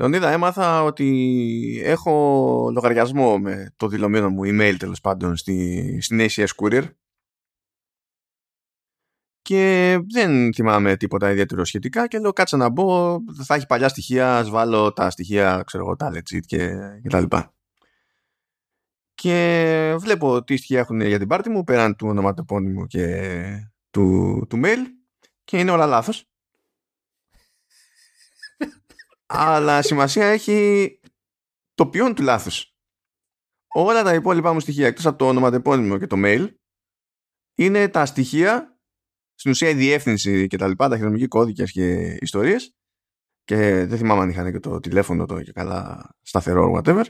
Λεωνίδα, έμαθα ότι έχω λογαριασμό με το δηλωμένο μου email τέλος πάντων στη, στην ACS Courier και δεν θυμάμαι τίποτα ιδιαίτερο σχετικά και λέω κάτσε να μπω, θα έχει παλιά στοιχεία, ας βάλω τα στοιχεία, ξέρω εγώ, τα legit και, και τα λοιπά. Και βλέπω τι στοιχεία έχουν για την πάρτη μου πέραν του ονοματεπώνυμου και του, του mail και είναι όλα λάθος. Αλλά σημασία έχει το ποιόν του λάθους. Όλα τα υπόλοιπα μου στοιχεία εκτός από το ονοματεπώνυμο και το mail είναι τα στοιχεία στην ουσία η διεύθυνση και τα λοιπά, τα χειρονομικοί κώδικες και ιστορίες και δεν θυμάμαι αν είχαν και το τηλέφωνο το και καλά σταθερό whatever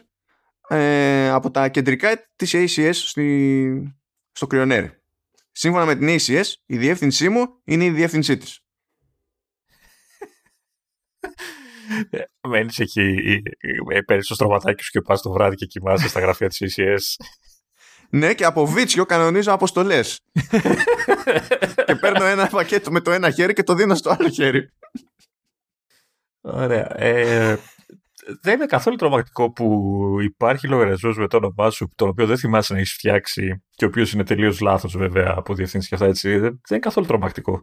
ε, από τα κεντρικά της ACS στη, στο κρυονέρι. Σύμφωνα με την ACS η διεύθυνσή μου είναι η διεύθυνσή της. Μένεις εκεί, παίρνεις το στρωματάκι σου και πας το βράδυ και κοιμάσαι στα γραφεία της ACS. Ναι, και από βίτσιο κανονίζω αποστολές. και παίρνω ένα πακέτο με το ένα χέρι και το δίνω στο άλλο χέρι. Ωραία. Ε, δεν είναι καθόλου τρομακτικό που υπάρχει λογαριασμός με το όνομά σου, τον οποίο δεν θυμάσαι να έχεις φτιάξει και ο οποίος είναι τελείως λάθος βέβαια από διευθύνσεις και αυτά έτσι. Δεν είναι καθόλου τρομακτικό.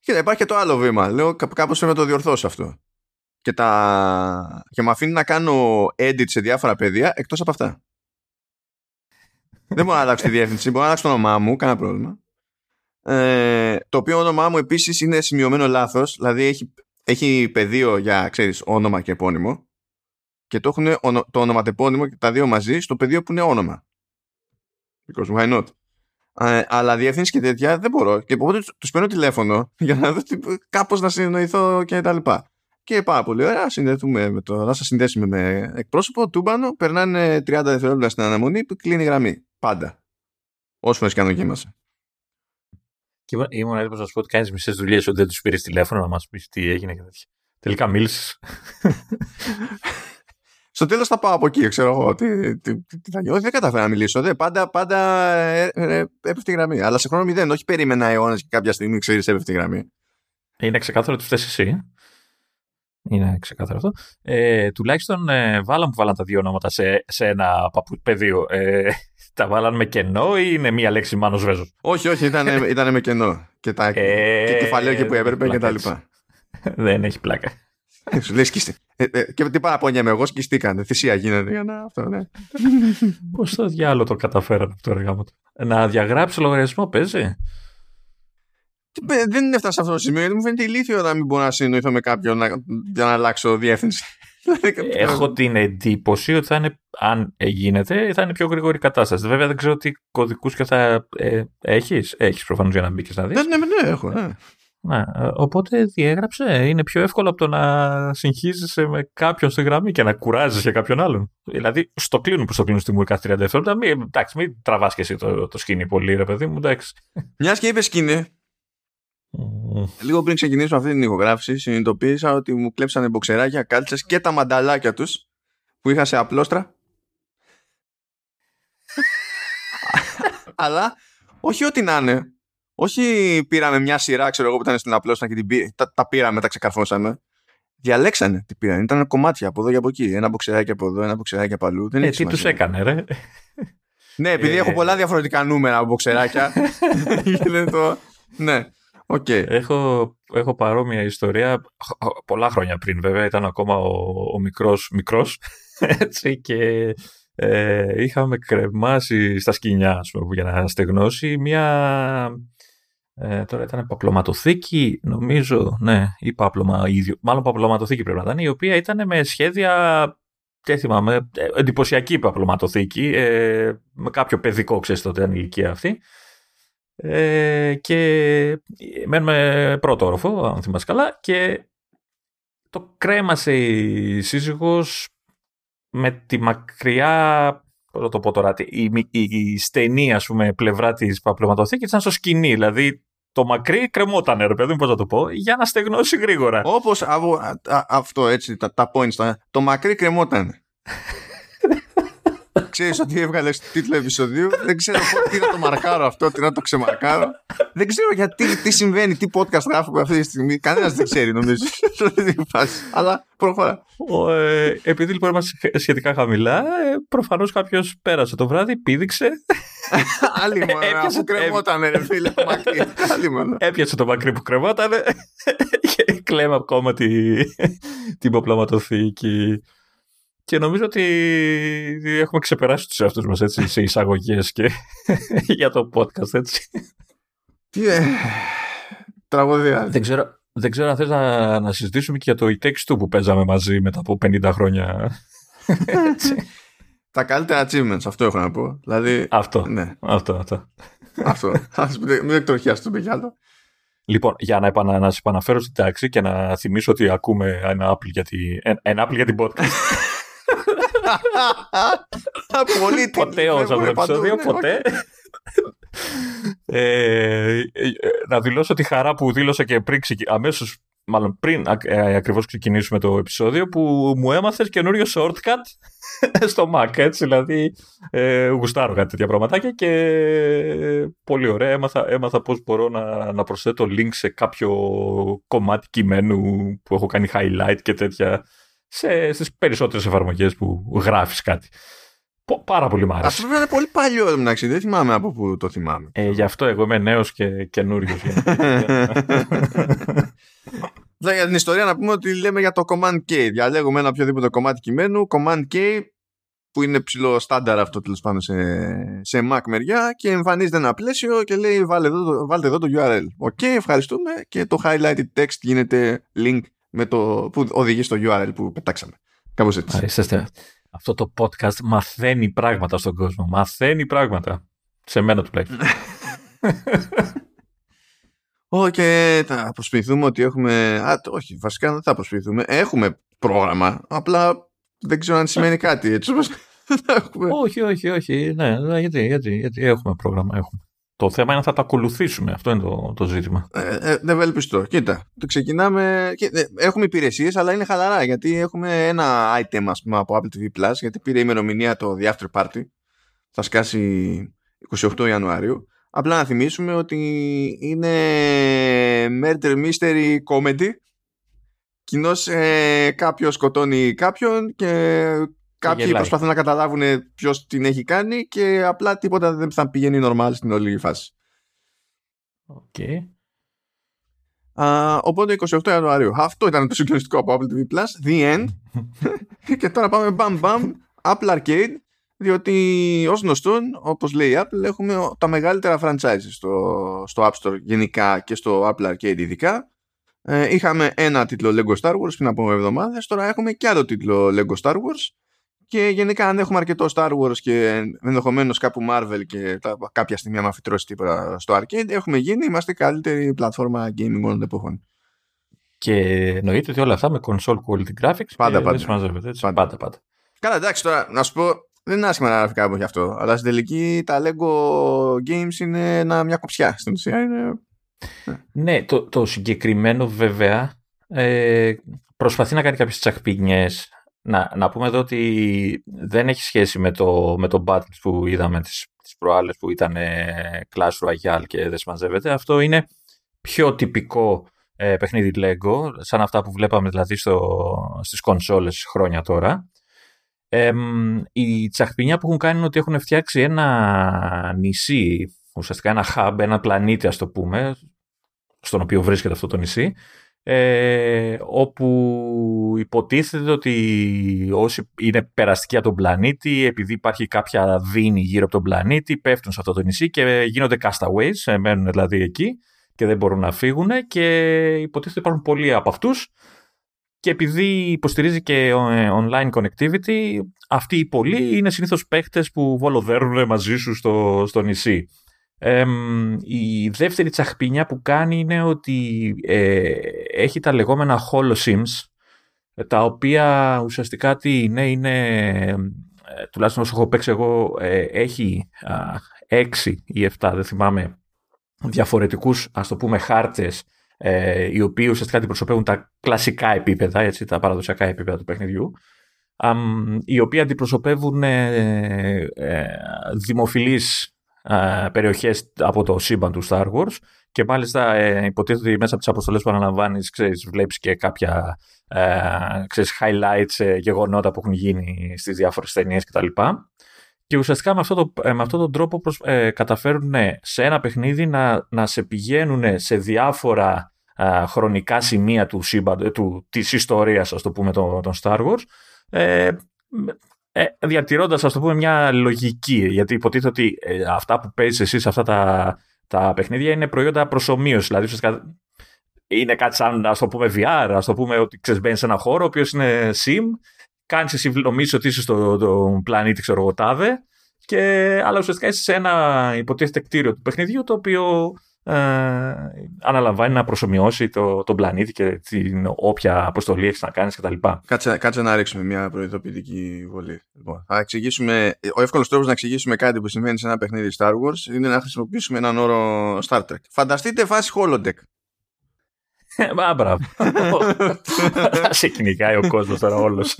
Κοίτα, υπάρχει και το άλλο βήμα. Λέω κάπως πρέπει να το διορθώσω αυτό. Και, τα... και με αφήνει να κάνω edit σε διάφορα πεδία εκτός από αυτά. Δεν μπορώ να αλλάξω τη διεύθυνση. Μπορώ να αλλάξω το όνομά μου, κανένα πρόβλημα. Ε, το οποίο όνομά μου επίσης είναι σημειωμένο λάθος. Δηλαδή έχει, έχει πεδίο για ξέρεις, όνομα και επώνυμο. Και το έχουν το ονοματεπώνυμο και τα δύο μαζί στο πεδίο που είναι όνομα. Because why not? Ε, αλλά διεύθυνση και τέτοια δεν μπορώ. Και οπότε τους παίρνω τηλέφωνο για να δω κάπως να συνεννοηθώ και τα λοιπά. Και πάρα πολύ ωραία, συνδεθούμε με το, θα σα συνδέσουμε με εκπρόσωπο, τούμπανο, περνάνε 30 δευτερόλεπτα στην αναμονή που κλείνει η γραμμή. Πάντα. Όσο φορέ και αν δοκίμασα. Και ήμουν έτοιμος να σου πω ότι κάνεις μισές δουλειές ότι δεν τους πήρες τηλέφωνο να μας πεις τι έγινε και τέτοια. Τελικά μίλησες. Στο τέλος θα πάω από εκεί, ξέρω εγώ. Τι, τι, τι, θα νιώθει, δεν κατάφερα να μιλήσω. Δε, πάντα πάντα ε, ε, έπεφτε η γραμμή. Αλλά σε χρόνο μηδέν, όχι περίμενα αιώνες και κάποια στιγμή ξέρεις έπεφτε η γραμμή. Είναι ξεκάθαρο ότι φταίεις εσύ. Είναι ξεκάθαρο αυτό. Ε, τουλάχιστον ε, βάλαν που βάλαν τα δύο ονόματα σε, σε ένα παπου, πεδίο. Ε, τα βάλαν με κενό ή είναι μία λέξη Μάνος Βέζος. Όχι, όχι, ήταν, ήταν με κενό. Και, τα, ε, και κεφαλαίο και που έπρεπε και τα λοιπά. Δεν έχει πλάκα. Ε, σου λέει σκίστε. Ε, ε, και τι παραπονιέμαι εγώ, σκιστήκανε. Θυσία γίνεται για να αυτό, ναι. Πώς το διάλογο το καταφέρανε αυτό, εργάμα Να διαγράψει λογαριασμό, παίζει. Δεν έφτασα σε αυτό το σημείο, μου φαίνεται ηλίθιο να μην μπορώ να συνοηθώ με κάποιον να, για να αλλάξω διεύθυνση. Έχω την εντύπωση ότι θα είναι, αν γίνεται, θα είναι πιο γρήγορη κατάσταση. Βέβαια δεν ξέρω τι κωδικούς και θα ε, έχεις. Έχεις προφανώς για να μπει και να δεις. Ναι, ναι, ναι, έχω. Ναι. Ναι, οπότε διέγραψε. Είναι πιο εύκολο από το να συγχύζεσαι με κάποιον στη γραμμή και να κουράζεις για κάποιον άλλον. Δηλαδή, στο κλείνουν που στο κλείνουν στη μουρή κάθε 30 δευτερόλεπτα. Μην, εντάξει, μην τραβάς και εσύ το, το σκηνή πολύ, ρε παιδί μου. Εντάξει. Μιας και είπες σκηνή, Λίγο πριν ξεκινήσω αυτή την ηχογράφηση, συνειδητοποίησα ότι μου κλέψανε μποξεράκια, κάλτσες και τα μανταλάκια τους που είχα σε απλόστρα. Αλλά όχι ό,τι να είναι. Όχι πήραμε μια σειρά, ξέρω εγώ που ήταν στην απλόστρα και την τα, τα πήραμε, τα ξεκαρφώσαμε. Διαλέξανε τι πήραν. Ήταν κομμάτια από εδώ και από εκεί. Ένα μποξεράκι από εδώ, ένα μποξεράκι από αλλού. Δεν ε, τι τους έκανε, ρε. ναι, επειδή ε, έχω πολλά διαφορετικά νούμερα από μποξεράκια. το... Ναι. Okay. Έχω, έχω παρόμοια ιστορία πολλά χρόνια πριν βέβαια, ήταν ακόμα ο, ο μικρός μικρός έτσι, και ε, είχαμε κρεμάσει στα σκηνιά πούμε, για να στεγνώσει μια ε, τώρα ήταν παπλωματοθήκη νομίζω, ναι, ή παπλωμα, ίδιο, μάλλον παπλωματοθήκη πρέπει να ήταν, η οποία ήταν με σχέδια δεν θυμάμαι, ε, εντυπωσιακή παπλωματοθήκη, ε, με κάποιο παιδικό, ξέρεις τότε, ήταν η ηλικία αυτή. Ε, και μένουμε πρώτο όροφο, αν θυμάσαι καλά, και το κρέμασε η σύζυγος με τη μακριά πώς το πω τώρα, η, η, η στενή ας πούμε, πλευρά της παπλωματοθήκης ήταν στο σκηνή, δηλαδή το μακρύ κρεμόταν, ρε παιδί πώς να το πω, για να στεγνώσει γρήγορα. Όπως αυτό έτσι, τα, τα το μακρύ κρεμόταν. ξέρεις ότι έβγαλε τίτλο επεισοδίου; δεν ξέρω τι να το μαρκάρω αυτό, τι να το ξεμαρκάρω. δεν ξέρω γιατί, τι συμβαίνει, τι podcast γράφουμε αυτή τη στιγμή. Κανένας δεν ξέρει, νομίζω. Αλλά προχωρά. Ε, επειδή λοιπόν είμαστε σχετικά χαμηλά, ε, προφανώς κάποιος πέρασε το βράδυ, πήδηξε. Άλλη μόνο, αφού κρεμόταν, ρε φίλε, μακρύ. Έπιασε το μακρύ που κρεμόταν και κλαίμε ακόμα την υποπλωματοθήκη. Και νομίζω ότι έχουμε ξεπεράσει τους εαυτούς μας έτσι, σε εισαγωγές και για το podcast, έτσι. Τι ε, τραγωδία. Δεν ξέρω, δεν ξέρω αν θες να, να συζητήσουμε και για το e του που παίζαμε μαζί μετά από 50 χρόνια. Τα καλύτερα achievements, αυτό έχω να πω. Δηλαδή, αυτό, ναι. αυτό, αυτό. αυτό. Ας μην εκτροχιαστούμε κι άλλο. Λοιπόν, για να, επανα, να σε επαναφέρω στην τάξη και να θυμίσω ότι ακούμε ένα Apple για, τη, ένα Apple για την podcast. Πολύ Ποτέ όσο αυτό το επεισόδιο, ποτέ. Ε, ε, να δηλώσω τη χαρά που δήλωσα και πριν αμέσως μάλλον πριν ε, ακριβώς ξεκινήσουμε το επεισόδιο που μου έμαθες καινούριο shortcut στο Mac έτσι δηλαδή ε, γουστάρω κάτι τέτοια πραγματάκια και πολύ ωραία. Έμαθα, έμαθα πώς μπορώ να, να προσθέτω link σε κάποιο κομμάτι κειμένου που έχω κάνει highlight και τέτοια σε, στις περισσότερες εφαρμογές που γράφεις κάτι. Πάρα πολύ μ' άρεσε. Αυτό είναι πολύ παλιό εντάξει, δεν θυμάμαι από πού το θυμάμαι. Ε, γι' αυτό εγώ είμαι νέος και καινούριος. για την ιστορία να πούμε ότι λέμε για το Command K. Διαλέγουμε ένα οποιοδήποτε κομμάτι κειμένου, Command K που είναι ψηλό στάνταρ αυτό τέλος πάντων σε, σε Mac μεριά και εμφανίζεται ένα πλαίσιο και λέει βάλτε εδώ, βάλτε εδώ το URL. OK, okay, ευχαριστούμε και το highlighted text γίνεται link με το, που οδηγεί στο URL που πετάξαμε. Κάπως έτσι. Αυτό το podcast μαθαίνει πράγματα στον κόσμο. Μαθαίνει πράγματα. Σε μένα τουλάχιστον. Όχι, και θα προσποιηθούμε ότι έχουμε. Α, όχι, βασικά δεν θα προσποιηθούμε. Έχουμε πρόγραμμα. Απλά δεν ξέρω αν σημαίνει κάτι. Έτσι όπως... όχι, όχι, όχι. Ναι, ναι, γιατί, γιατί, γιατί έχουμε πρόγραμμα. Έχουμε. Το θέμα είναι να θα το ακολουθήσουμε. Αυτό είναι το, το ζήτημα. Ε, ε, δεν ευελπιστώ. Κοίτα, το ξεκινάμε. Ε, έχουμε υπηρεσίες, αλλά είναι χαλαρά γιατί έχουμε ένα item ας πούμε, από Apple TV Plus. Γιατί πήρε ημερομηνία το The After Party. Θα σκάσει 28 Ιανουαρίου. Απλά να θυμίσουμε ότι είναι murder mystery comedy. Κοινώς ε, κάποιος σκοτώνει κάποιον και Κάποιοι προσπαθούν να καταλάβουν ποιος την έχει κάνει και απλά τίποτα δεν θα πηγαίνει normal στην όλη φάση. Okay. Uh, οπότε 28 Ιανουαρίου. Αυτό ήταν το συγκλονιστικό από Apple TV Plus. The end. και τώρα πάμε μπαμ μπαμ Apple Arcade. Διότι ως γνωστόν, όπως λέει η Apple, έχουμε τα μεγαλύτερα franchises στο, στο App Store γενικά και στο Apple Arcade ειδικά. Ε, είχαμε ένα τίτλο Lego Star Wars πριν από εβδομάδες, τώρα έχουμε και άλλο τίτλο Lego Star Wars και γενικά, αν έχουμε αρκετό Star Wars και ενδεχομένως κάπου Marvel και τα, κάποια στιγμή, άμα φυτρώσει τίποτα στο arcade, έχουμε γίνει, είμαστε η καλύτερη πλατφόρμα gaming όλων των εποχών. Και εννοείται ότι όλα αυτά με console quality graphics. Πάντα, πάντα. Έτσι. Πάντα. πάντα, πάντα. Καλά, εντάξει, τώρα να σου πω, δεν είναι άσχημα να γράφει κάπου γι' αυτό. Αλλά στην τελική τα Lego Games είναι ένα, μια κοψιά. Στην ουσία είναι. Ναι, το, το συγκεκριμένο βέβαια ε, προσπαθεί να κάνει κάποιες τσακπινιές να, να πούμε εδώ ότι δεν έχει σχέση με το, με το Battles που είδαμε τις, τις προάλλες που ήταν Clash Royale και δεν συμμαζεύεται. Αυτό είναι πιο τυπικό ε, παιχνίδι Lego, σαν αυτά που βλέπαμε δηλαδή στο, στις κονσόλες χρόνια τώρα. Ε, η τσαχπινιά που έχουν κάνει είναι ότι έχουν φτιάξει ένα νησί, ουσιαστικά ένα hub, ένα πλανήτη ας το πούμε, στον οποίο βρίσκεται αυτό το νησί, ε, όπου υποτίθεται ότι όσοι είναι περαστικοί από τον πλανήτη, επειδή υπάρχει κάποια δίνη γύρω από τον πλανήτη, πέφτουν σε αυτό το νησί και γίνονται castaways, ε, μένουν δηλαδή εκεί και δεν μπορούν να φύγουν και υποτίθεται υπάρχουν πολλοί από αυτούς. Και επειδή υποστηρίζει και ε, online connectivity, αυτοί οι πολλοί είναι συνήθως παίχτες που βολοδέρουν μαζί σου στο, στο νησί η δεύτερη τσαχπινιά που κάνει είναι ότι ε, έχει τα λεγόμενα holosims τα οποία ουσιαστικά τι είναι, είναι ε, τουλάχιστον όσο έχω παίξει εγώ ε, έχει έξι ή εφτά δεν θυμάμαι διαφορετικούς ας το πούμε χάρτες οι οποίοι ουσιαστικά αντιπροσωπεύουν τα κλασικά επίπεδα, έτσι, τα παραδοσιακά επίπεδα του παιχνιδιού οι οποίοι αντιπροσωπεύουν ε, ε, δημοφιλείς ε, περιοχές από το σύμπαν του Star Wars και μάλιστα ε, υποτίθεται ότι μέσα από τις αποστολές που αναλαμβάνεις ξέρεις, βλέπεις και κάποια ε, ξέρεις, highlights, ε, γεγονότα που έχουν γίνει στις διάφορες ταινίες κτλ. Και ουσιαστικά με, αυτό το, ε, με αυτόν τον τρόπο προς, ε, καταφέρουν σε ένα παιχνίδι να, να σε πηγαίνουν σε διάφορα χρονικά σημεία του, σύμπαν, του, της ιστορίας, ας το πούμε, των, των Star Wars, ε, ε, διατηρώντας, ας το πούμε, μια λογική. Γιατί υποτίθεται ότι ε, αυτά που παίζεις εσύ σε αυτά τα, τα παιχνίδια είναι προϊόντα προσωμείωσης. Δηλαδή, ουσιαστικά είναι κάτι σαν, ας το πούμε, VR, ας το πούμε ότι ξέρεις, σε ένα χώρο, ο οποίος είναι sim, κάνεις εσύ νομίζεις ότι είσαι στο το πλανήτη, ξέρω εγώ, τάδε, και, αλλά ουσιαστικά είσαι σε ένα υποτίθεται κτίριο του παιχνιδιού, το οποίο ε, αναλαμβάνει να προσωμιώσει το, τον πλανήτη και την όποια αποστολή έχεις να κάνεις κτλ. Κάτσε, κάτσε να ρίξουμε μια προειδοποιητική βολή. Λοιπόν, θα εξηγήσουμε, ο εύκολος τρόπος να εξηγήσουμε κάτι που συμβαίνει σε ένα παιχνίδι Star Wars είναι να χρησιμοποιήσουμε έναν όρο Star Trek. Φανταστείτε φάση holodeck. Μα μπράβο. Θα σε κυνηγάει ο κόσμος τώρα όλος.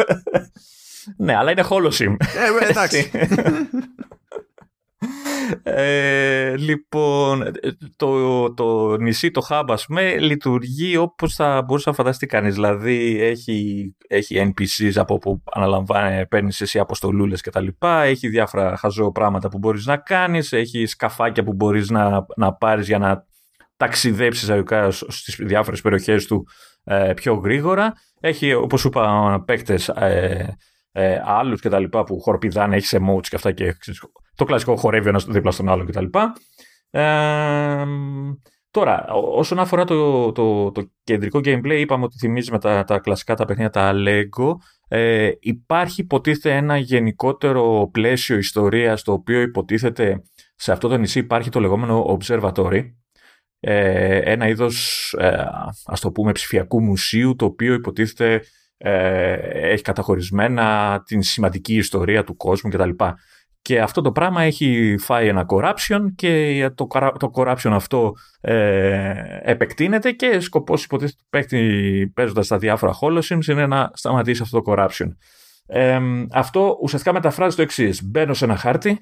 ναι, αλλά είναι holosim. Ε, εντάξει. Ε, λοιπόν, το, το νησί, το hub, ας πούμε, λειτουργεί όπως θα μπορούσε να φανταστεί κανείς. Δηλαδή, έχει, έχει NPCs από όπου αναλαμβάνει, παίρνεις εσύ αποστολούλες και τα λοιπά, έχει διάφορα χαζό πράγματα που μπορείς να κάνεις, έχει σκαφάκια που μπορείς να, να πάρεις για να ταξιδέψεις αγιουκά στις διάφορες περιοχές του ε, πιο γρήγορα. Έχει, όπως είπα, παίκτες ε, ε, άλλους και τα λοιπά που χορπηδάνε, έχεις emotes και αυτά και το κλασικό χορεύει ένας δίπλα στον άλλο κτλ. Ε, τώρα, όσον αφορά το, το, το κεντρικό gameplay, είπαμε ότι θυμίζει με τα, τα κλασικά τα παιχνίδια, τα Lego. Ε, υπάρχει υποτίθεται ένα γενικότερο πλαίσιο ιστορίας το οποίο υποτίθεται σε αυτό το νησί υπάρχει το λεγόμενο Observatory ε, ένα είδος ε, ας το πούμε ψηφιακού μουσείου το οποίο υποτίθεται ε, έχει καταχωρισμένα την σημαντική ιστορία του κόσμου κτλ. Και αυτό το πράγμα έχει φάει ένα corruption και το, το corruption αυτό ε, επεκτείνεται και σκοπός υποτίθεται του παίκτη παίζοντας τα διάφορα holosims είναι να σταματήσει αυτό το corruption. Ε, αυτό ουσιαστικά μεταφράζει το εξής. Μπαίνω σε ένα χάρτη,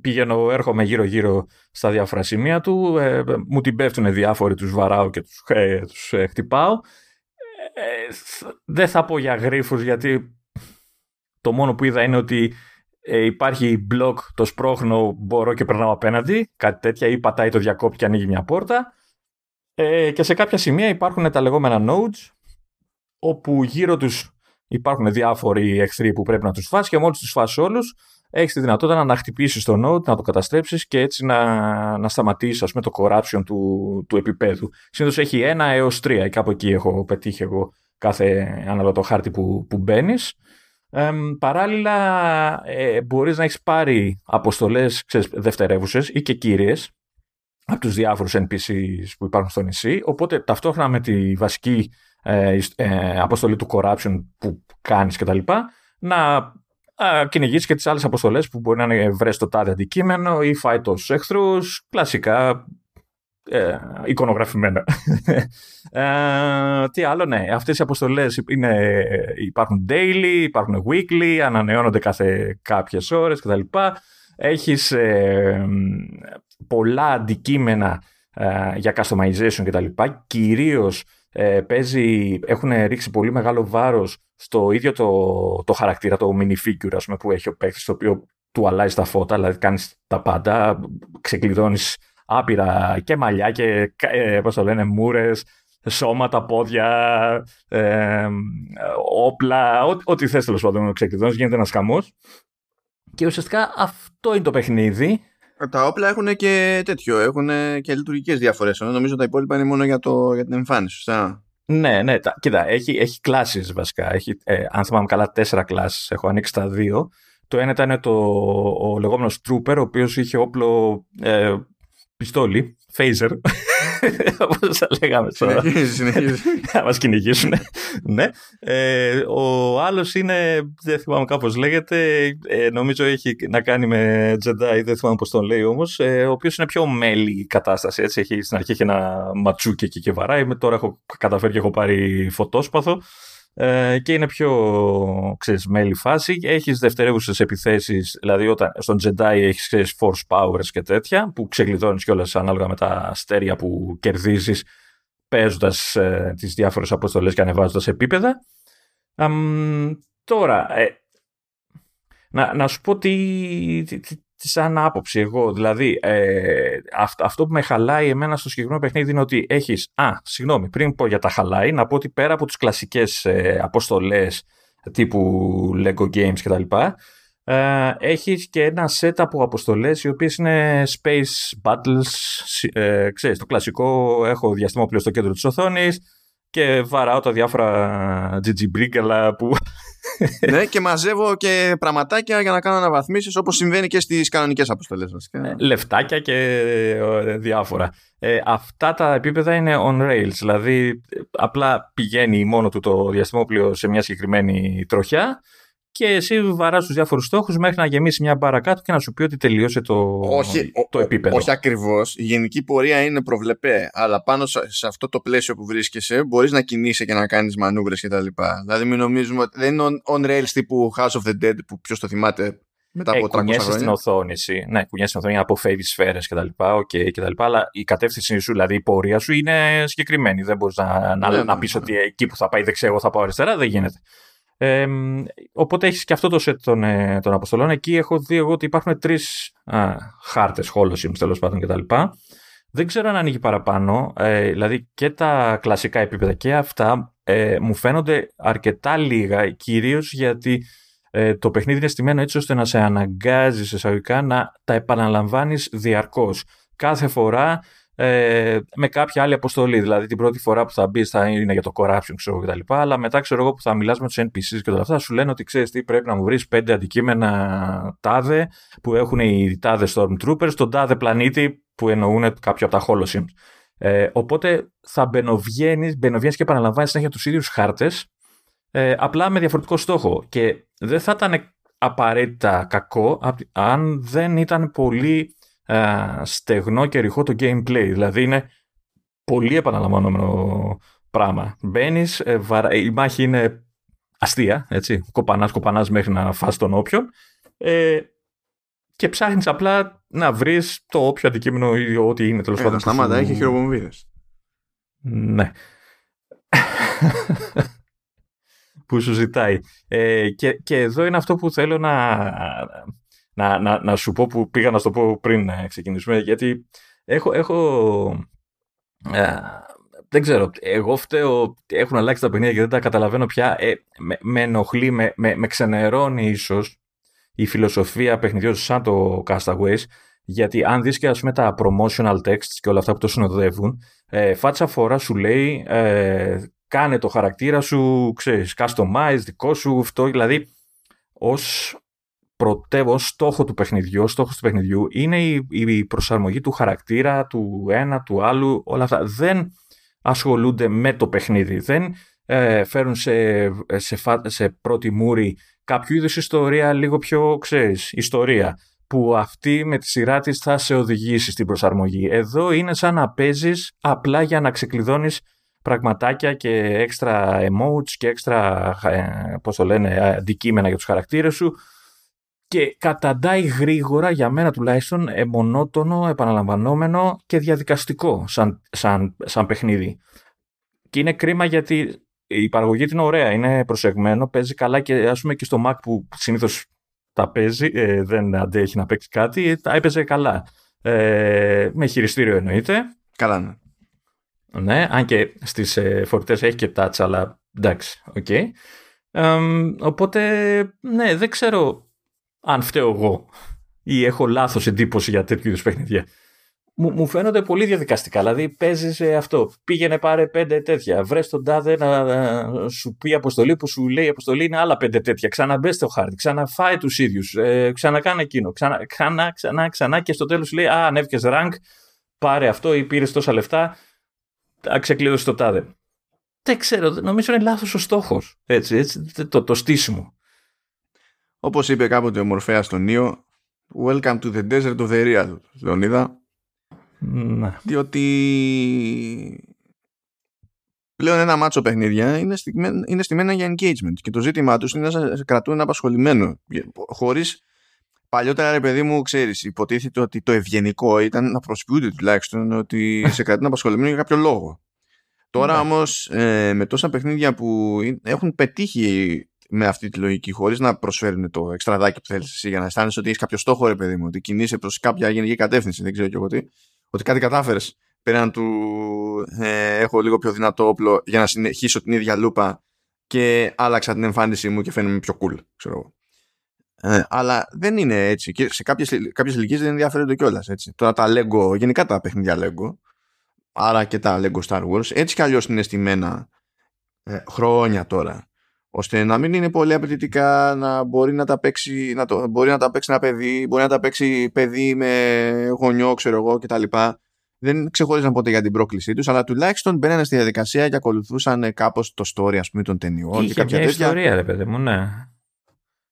πηγαίνω, έρχομαι γύρω-γύρω στα διάφορα σημεία του, ε, μου την πέφτουν διάφοροι, τους βαράω και τους, ε, τους ε, χτυπάω. δεν θα πω για γρίφους γιατί το μόνο που είδα είναι ότι ε, υπάρχει μπλοκ, το σπρώχνω, μπορώ και περνάω απέναντι, κάτι τέτοια, ή πατάει το διακόπτη και ανοίγει μια πόρτα. Ε, και σε κάποια σημεία υπάρχουν τα λεγόμενα nodes, όπου γύρω τους υπάρχουν διάφοροι εχθροί που πρέπει να τους φας και μόλις τους φας όλους, έχεις τη δυνατότητα να χτυπήσεις το node, να το καταστρέψεις και έτσι να, να σταματήσεις ας πούμε, το corruption του, του επίπεδου. Συνήθως έχει ένα έως τρία, κάπου εκεί έχω πετύχει εγώ κάθε ανάλογο το χάρτη που, που μπαίνεις. Ε, παράλληλα, ε, μπορείς να έχεις πάρει αποστολές δευτερεύουσες ή και κύριες από τους διάφορους NPCs που υπάρχουν στο νησί, οπότε ταυτόχρονα με τη βασική ε, ε, αποστολή του corruption που κάνεις κτλ. να κυνηγήσεις και τις άλλες αποστολές που μπορεί να είναι βρες το τάδε αντικείμενο ή φάει τόσους εχθρούς, κλασικά ε, εικονογραφημένα. ε, τι άλλο, ναι. Αυτές οι αποστολές είναι, υπάρχουν daily, υπάρχουν weekly, ανανεώνονται κάθε κάποιες ώρες κτλ. Έχεις ε, πολλά αντικείμενα ε, για customization κτλ. Κυρίως ε, παίζει, έχουν ρίξει πολύ μεγάλο βάρος στο ίδιο το, το χαρακτήρα, το minifigure ας πούμε, που έχει ο παίκτης, το οποίο του αλλάζει τα φώτα, δηλαδή κάνεις τα πάντα, ξεκλειδώνεις άπειρα και μαλλιά και ε, πώς το λένε, μούρες, σώματα, πόδια, ε, όπλα, ό,τι θες τέλος πάντων ξεκλειδώνεις, γίνεται ένας χαμός. Και ουσιαστικά αυτό είναι το παιχνίδι. Ε, τα όπλα έχουν και τέτοιο, έχουν και λειτουργικές διαφορές. Νομίζω τα υπόλοιπα είναι μόνο για, το, για την εμφάνιση, σωστά; Ναι, ναι, τα, κοίτα, έχει, έχει κλάσεις βασικά. Έχει, ε, αν θυμάμαι καλά, τέσσερα κλάσεις. Έχω ανοίξει τα δύο. Το ένα ήταν το, ο λεγόμενος Trooper, ο οποίος είχε όπλο ε, πιστόλι, phaser, όπως θα λέγαμε τώρα. Συνεχίζει, Να μας κυνηγήσουν. ναι. Ε, ο άλλος είναι, δεν θυμάμαι κάπως λέγεται, ε, νομίζω έχει να κάνει με Jedi, δεν θυμάμαι πώς τον λέει όμως, ε, ο οποίος είναι πιο μέλη κατάσταση, έτσι, έχει, στην αρχή έχει ένα ματσούκι εκεί και βαράει, τώρα έχω καταφέρει και έχω πάρει φωτόσπαθο. Ε, και είναι πιο ξέρεις, μέλη φάση. Έχεις δευτερεύουσες επιθέσεις, δηλαδή όταν στον Jedi έχεις ξέρεις, force powers και τέτοια, που ξεκλειδώνεις κιόλας ανάλογα με τα αστέρια που κερδίζεις παίζοντας ε, τις διάφορες αποστολές και ανεβάζοντας επίπεδα. τώρα, ε, να, να σου πω τι, τι, τι, σαν άποψη εγώ. Δηλαδή, ε, αυτό, αυτό που με χαλάει εμένα στο συγκεκριμένο παιχνίδι είναι ότι έχεις... Α, συγγνώμη, πριν πω για τα χαλάει, να πω ότι πέρα από τις κλασικές ε, αποστολές τύπου Lego Games κτλ. Ε, έχεις και ένα set από αποστολές οι οποίες είναι space battles ε, ξέρεις το κλασικό έχω διαστημόπλαιο στο κέντρο της οθόνης και βαράω τα διάφορα GG που ναι, και μαζεύω και πραγματάκια για να κάνω αναβαθμίσεις όπως συμβαίνει και στις κανονικές αποστολές. Ε, λεφτάκια και ε, διάφορα. Ε, αυτά τα επίπεδα είναι on rails. Δηλαδή, απλά πηγαίνει μόνο του το διαστημόπλαιο σε μια συγκεκριμένη τροχιά και εσύ βαράς τους διάφορους στόχους μέχρι να γεμίσει μια μπάρα κάτω και να σου πει ότι τελείωσε το, όχι, το επίπεδο. Όχι ακριβώς. Η γενική πορεία είναι προβλεπέ. Αλλά πάνω σε αυτό το πλαίσιο που βρίσκεσαι μπορείς να κινείσαι και να κάνεις μανούβρες κτλ. Δηλαδή, μην νομίζουμε ότι δεν είναι on, rails τύπου House of the Dead που ποιος το θυμάται μετά από ε, 300 χρόνια. στην οθόνη. Ναι, κουνιέσαι στην οθόνη, αποφεύγεις σφαίρες κτλ. Okay, κτλ. Αλλά η κατεύθυνση σου, δηλαδή η πορεία σου είναι συγκεκριμένη. Δεν μπορείς να, να, ναι, να, να ναι, πεις ναι. ότι εκεί που θα πάει δεξιά, εγώ θα πάω αριστερά. Δεν γίνεται. Ε, οπότε έχεις και αυτό το set των, ε, των αποστολών. Εκεί έχω δει εγώ ότι υπάρχουν τρεις χάρτες, holosims τέλος πάντων κτλ. Δεν ξέρω αν ανοίγει παραπάνω. Ε, δηλαδή και τα κλασικά επίπεδα και αυτά ε, μου φαίνονται αρκετά λίγα, κυρίως γιατί ε, το παιχνίδι είναι στημένο έτσι ώστε να σε αναγκάζει εισαγωγικά να τα επαναλαμβάνεις διαρκώς. Κάθε φορά ε, με κάποια άλλη αποστολή. Δηλαδή την πρώτη φορά που θα μπεις θα είναι για το corruption ξέρω κτλ. Αλλά μετά ξέρω εγώ που θα μιλάς με τους NPCs και όλα αυτά σου λένε ότι ξέρεις τι πρέπει να μου βρεις πέντε αντικείμενα τάδε που έχουν οι τάδε Stormtroopers στον τάδε πλανήτη που εννοούν κάποια από τα Holosims. Ε, οπότε θα μπαινοβγαίνεις, μπαινοβγαίνεις και επαναλαμβάνεις συνέχεια τους ίδιους χάρτες ε, απλά με διαφορετικό στόχο και δεν θα ήταν απαραίτητα κακό αν δεν ήταν πολύ ε, στεγνό και ρηχό το gameplay. Δηλαδή είναι πολύ επαναλαμβανόμενο πράγμα. Μπαίνεις, ε, η μάχη είναι αστεία, έτσι. Κοπανάς, κοπανάς μέχρι να φας τον όποιον. Ε, και ψάχνεις απλά να βρεις το όποιο αντικείμενο ή ό,τι είναι τέλος πάντων. Σταμάτα, έχει χειροβομβίδε. Ναι. που σου ζητάει. Ε, και, και εδώ είναι αυτό που θέλω να, να, να, να σου πω που πήγα να σου το πω πριν να ξεκινήσουμε, γιατί έχω, έχω ε, δεν ξέρω, εγώ φταίω, έχουν αλλάξει τα παιχνίδια και δεν τα καταλαβαίνω πια, ε, με, με ενοχλεί, με, με, με ξενερώνει ίσως η φιλοσοφία παιχνιδιών σαν το Castaways, γιατί αν δεις και ας πούμε τα promotional texts και όλα αυτά που το συνοδεύουν, ε, φάτσα φορά σου λέει ε, κάνε το χαρακτήρα σου, ξέρεις, customize, δικό σου, αυτό, δηλαδή ως πρωτεύω στόχος του παιχνιδιού, στόχος του παιχνιδιού είναι η, η προσαρμογή του χαρακτήρα, του ένα, του άλλου, όλα αυτά. Δεν ασχολούνται με το παιχνίδι, δεν ε, φέρουν σε, σε, σε πρώτη μούρη κάποιο είδους ιστορία λίγο πιο, ξέρεις, ιστορία που αυτή με τη σειρά της θα σε οδηγήσει στην προσαρμογή. Εδώ είναι σαν να παίζεις απλά για να ξεκλειδώνεις πραγματάκια και έξτρα emotes και έξτρα, ε, πώς το λένε, αντικείμενα για τους χαρακτήρες σου και καταντάει γρήγορα για μένα τουλάχιστον ε, μονότονο, επαναλαμβανόμενο και διαδικαστικό σαν, σαν, σαν παιχνίδι. Και είναι κρίμα γιατί η παραγωγή είναι ωραία, είναι προσεγμένο, παίζει καλά και ας πούμε και στο Mac που συνήθως τα παίζει, ε, δεν αντέχει να παίξει κάτι, τα έπαιζε καλά. Ε, με χειριστήριο εννοείται. Καλά, ναι. Ναι, αν και στις ε, φορητές έχει και touch, αλλά εντάξει, OK. Okay. οπότε, ναι, δεν ξέρω αν φταίω εγώ ή έχω λάθος εντύπωση για τέτοιου είδους παιχνίδια. Μου, μου φαίνονται πολύ διαδικαστικά. Δηλαδή, παίζεις αυτό. Πήγαινε πάρε πέντε τέτοια. Βρες τον τάδε να, να σου πει αποστολή που σου λέει αποστολή είναι άλλα πέντε τέτοια. Ξαναμπες στο χάρτη. Ξαναφάει τους ίδιους. Ε, ξανακάνε εκείνο. Ξανά, ξανά, ξανά, ξανά. Και στο τέλος σου λέει Α, ανέβηκες rank. Πάρε αυτό ή πήρες τόσα λεφτά. Ξεκλείδωσες το τάδε. Δεν ξέρω. Νομίζω είναι λάθος ο στόχος. Έτσι, έτσι, το, το στήσιμο. Όπως είπε κάποτε ο Μορφέας στον Νίο, Welcome to the desert of the real, Λεωνίδα. Ναι. Διότι πλέον ένα μάτσο παιχνίδια είναι, στημένα, είναι στημένα για engagement και το ζήτημά τους είναι να σε κρατούν απασχολημένο. Χωρί παλιότερα, ρε παιδί μου, ξέρεις, υποτίθεται ότι το ευγενικό ήταν να προσποιούνται τουλάχιστον ότι σε κρατούν απασχολημένο για κάποιο λόγο. Τώρα ναι. όμως, ε, με τόσα παιχνίδια που έχουν πετύχει με αυτή τη λογική, χωρίς να προσφέρουν το εξτραδάκι που θέλεις εσύ για να αισθάνεσαι ότι έχεις κάποιο στόχο, ρε παιδί μου, ότι κινείσαι προς κάποια γενική κατεύθυνση, δεν ξέρω και εγώ τι, ότι κάτι κατάφερες πέραν του ε, έχω λίγο πιο δυνατό όπλο για να συνεχίσω την ίδια λούπα και άλλαξα την εμφάνισή μου και φαίνομαι πιο cool, ξέρω εγώ. Ε, αλλά δεν είναι έτσι και σε κάποιες, κάποιες ηλικίες δεν ενδιαφέρονται κιόλας έτσι. Τώρα τα Lego, γενικά τα παιχνίδια Lego άρα και τα Lego Star Wars έτσι κι αλλιώς είναι στημένα ε, χρόνια τώρα ώστε να μην είναι πολύ απαιτητικά να μπορεί να τα παίξει να το, μπορεί να τα παίξει ένα παιδί μπορεί να τα παίξει παιδί με γονιό ξέρω εγώ κτλ δεν ξεχώριζαν ποτέ για την πρόκλησή τους, αλλά τουλάχιστον μπαίνανε στη διαδικασία και ακολουθούσαν κάπως το story ας πούμε, των ταινιών. Είχε και κάποια μια τέτοια. ιστορία, ρε παιδί μου, ναι.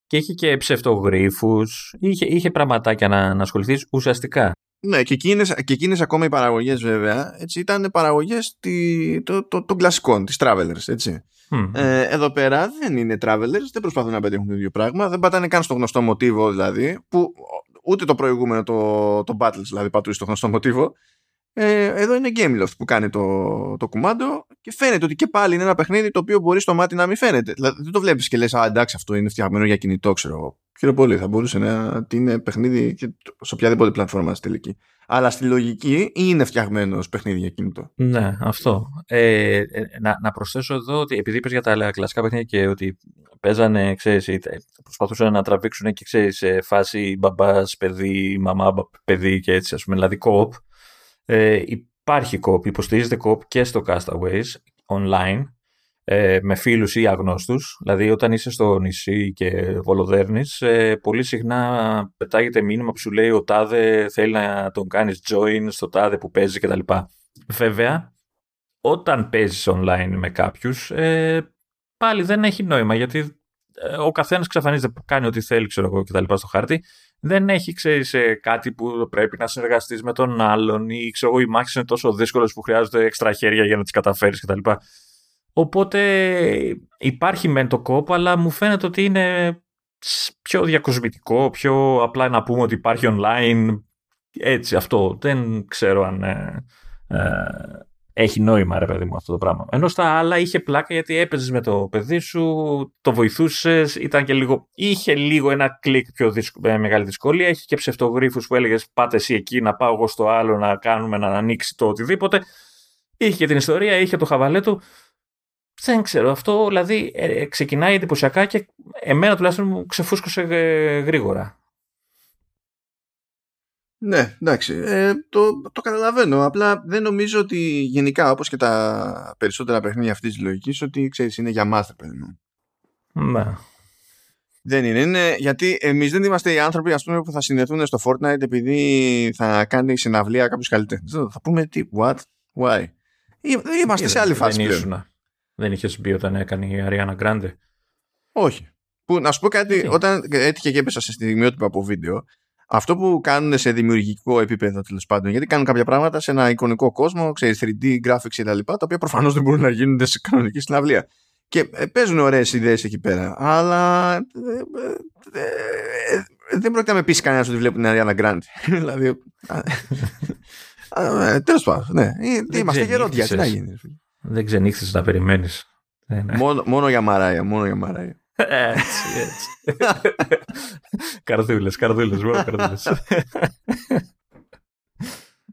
Και είχε και ψευτογρήφου, είχε, είχε πραγματάκια να, να ασχοληθείς ουσιαστικά. Ναι, και εκείνες, και εκείνες ακόμα οι παραγωγές, βέβαια έτσι, ήταν παραγωγές των το, το, κλασικών, της Travelers έτσι. Ε, εδώ πέρα δεν είναι Travelers, δεν προσπαθούν να πετύχουν το ίδιο πράγμα, δεν πατάνε καν στο γνωστό μοτίβο δηλαδή, που ούτε το προηγούμενο το, το Battles δηλαδή πατούσε στο γνωστό μοτίβο. Ε, εδώ είναι Gameloft που κάνει το, το κουμάντο και φαίνεται ότι και πάλι είναι ένα παιχνίδι το οποίο μπορεί στο μάτι να μην φαίνεται. Δηλαδή δεν το βλέπεις και λες, Α, εντάξει, αυτό είναι φτιαγμένο για κινητό, ξέρω εγώ. Χαίρομαι πολύ. Θα μπορούσε να είναι παιχνίδι και σε οποιαδήποτε πλατφόρμα στη τελική. Αλλά στη λογική είναι φτιαγμένος ως παιχνίδι για κινητό. Ναι, αυτό. Ε, ε, να, να προσθέσω εδώ ότι επειδή είπες για τα κλασικά παιχνίδια και ότι παίζανε, ξέρεις, προσπαθούσαν να τραβήξουν και ξέρεις σε φάση μπαμπάς, παιδί, μαμά, παιδί και έτσι, ας πούμε, δηλαδή κοπ ε, υπάρχει κόπ, υποστηρίζεται κόπ και στο Castaways online ε, με φίλους ή αγνώστους. Δηλαδή όταν είσαι στο νησί και βολοδέρνεις, ε, πολύ συχνά πετάγεται μήνυμα που σου λέει ο τάδε θέλει να τον κάνεις join στο τάδε που παίζει κτλ. Βέβαια, όταν παίζεις online με κάποιους, ε, πάλι δεν έχει νόημα γιατί ε, ο καθένας ξαφανίζεται, κάνει ό,τι θέλει ξέρω εγώ κτλ. στο χάρτη δεν έχει, ξέρεις, ε, κάτι που πρέπει να συνεργαστείς με τον άλλον ή ξέρω εγώ, οι μάχες είναι τόσο δύσκολες που χρειάζονται έξτρα χέρια για να τις καταφέρεις κτλ. Οπότε υπάρχει μεν το κόπο, αλλά μου φαίνεται ότι είναι πιο διακοσμητικό, πιο απλά να πούμε ότι υπάρχει online. Έτσι, αυτό. Δεν ξέρω αν ε, ε, έχει νόημα, ρε παιδί μου, αυτό το πράγμα. Ενώ στα άλλα είχε πλάκα γιατί έπαιζες με το παιδί σου, το βοηθούσες, ήταν και λίγο. είχε λίγο ένα κλικ πιο δυσκο, μεγάλη δυσκολία. Είχε και ψευτογρήφου που έλεγες Πάτε εσύ εκεί, να πάω εγώ στο άλλο, να κάνουμε να ανοίξει το οτιδήποτε. Είχε και την ιστορία, είχε το χαβαλέ του. Δεν ξέρω, αυτό δηλαδή ε, ξεκινάει εντυπωσιακά και εμένα τουλάχιστον μου ξεφούσκωσε ε, γρήγορα. Ναι, εντάξει. Ε, το, το καταλαβαίνω. Απλά δεν νομίζω ότι γενικά, όπως και τα περισσότερα παιχνίδια αυτής της λογικής, ότι ξέρεις, είναι για master παιδί Ναι. Δεν είναι, είναι. Γιατί εμείς δεν είμαστε οι άνθρωποι ας πούμε, που θα συνδεθούν στο Fortnite επειδή θα κάνει συναυλία κάποιος καλλιτέχνη. Θα πούμε τι, what, why. Είμαστε σε άλλη φάση. Δεν, ήσουν, δεν είχες πει όταν έκανε η Ariana Grande; Όχι. Που, να σου πω κάτι, όταν έτυχε και έπεσα σε στιγμιότυπα από βίντεο, αυτό που κάνουν σε δημιουργικό επίπεδο τέλος πάντων, γιατί κάνουν κάποια πράγματα σε ένα εικονικό κόσμο, ξέρεις, 3D graphics κτλ., τα, τα οποία προφανώς δεν μπορούν να γίνονται σε κανονική συναυλία. Και ε, παίζουν ωραίες ιδέες εκεί πέρα, αλλά ε, ε, δεν πρόκειται να με πείσει κανένας ότι βλέπουν την Ariana Grande. δηλαδή. Τέλος πάντων, ναι. Είμαστε γερόντια. Τι να γίνει. Δεν ξενύχθησε να περιμένεις. Μόνο, μόνο για Μαράια, μόνο για Μαράια. Έτσι, έτσι. καρδούλες, καρδούλες, μόνο καρδούλες.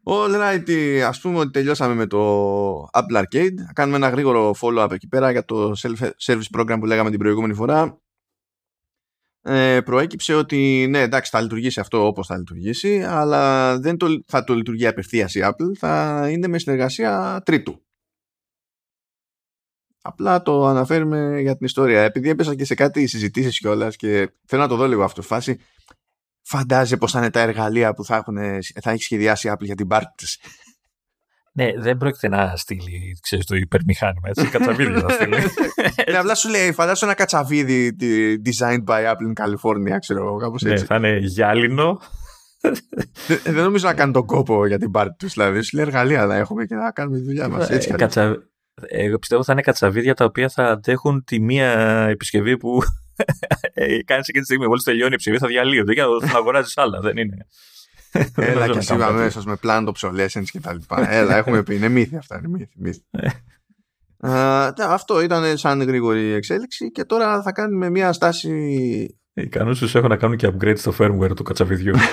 All right, ας πούμε ότι τελειώσαμε με το Apple Arcade. Κάνουμε ένα γρήγορο follow-up εκεί πέρα για το self-service program που λέγαμε την προηγούμενη φορά. Ε, προέκυψε ότι ναι εντάξει θα λειτουργήσει αυτό όπως θα λειτουργήσει αλλά δεν το, θα το λειτουργεί απευθείας η Apple θα είναι με συνεργασία τρίτου Απλά το αναφέρουμε για την ιστορία. Επειδή έπεσα και σε κάτι συζητήσεις κιόλας και θέλω να το δω λίγο αυτό. Φάση, φαντάζεσαι πώ θα είναι τα εργαλεία που θα, έχουν, θα έχει σχεδιάσει η Apple για την πάρτι της. Ναι, δεν πρόκειται να στείλει ξέρεις, το υπερμηχάνημα, έτσι, κατσαβίδι να στείλει. ναι, απλά σου λέει, φαντάζομαι ένα κατσαβίδι designed by Apple in California, ξέρω εγώ, κάπως ναι, έτσι. Ναι, θα είναι γυάλινο. δεν, νομίζω να κάνει τον κόπο για την πάρτι τους, δηλαδή. Σου λέει εργαλεία να έχουμε και να κάνουμε τη δουλειά μας. Έτσι, κατσα, εγώ πιστεύω θα είναι κατσαβίδια τα οποία θα αντέχουν τη μία επισκευή που κάνει εκείνη τη στιγμή. Μόλις τελειώνει η επισκευή θα διαλύονται και θα αγοράζει άλλα. Δεν είναι. Έλα και εσύ αμέσω με πλάνο obsolescence και τα λοιπά. Έλα, έχουμε πει. Είναι μύθι αυτά. Είναι μύθι. μύθι. Uh, αυτό ήταν σαν γρήγορη εξέλιξη και τώρα θα κάνουμε μια στάση. Οι κανόνες τους έχουν να κάνουν και upgrade στο firmware του κατσαβιδιού.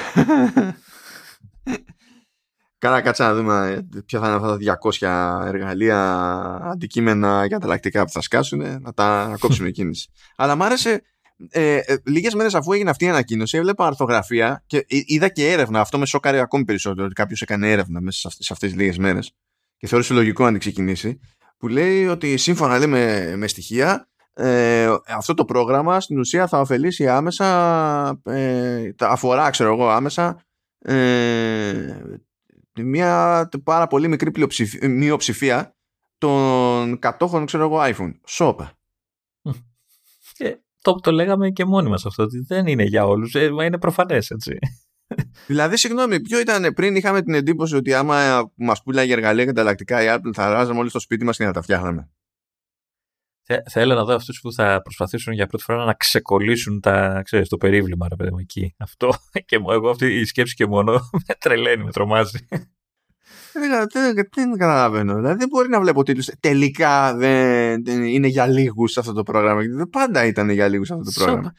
Κάνα κάτσα να δούμε ποια θα είναι αυτά τα 200 εργαλεία, αντικείμενα και ανταλλακτικά που θα σκάσουν, να τα κόψουμε κίνηση. Αλλά μ' άρεσε, ε, ε, λίγες μέρες αφού έγινε αυτή η ανακοίνωση, έβλεπα αρθογραφία και είδα και έρευνα. Αυτό με σοκάρει ακόμη περισσότερο, ότι κάποιος έκανε έρευνα μέσα σε αυτές τις λίγες μέρες και θεώρησε λογικό να την ξεκινήσει. Που λέει ότι σύμφωνα λέει, με, με στοιχεία, ε, αυτό το πρόγραμμα στην ουσία θα ωφελήσει άμεσα, ε, αφορά ξέρω εγώ άμεσα ε, μια πάρα πολύ μικρή μειοψηφία των κατόχων, ξέρω εγώ, iPhone. Σόπα. Ε, το, το λέγαμε και μόνοι μας αυτό, ότι δεν είναι για όλους, ε, μα είναι προφανές, έτσι. Δηλαδή, συγγνώμη, ποιο ήταν πριν είχαμε την εντύπωση ότι άμα μας πουλάγε εργαλεία καταλλακτικά η Apple θα ράζαμε όλοι στο σπίτι μας και να τα φτιάχναμε. Θέλω να δω αυτούς που θα προσπαθήσουν για πρώτη φορά να ξεκολλήσουν τα, ξέρεις, το περίβλημα, ρε παιδί μου, εκεί. Αυτό και εγώ αυτή η σκέψη και μόνο με τρελαίνει, με τρομάζει. Δεν καταλαβαίνω. Δηλαδή δεν μπορεί να βλέπω τίτλους. Τελικά δεν είναι για λίγους αυτό το πρόγραμμα. Πάντα ήταν για λίγους αυτό το πρόγραμμα.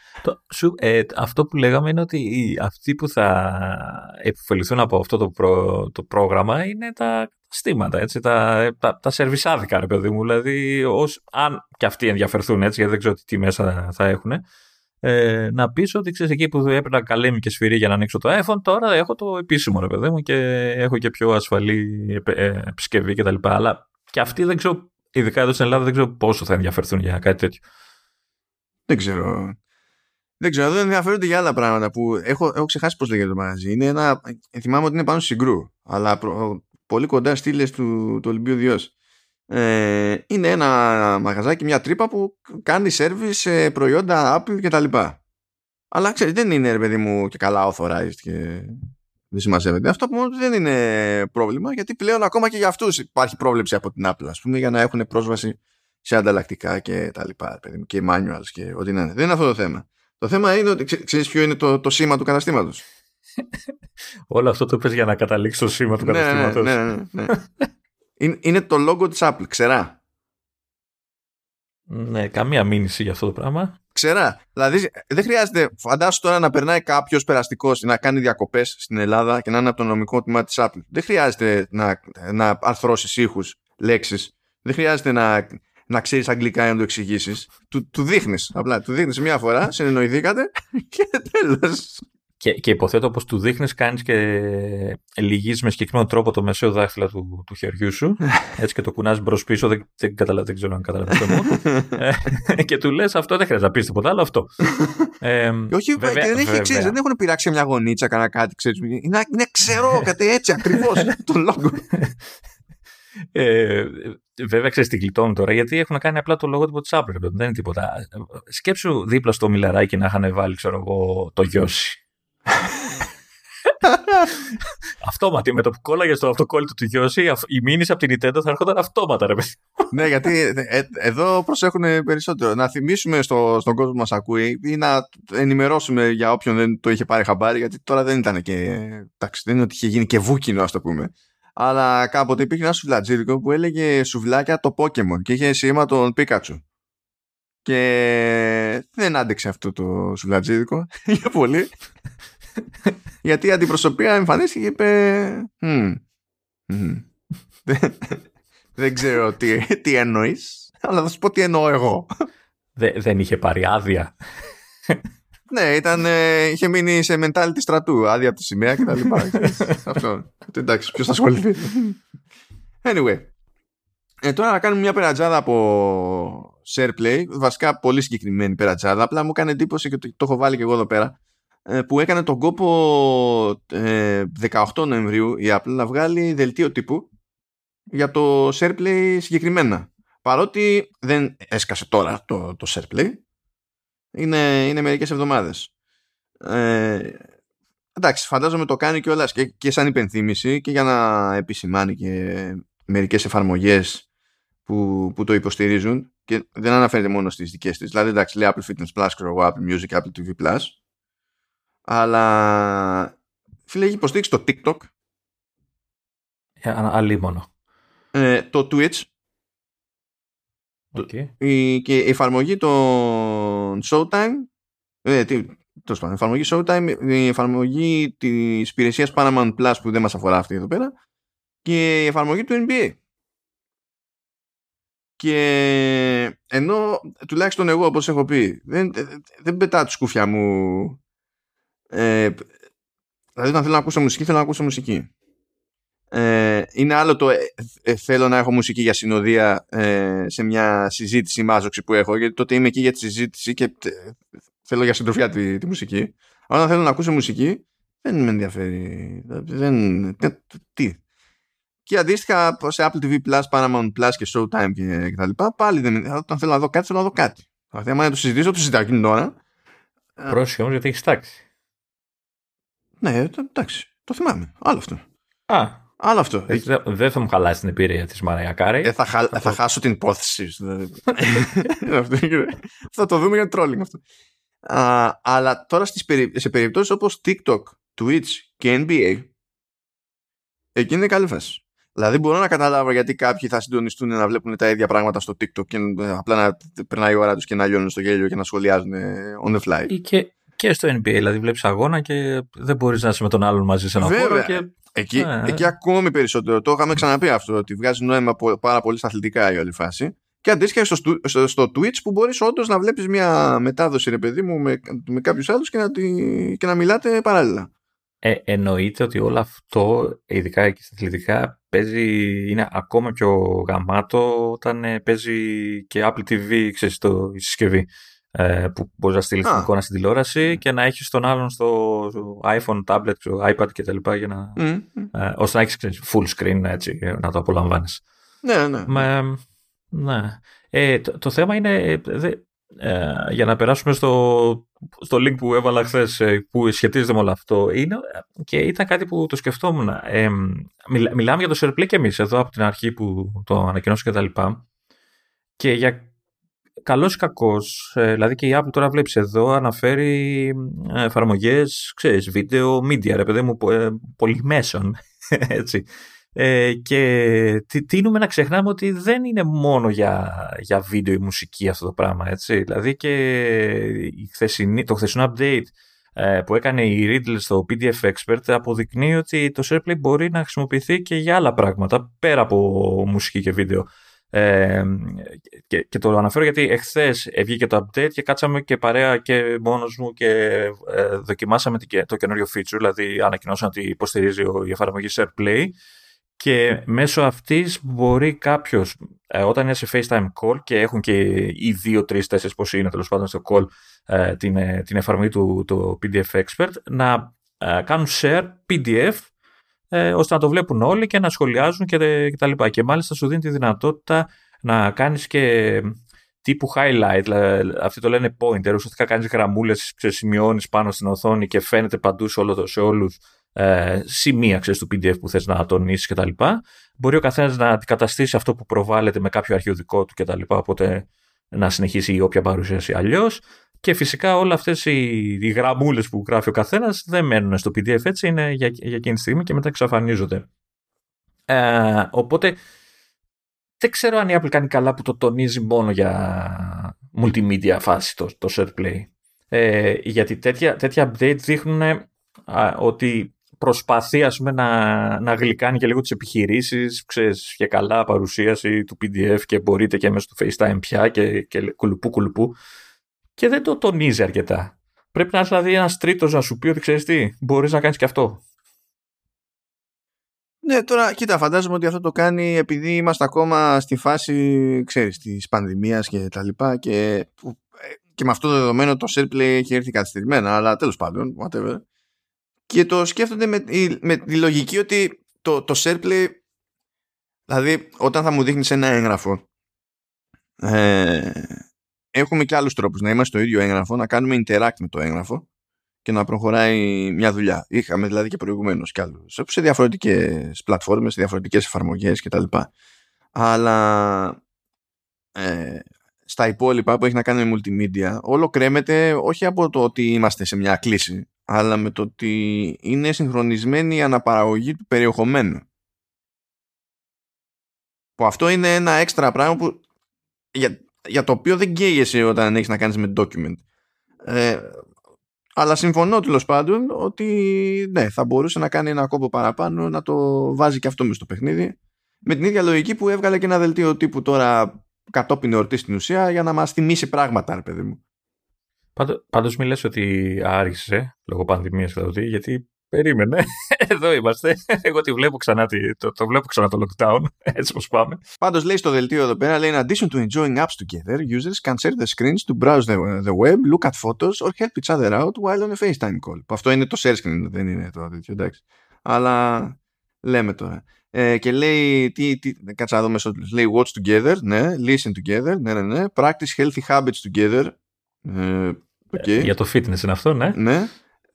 Ε, αυτό που λέγαμε είναι ότι αυτοί που θα επιφεληθούν από αυτό το, το πρόγραμμα είναι τα στήματα, έτσι, τα, τα, τα σερβισάδικα, ρε παιδί μου. Δηλαδή, ως, αν και αυτοί ενδιαφερθούν έτσι, γιατί δεν ξέρω τι μέσα θα έχουν, ε, να πεις ότι ξέρεις εκεί που έπαιρνα καλέμι και σφυρί για να ανοίξω το iPhone, τώρα έχω το επίσημο ρε παιδί μου και έχω και πιο ασφαλή ε, επισκευή κτλ. Αλλά και αυτοί δεν ξέρω, ειδικά εδώ στην Ελλάδα, δεν ξέρω πόσο θα ενδιαφερθούν για κάτι τέτοιο. Δεν ξέρω. Δεν ξέρω, δεν ενδιαφέρονται για άλλα πράγματα που έχω, έχω ξεχάσει πώς λέγεται το μαγαζί. Είναι ένα. Θυμάμαι ότι είναι πάνω συγκρού. Αλλά πολύ κοντά στήλες του, του Ολυμπίου Διός. Ε, είναι ένα μαγαζάκι, μια τρύπα που κάνει service σε προϊόντα Apple και τα λοιπά. Αλλά ξέρεις, δεν είναι ρε παιδί μου και καλά authorized και δεν συμμαζεύεται. Αυτό που δεν είναι πρόβλημα γιατί πλέον ακόμα και για αυτούς υπάρχει πρόβλεψη από την Apple ας πούμε για να έχουν πρόσβαση σε ανταλλακτικά και τα λοιπά παιδί και manuals και ό,τι να είναι. Δεν είναι αυτό το θέμα. Το θέμα είναι ότι ξέρεις ποιο είναι το, το σήμα του καταστήματος. Όλο αυτό το είπες για να καταλήξεις το σήμα του ναι, καταστήματος. Ναι, ναι, ναι. ναι. είναι, το logo της Apple, ξερά. Ναι, καμία μήνυση για αυτό το πράγμα. Ξερά. Δηλαδή, δεν χρειάζεται, φαντάσου τώρα να περνάει κάποιος περαστικός να κάνει διακοπές στην Ελλάδα και να είναι από το νομικό τμήμα της Apple. Δεν χρειάζεται να, να αρθρώσεις ήχους, λέξεις. Δεν χρειάζεται να, να ξέρεις αγγλικά για να το εξηγήσεις. Του, του δείχνεις. Απλά του δείχνεις μια φορά, συνεννοηθήκατε και τέλος. Και, και υποθέτω πως του δείχνεις, κάνεις και λυγίζεις με συγκεκριμένο τρόπο το μεσαίο δάχτυλο του, του χεριού σου έτσι και το κουνάς μπρος πίσω, δεν, δεν, καταλα, δεν ξέρω αν καταλαβαίνεις το μου ε, και του λες αυτό δεν χρειάζεται να πεις τίποτα άλλο αυτό. Ε, όχι, βέβαια, δεν, έχει, ξέρεις, δεν έχουν πειράξει μια γονίτσα κανένα κάτι, ξέρεις, είναι, είναι ξέρω κάτι έτσι ακριβώς το λόγο. Ε, βέβαια, ξέρεις τι γλιτώνουν τώρα, γιατί έχουν κάνει απλά το λόγο του Apple. Δεν είναι τίποτα. Σκέψου δίπλα στο μιλαράκι να είχαν βάλει, ξέρω εγώ, το γιώσι. Αυτόματη με το που κόλλαγες στο αυτοκόλλητο του Γιώση, η μήνυση από την Nintendo θα έρχονταν αυτόματα, ρε παιδί. ναι, γιατί ε, ε, εδώ προσέχουν περισσότερο. Να θυμίσουμε στο, στον κόσμο που μας ακούει ή να ενημερώσουμε για όποιον δεν το είχε πάρει χαμπάρι, γιατί τώρα δεν ήταν και. Εντάξει, δεν είναι ότι είχε γίνει και βούκινο, ας το πούμε. Αλλά κάποτε υπήρχε ένα σουβλατζίδικο που έλεγε σουβλάκια το Pokémon και είχε σήμα τον Pikachu. Και δεν άντεξε αυτό το σουβλατζίδικο για πολύ. Γιατί η αντιπροσωπεία εμφανίστηκε και είπε δεν ξέρω τι, τι εννοείς αλλά θα σου πω τι εννοώ εγώ. δεν είχε πάρει άδεια. ναι, ήταν, ε, είχε μείνει σε mentality στρατού, άδεια από τη σημαία και τα λοιπά. Αυτό. Εντάξει, ποιος θα ασχοληθεί. Anyway. Ε, τώρα να κάνουμε μια περατζάδα από SharePlay, βασικά πολύ συγκεκριμένη περατζάδα, απλά μου έκανε εντύπωση και το, το έχω βάλει και εγώ εδώ πέρα, ε, που έκανε τον κόπο 18 ε, Νοεμβρίου η Apple να βγάλει δελτίο τύπου για το SharePlay συγκεκριμένα. Παρότι δεν έσκασε τώρα το, το SharePlay, είναι, είναι μερικές εβδομάδες. Ε, εντάξει, φαντάζομαι το κάνει κιόλας και, και σαν υπενθύμηση και για να επισημάνει και μερικές εφαρμογές που, που το υποστηρίζουν και δεν αναφέρεται μόνο στις δικές της. Δηλαδή, εντάξει, λέει Apple Fitness Plus, ξέρω Apple Music, Apple TV Plus. Αλλά, φίλε, έχει υποστήριξει το TikTok. Ε, μόνο. Ε, το Twitch. Okay. Η, και η εφαρμογή των Showtime ε, τι, τέλος πάντων, εφαρμογή Showtime, η εφαρμογή της υπηρεσίας Paramount Plus που δεν μας αφορά αυτή εδώ πέρα και η εφαρμογή του NBA. Και ενώ τουλάχιστον εγώ όπως έχω πει δεν, δεν πετά τη σκούφια μου ε, δηλαδή όταν θέλω να ακούσω μουσική θέλω να ακούσω μουσική. Ε, είναι άλλο το ε, ε, θέλω να έχω μουσική για συνοδεία ε, σε μια συζήτηση μάζοξη που έχω γιατί τότε είμαι εκεί για τη συζήτηση και θέλω για συντροφιά τη, τη μουσική. Όταν θέλω να ακούσω μουσική, δεν με ενδιαφέρει. Δεν, τι. Και αντίστοιχα σε Apple TV Plus, Paramount Plus και Showtime και, και τα λοιπά, πάλι δεν, όταν θέλω να δω κάτι, θέλω να δω κάτι. Δηλαδή, άμα το συζητήσω, το συζητάω εκείνη την ώρα. Πρόσεχε όμως γιατί έχεις τάξει. Ναι, εντάξει. Το θυμάμαι. Άλλο αυτό. Α. Άλλο αυτό. Ε, δεν θα μου χαλάσει την εμπειρία της Μαρία Κάρη. Ε, θα, χα... θα χάσω την υπόθεση. Δηλαδή. θα το δούμε για trolling αυτό. Α, αλλά τώρα στις περι... σε περιπτώσεις όπως TikTok, Twitch και NBA εκεί είναι καλή φάση. Δηλαδή μπορώ να καταλάβω γιατί κάποιοι θα συντονιστούν να βλέπουν τα ίδια πράγματα στο TikTok και απλά να περνάει η ώρα τους και να λιώνουν στο γέλιο και να σχολιάζουν on the fly. Ή και, και στο NBA, δηλαδή βλέπεις αγώνα και δεν μπορείς να είσαι με τον άλλον μαζί σε ένα Βέβαια. χώρο και... Εκεί, ε, εκεί ακόμη περισσότερο. Το είχαμε ξαναπεί αυτό, ότι βγάζει νόημα πάρα πολύ στα αθλητικά η όλη φάση. Και αντίστοιχα στο, στο, στο Twitch που μπορείς όντως να βλέπεις μια μετάδοση ρε παιδί μου με, με κάποιους άλλους και να, και να μιλάτε παράλληλα. Ε, εννοείται ότι όλο αυτό, ειδικά και στα αθλητικά, παίζει, είναι ακόμα πιο γαμάτο όταν ε, παίζει και Apple TV, ξέρεις, το, η συσκευή. Ε, που μπορείς να στείλεις την εικόνα στην τηλεόραση και να έχεις τον άλλον στο iPhone, tablet, iPad κτλ. Για να, mm. ε, ώστε να έχεις full screen έτσι, να το απολαμβάνεις. Ναι, ναι. Με, ναι. Ε, το, το, θέμα είναι, ε, ε, για να περάσουμε στο, στο link που έβαλα χθες ε, που σχετίζεται με όλο αυτό, είναι, και ήταν κάτι που το σκεφτόμουν. Ε, μιλά, μιλάμε για το SharePlay και εμείς εδώ από την αρχή που το ανακοινώσω και τα λοιπά. Και για καλός ή κακός, δηλαδή και η Apple τώρα βλέπεις εδώ, αναφέρει εφαρμογές, ξέρεις, βίντεο, media, ρε παιδί μου, πολυμέσων. Έτσι. Ε, και τίνουμε να ξεχνάμε ότι δεν είναι μόνο για, για βίντεο ή μουσική αυτό το πράγμα, έτσι. Δηλαδή και η χθεσινή, το χθεσινό update ε, που έκανε η Riddle στο PDF Expert αποδεικνύει ότι το SharePlay μπορεί να χρησιμοποιηθεί και για άλλα πράγματα πέρα από μουσική και βίντεο. Ε, και, και, το αναφέρω γιατί εχθές βγήκε το update και κάτσαμε και παρέα και μόνος μου και ε, δοκιμάσαμε το καινούριο feature, δηλαδή ανακοινώσαμε ότι υποστηρίζει η εφαρμογή SharePlay και μέσω αυτής μπορεί κάποιος ε, όταν είναι σε FaceTime call και έχουν και οι δύο, τρεις, τέσσερις πώς είναι τέλος πάντων στο call ε, την, ε, την εφαρμογή του το PDF Expert να κάνουν share PDF ώστε να το βλέπουν όλοι και να σχολιάζουν και, και τα λοιπά. Και μάλιστα σου δίνει τη δυνατότητα να κάνεις και τύπου highlight, δηλαδή, αυτοί το λένε pointer, ουσιαστικά κάνεις γραμμούλες, σημειώνεις πάνω στην οθόνη και φαίνεται παντού σε, όλο, σε όλους ε, σημεία ξέρεις, του PDF που θες να τονίσεις κτλ. Μπορεί ο καθένας να αντικαταστήσει αυτό που προβάλλεται με κάποιο αρχείο δικό του κτλ. Οπότε να συνεχίσει η όποια παρουσίαση αλλιώς. Και φυσικά όλα αυτές οι, οι γραμμούλες που γράφει ο καθένας δεν μένουν στο PDF έτσι, είναι για, για εκείνη τη στιγμή και μετά εξαφανίζονται. Ε, οπότε δεν ξέρω αν η Apple κάνει καλά που το τονίζει μόνο για multimedia φάση το, το SharePlay. Ε, γιατί τέτοια, τέτοια update δείχνουν ότι προσπαθεί ας πούμε, να, να γλυκάνει και λίγο τις επιχειρήσεις, ξέρεις, και καλά παρουσίαση του PDF και μπορείτε και μέσα στο FaceTime πια και, και κουλουπού κουλουπού και δεν το τονίζει αρκετά. Πρέπει να είσαι δηλαδή ένας τρίτος να σου πει ότι ξέρεις τι, μπορείς να κάνεις και αυτό. Ναι, τώρα κοίτα, φαντάζομαι ότι αυτό το κάνει επειδή είμαστε ακόμα στη φάση, ξέρεις, της πανδημίας και τα λοιπά και, και με αυτό το δεδομένο το SharePlay έχει έρθει καθυστερημένα, αλλά τέλος πάντων, whatever και το σκέφτονται με, με τη λογική ότι το, το SharePlay δηλαδή όταν θα μου δείχνεις ένα έγγραφο ε, έχουμε και άλλους τρόπους να είμαστε στο ίδιο έγγραφο να κάνουμε interact με το έγγραφο και να προχωράει μια δουλειά. Είχαμε δηλαδή και προηγουμένως κι άλλους σε διαφορετικές πλατφόρμες, σε διαφορετικές εφαρμογές κτλ. Αλλά ε, στα υπόλοιπα που έχει να κάνει με multimedia όλο κρέμεται όχι από το ότι είμαστε σε μια κλίση αλλά με το ότι είναι συγχρονισμένη η αναπαραγωγή του περιεχομένου. Που αυτό είναι ένα έξτρα πράγμα που, για, για το οποίο δεν καίγεσαι όταν έχεις να κάνεις με document. Ε, αλλά συμφωνώ τέλος πάντων ότι ναι, θα μπορούσε να κάνει ένα κόμπο παραπάνω να το βάζει και αυτό μες στο παιχνίδι. Με την ίδια λογική που έβγαλε και ένα δελτίο τύπου τώρα κατόπιν εορτής στην ουσία για να μας θυμίσει πράγματα, ρε παιδί μου. Πάντω μην λες ότι άργησες λόγω πανδημίας δηλαδή, γιατί περίμενε. Εδώ είμαστε. Εγώ τη βλέπω ξανά, το, το βλέπω ξανά το lockdown, έτσι πως πάμε. Πάντω λέει στο δελτίο εδώ πέρα, λέει, in addition to enjoying apps together, users can share the screens to browse the, the web, look at photos or help each other out while on a FaceTime call. Αυτό είναι το share screen, δεν είναι το τέτοιο, εντάξει. Αλλά λέμε τώρα. Ε, και λέει, τι, τι, κάτσα να δω μέσω λέει watch together, ναι, listen together, ναι, ναι, ναι, practice healthy habits together, ε, okay. Για το fitness είναι αυτό, ναι. Ναι.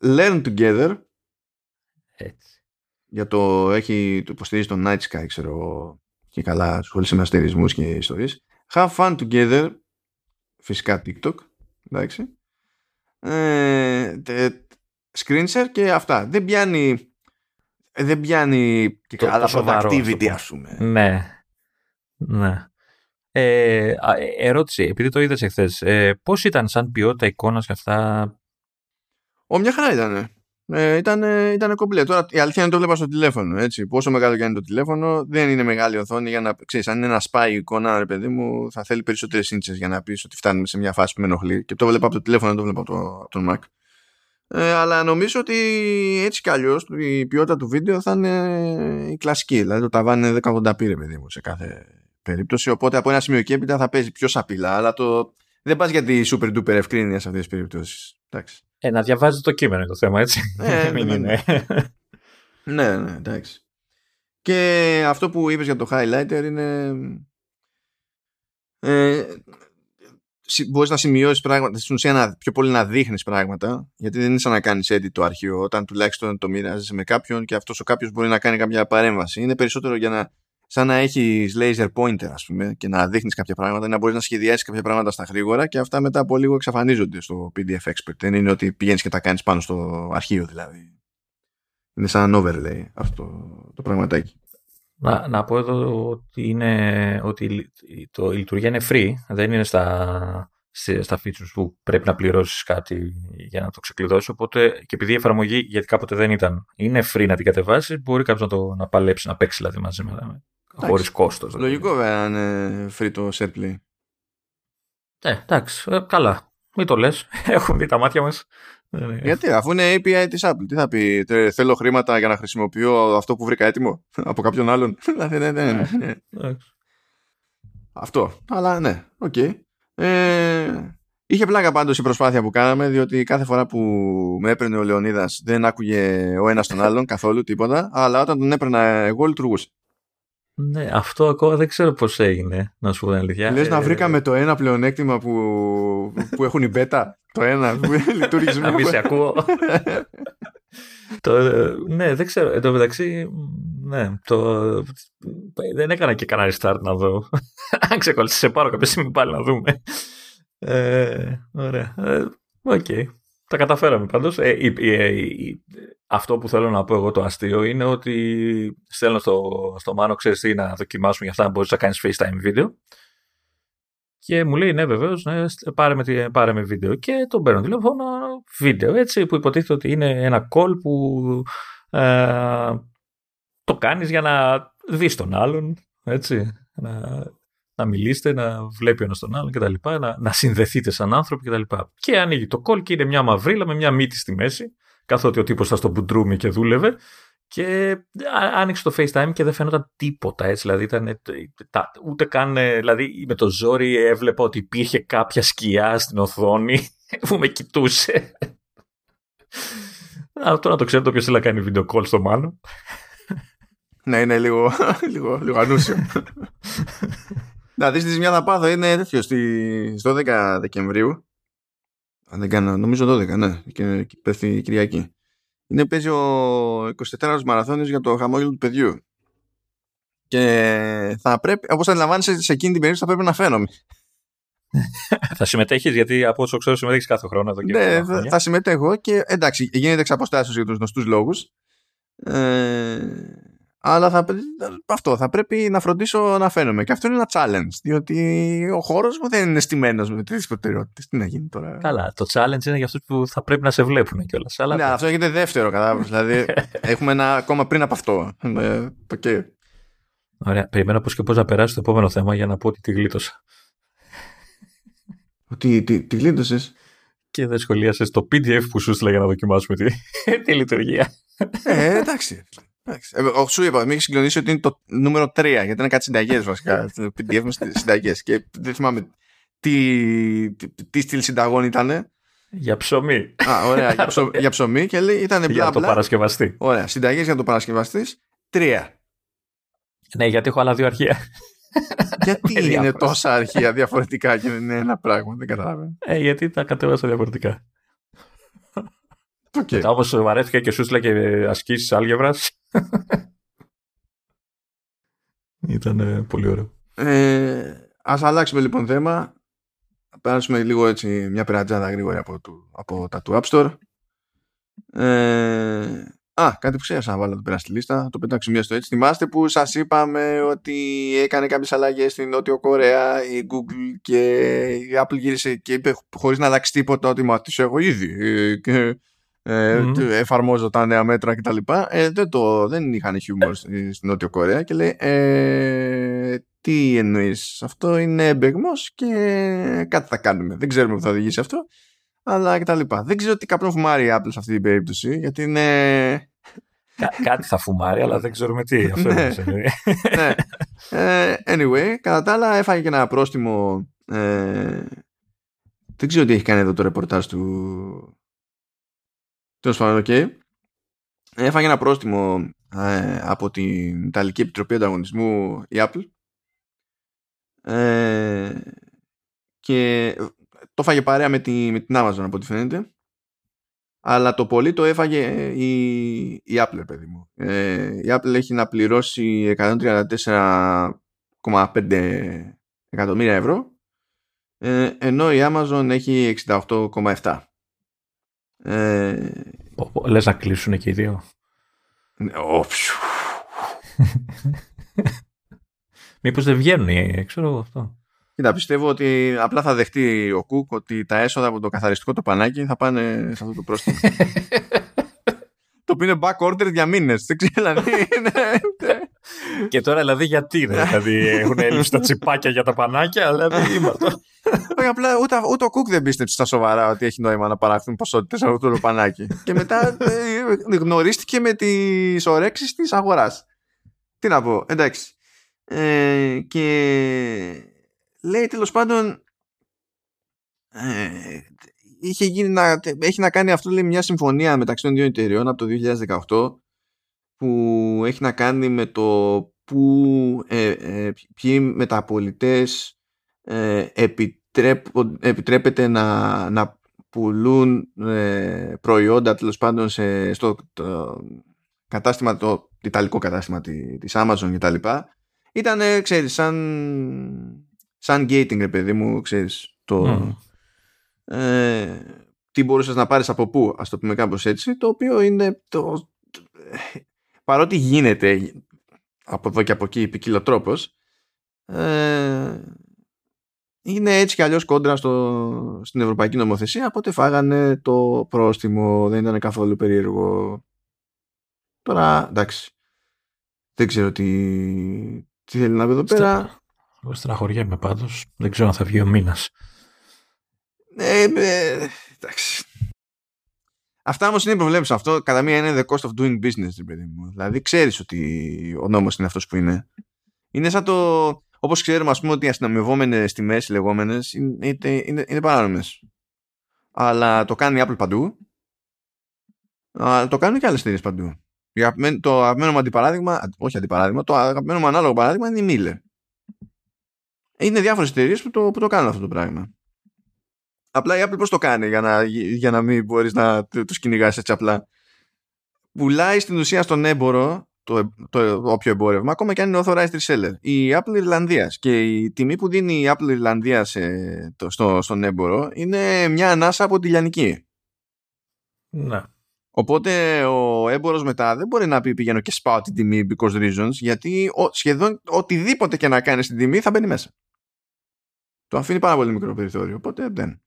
Learn together, έτσι. Για το έχει, το υποστηρίζει το Night Sky, ξέρω και καλά ασχολείσαι με αστερισμούς και ιστορίες. Have fun together, φυσικά TikTok, εντάξει. Ε, screen share και αυτά. Δεν πιάνει, δεν πιάνει και το, καλά productivity, ας πούμε. Ναι, ναι. Ε, ερώτηση, επειδή το είδες εχθές, ε, πώς ήταν σαν ποιότητα εικόνας και αυτά; Ο, μια χαρά ήταν. Ε, ήταν, ήταν κομπλέ. Τώρα η αλήθεια είναι το βλέπα στο τηλέφωνο. Έτσι. Πόσο μεγάλο και είναι το τηλέφωνο, δεν είναι μεγάλη οθόνη για να ξέρεις. Αν είναι ένα σπάει εικόνα, ρε παιδί μου, θα θέλει περισσότερες σύνθεσει για να πεις ότι φτάνουμε σε μια φάση που με ενοχλεί. Και το βλέπα από το τηλέφωνο, δεν το βλέπα από, το, τον Mac. Ε, αλλά νομίζω ότι έτσι κι αλλιώς η ποιότητα του βίντεο θα είναι η κλασική. Δηλαδή το ταβάνι είναι 1080p, ρε παιδί μου, σε κάθε περίπτωση. Οπότε από ένα σημείο και έπειτα θα παίζει πιο σαπίλα. Αλλά το... δεν πας για τη super duper ευκρίνεια σε αυτές τις περιπτώσεις. Εντάξει. Ε, να διαβάζει το κείμενο το θέμα, έτσι. Ε, ναι, ναι, ναι. ναι, ναι, εντάξει. Και αυτό που είπες για το highlighter είναι... Ε, μπορείς να σημειώσεις πράγματα, στην ουσία να, πιο πολύ να δείχνεις πράγματα, γιατί δεν είναι σαν να κάνεις edit το αρχείο, όταν τουλάχιστον το μοιράζεσαι με κάποιον και αυτός ο κάποιος μπορεί να κάνει κάποια παρέμβαση. Είναι περισσότερο για να σαν να έχεις laser pointer, ας πούμε, και να δείχνεις κάποια πράγματα, να μπορείς να σχεδιάσεις κάποια πράγματα στα γρήγορα και αυτά μετά από λίγο εξαφανίζονται στο PDF Expert. Δεν είναι ότι πηγαίνεις και τα κάνεις πάνω στο αρχείο, δηλαδή. Είναι σαν overlay αυτό το πραγματάκι. Να, να πω εδώ ότι, είναι, ότι το, η λειτουργία είναι free, δεν είναι στα, στα features που πρέπει να πληρώσεις κάτι για να το ξεκλειδώσεις. Οπότε και επειδή η εφαρμογή, γιατί κάποτε δεν ήταν, είναι free να την κατεβάσεις, μπορεί κάποιος να, το, να παλέψει, να παίξει δηλαδή μαζί με, Χωρίς κόστος. Δηλαδή. Λογικό βέβαια είναι free το SharePlay. Ε, εντάξει, ε, καλά. Μην το λες. Έχουμε δει τα μάτια μας. Ε, Γιατί, αφού είναι API της Apple, τι θα πει, θέλω χρήματα για να χρησιμοποιώ αυτό που βρήκα έτοιμο από κάποιον άλλον. Δηλαδή, ναι, ναι, ναι. Αυτό. Αλλά ναι, OK. Okay. Ε, είχε πλάκα πάντως η προσπάθεια που κάναμε, διότι κάθε φορά που με έπαιρνε ο Λεωνίδας δεν άκουγε ο ένας τον άλλον καθόλου τίποτα, αλλά όταν τον έπαιρνα εγώ λειτουργούσε. Ναι, αυτό ακόμα δεν ξέρω πώς έγινε, να σου πω την αλήθεια. Λες να ε, βρήκαμε το ένα πλεονέκτημα που, που έχουν οι beta, το ένα που λειτούργησε. Να μην σε ακούω. το, ναι, δεν ξέρω. Εν τω μεταξύ, ναι, το, δεν έκανα και κανένα restart να δω. Αν ξεκολλήσει, σε πάρω κάποια στιγμή πάλι να δούμε. Ε, ωραία. Ε, OK. okay. Τα καταφέραμε πάντως. Ε, αυτό που θέλω να πω εγώ το αστείο είναι ότι στέλνω στο, στο Μάνο, ξέρεις τι, να δοκιμάσουμε για αυτά να μπορείς να κάνεις FaceTime βίντεο. Και μου λέει, ναι, βεβαίως, ναι, πάρε, με, πάρε με βίντεο. Και τον παίρνω τηλέφωνο, βίντεο, έτσι, που υποτίθεται ότι είναι ένα call που ε, το κάνεις για να δεις τον άλλον, έτσι, να, να μιλήσετε, να βλέπει ο ένας τον άλλον κτλ. Να, να συνδεθείτε σαν άνθρωποι κτλ. Και, και ανοίγει το call και είναι μια μαυρίλα με μια μύτη στη μέση, καθότι ο τύπος ήταν στο μπουντρούμι και δούλευε. Και άνοιξε το FaceTime και δεν φαίνονταν τίποτα έτσι. Δηλαδή, ήταν, ούτε καν. Δηλαδή, με το ζόρι έβλεπα ότι υπήρχε κάποια σκιά στην οθόνη που με κοιτούσε. Α, τώρα το ξέρετε ποιο θέλει να κάνει video call στο Μάνο. Ναι, είναι λίγο, λίγο, λίγο ανούσιο. Να δεις τη ζημιά θα πάθω είναι τέτοιο στις 12 Δεκεμβρίου αν δεν κάνω, νομίζω 12, ναι, και, και πέφτει η Κυριακή. Είναι παίζει ο 24ωρος μαραθώνιος για το χαμόγελο του παιδιού. Και θα πρέπει, όπως αντιλαμβάνεσαι σε εκείνη την περίπτωση θα πρέπει να φαίνομαι. θα συμμετέχεις, γιατί από όσο ξέρω συμμετέχεις κάθε χρόνο εδώ και Ναι, θα, θα συμμετέχω και εντάξει, γίνεται εξ αποστάσεως για τους γνωστούς λόγους. Ε, αλλά θα, αυτό θα πρέπει να φροντίσω να φαίνομαι. Και αυτό είναι ένα challenge. Διότι ο χώρος μου δεν είναι στημένος με τέτοιε προτεραιότητες. Τι να γίνει τώρα; Καλά. Το challenge είναι για αυτούς που θα πρέπει να σε βλέπουν κιόλας. Αλλά... Ναι, αυτό έγινε δεύτερο, κατάλαβες. δηλαδή έχουμε ένα ακόμα πριν από αυτό. Okay. Ε, Ωραία. Περιμένω πώς και πώς να περάσει το επόμενο θέμα για να πω ότι τη γλίτωσα. Ότι τη, τη γλίτωσες; Και δεν σχολίασες το PDF που σου έστειλα για να δοκιμάσουμε τη, τη λειτουργία. Ε, εντάξει. Ε, σου είπα, με έχεις συγκλονίσει ότι είναι το νούμερο 3, γιατί είναι κάτι συνταγές βασικά. Το PDF με συνταγές. Και δεν θυμάμαι τι, τι, τι στυλ συνταγών ήταν. Για ψωμί. Α, ωραία, για, ψω, για ψωμί και λέει ήταν μπλα Για το παρασκευαστή. Ωραία, συνταγές για το παρασκευαστής. Τρία. Ναι, γιατί έχω άλλα δύο αρχεία. Γιατί είναι τόσα αρχεία διαφορετικά και δεν είναι ένα πράγμα, δεν καταλαβαίνω. Ε, γιατί τα κατέβασα διαφορετικά. Okay. Μετά όπως βαρέθηκα και σου έστειλα και ασκήσεις άλγευρας. Ήταν πολύ ωραίο. Ε, ας αλλάξουμε λοιπόν θέμα. Θα περάσουμε λίγο έτσι μια περατζάδα γρήγορα από, του, από τα του App Store. Ε, α, κάτι που ξέχασα να βάλω εδώ πέρα στη λίστα. Το πετάξω μια στο έτσι. Θυμάστε που σας είπαμε ότι έκανε κάποιες αλλαγές στην Νότιο Κορέα η Google και η Apple γύρισε και είπε χωρίς να αλλάξει τίποτα ότι μα τις έχω ήδη. Και ε, mm. εφαρμόζω τα νέα μέτρα κτλ. Ε, δεν, το, δεν είχαν χιούμορ στην Νότιο Κορέα και λέει ε, τι εννοείς, αυτό είναι έμπεγμο και κάτι θα κάνουμε. Δεν ξέρουμε που θα οδηγήσει αυτό, αλλά κτλ. Δεν ξέρω τι καπνό φουμάρει η Apple σε αυτή την περίπτωση, γιατί είναι. κάτι θα φουμάρει, αλλά δεν ξέρουμε τι. Αυτό ναι. ναι. Ε, anyway, κατά τα άλλα έφαγε και ένα πρόστιμο. Ε, δεν ξέρω τι έχει κάνει εδώ το ρεπορτάζ του, Τέλος πάντων, okay. Έφαγε ένα πρόστιμο ε, από την Ιταλική Επιτροπή Ανταγωνισμού η Apple. Ε, και το έφαγε παρέα με, τη, με την Amazon από ό,τι φαίνεται. Αλλά το πολύ το έφαγε η, η Apple παιδί μου. Ε, η Apple έχει να πληρώσει 134,5 εκατομμύρια ευρώ ε, ενώ η Amazon έχει 68,7 ε... Λες να κλείσουν και οι δύο; Όψου. Μήπως δεν βγαίνουν ξέρω εγώ αυτό. Κοίτα, πιστεύω ότι απλά θα δεχτεί ο Κουκ ότι τα έσοδα από το καθαριστικό το πανάκι θα πάνε σε αυτό το πρόστιμο. το οποίο είναι back order για μήνες. Δεν ξέρω, δηλαδή. Και τώρα δηλαδή γιατί, ρε, δηλαδή έχουν έλλειψη τα τσιπάκια για τα πανάκια, δηλαδή είμαστε. Όχι, απλά ούτε, ούτε ο Κουκ δεν πίστεψε στα σοβαρά ότι έχει νόημα να παραχθούν ποσότητες από το πανάκι. και μετά ε, γνωρίστηκε με τις ορέξει της αγοράς. Τι να πω, εντάξει. Ε, και λέει τέλος πάντων ε, είχε γίνει να, έχει να κάνει αυτό λέει μια συμφωνία μεταξύ των δύο εταιριών από το 2018 που έχει να κάνει με το που ε, ε, ποιοι μεταπολιτές ε, επιτρέπεται να, να πουλούν ε, προϊόντα τέλος πάντων σε, στο κατάστημα, το ιταλικό κατάστημα της Amazon κτλ. Ήταν, ξέρεις, σαν, σαν gating, ρε παιδί μου, ξέρεις, το... Ε, τι μπορούσες να πάρεις από πού, ας το πούμε κάπως έτσι, το οποίο είναι το, παρότι γίνεται από εδώ και από εκεί ποικιλοτρόπος ε, είναι έτσι κι αλλιώς κόντρα στο, στην Ευρωπαϊκή Νομοθεσία οπότε φάγανε το πρόστιμο δεν ήταν καθόλου περίεργο. Τώρα εντάξει δεν ξέρω τι, τι θέλει να πει εδώ πέρα. εγώ στεναχωριέμαι πάντως δεν ξέρω αν θα βγει ο μήνας ε, ε, εντάξει Αυτά όμως είναι προβλέψεις. Αυτό κατά μία είναι the cost of doing business, παιδί μου. Δηλαδή ξέρεις ότι ο νόμος είναι αυτός που είναι. Είναι σαν το. Όπως ξέρουμε, ας πούμε, ότι οι αστυνομευόμενες τιμές, οι λεγόμενες, είναι, είναι, είναι παράνομες. Αλλά το κάνει η Apple παντού. Αλλά το κάνουν και άλλες εταιρείες παντού. Το αγαπημένο μου αντιπαράδειγμα, όχι αντιπαράδειγμα, το αγαπημένο μου ανάλογο παράδειγμα είναι η Miller. Είναι διάφορες εταιρείες που το, που το κάνουν αυτό το πράγμα. Απλά η Apple πώς το κάνει για να, για να μην μπορείς να τους κυνηγάς έτσι απλά; Πουλάει στην ουσία στον έμπορο το, το όποιο εμπόρευμα, ακόμα και αν είναι authorized reseller. Η Apple Ιρλανδίας και η τιμή που δίνει η Apple Ιρλανδίας ε, στο, στον έμπορο είναι μια ανάσα από τη Λιανική. Ναι. Οπότε ο έμπορος μετά δεν μπορεί να πει πηγαίνω και σπάω την τιμή because reasons γιατί ο, σχεδόν οτιδήποτε και να κάνει στην τιμή θα μπαίνει μέσα. Το αφήνει πάρα πολύ μικρό περιθώριο, οπότε δεν.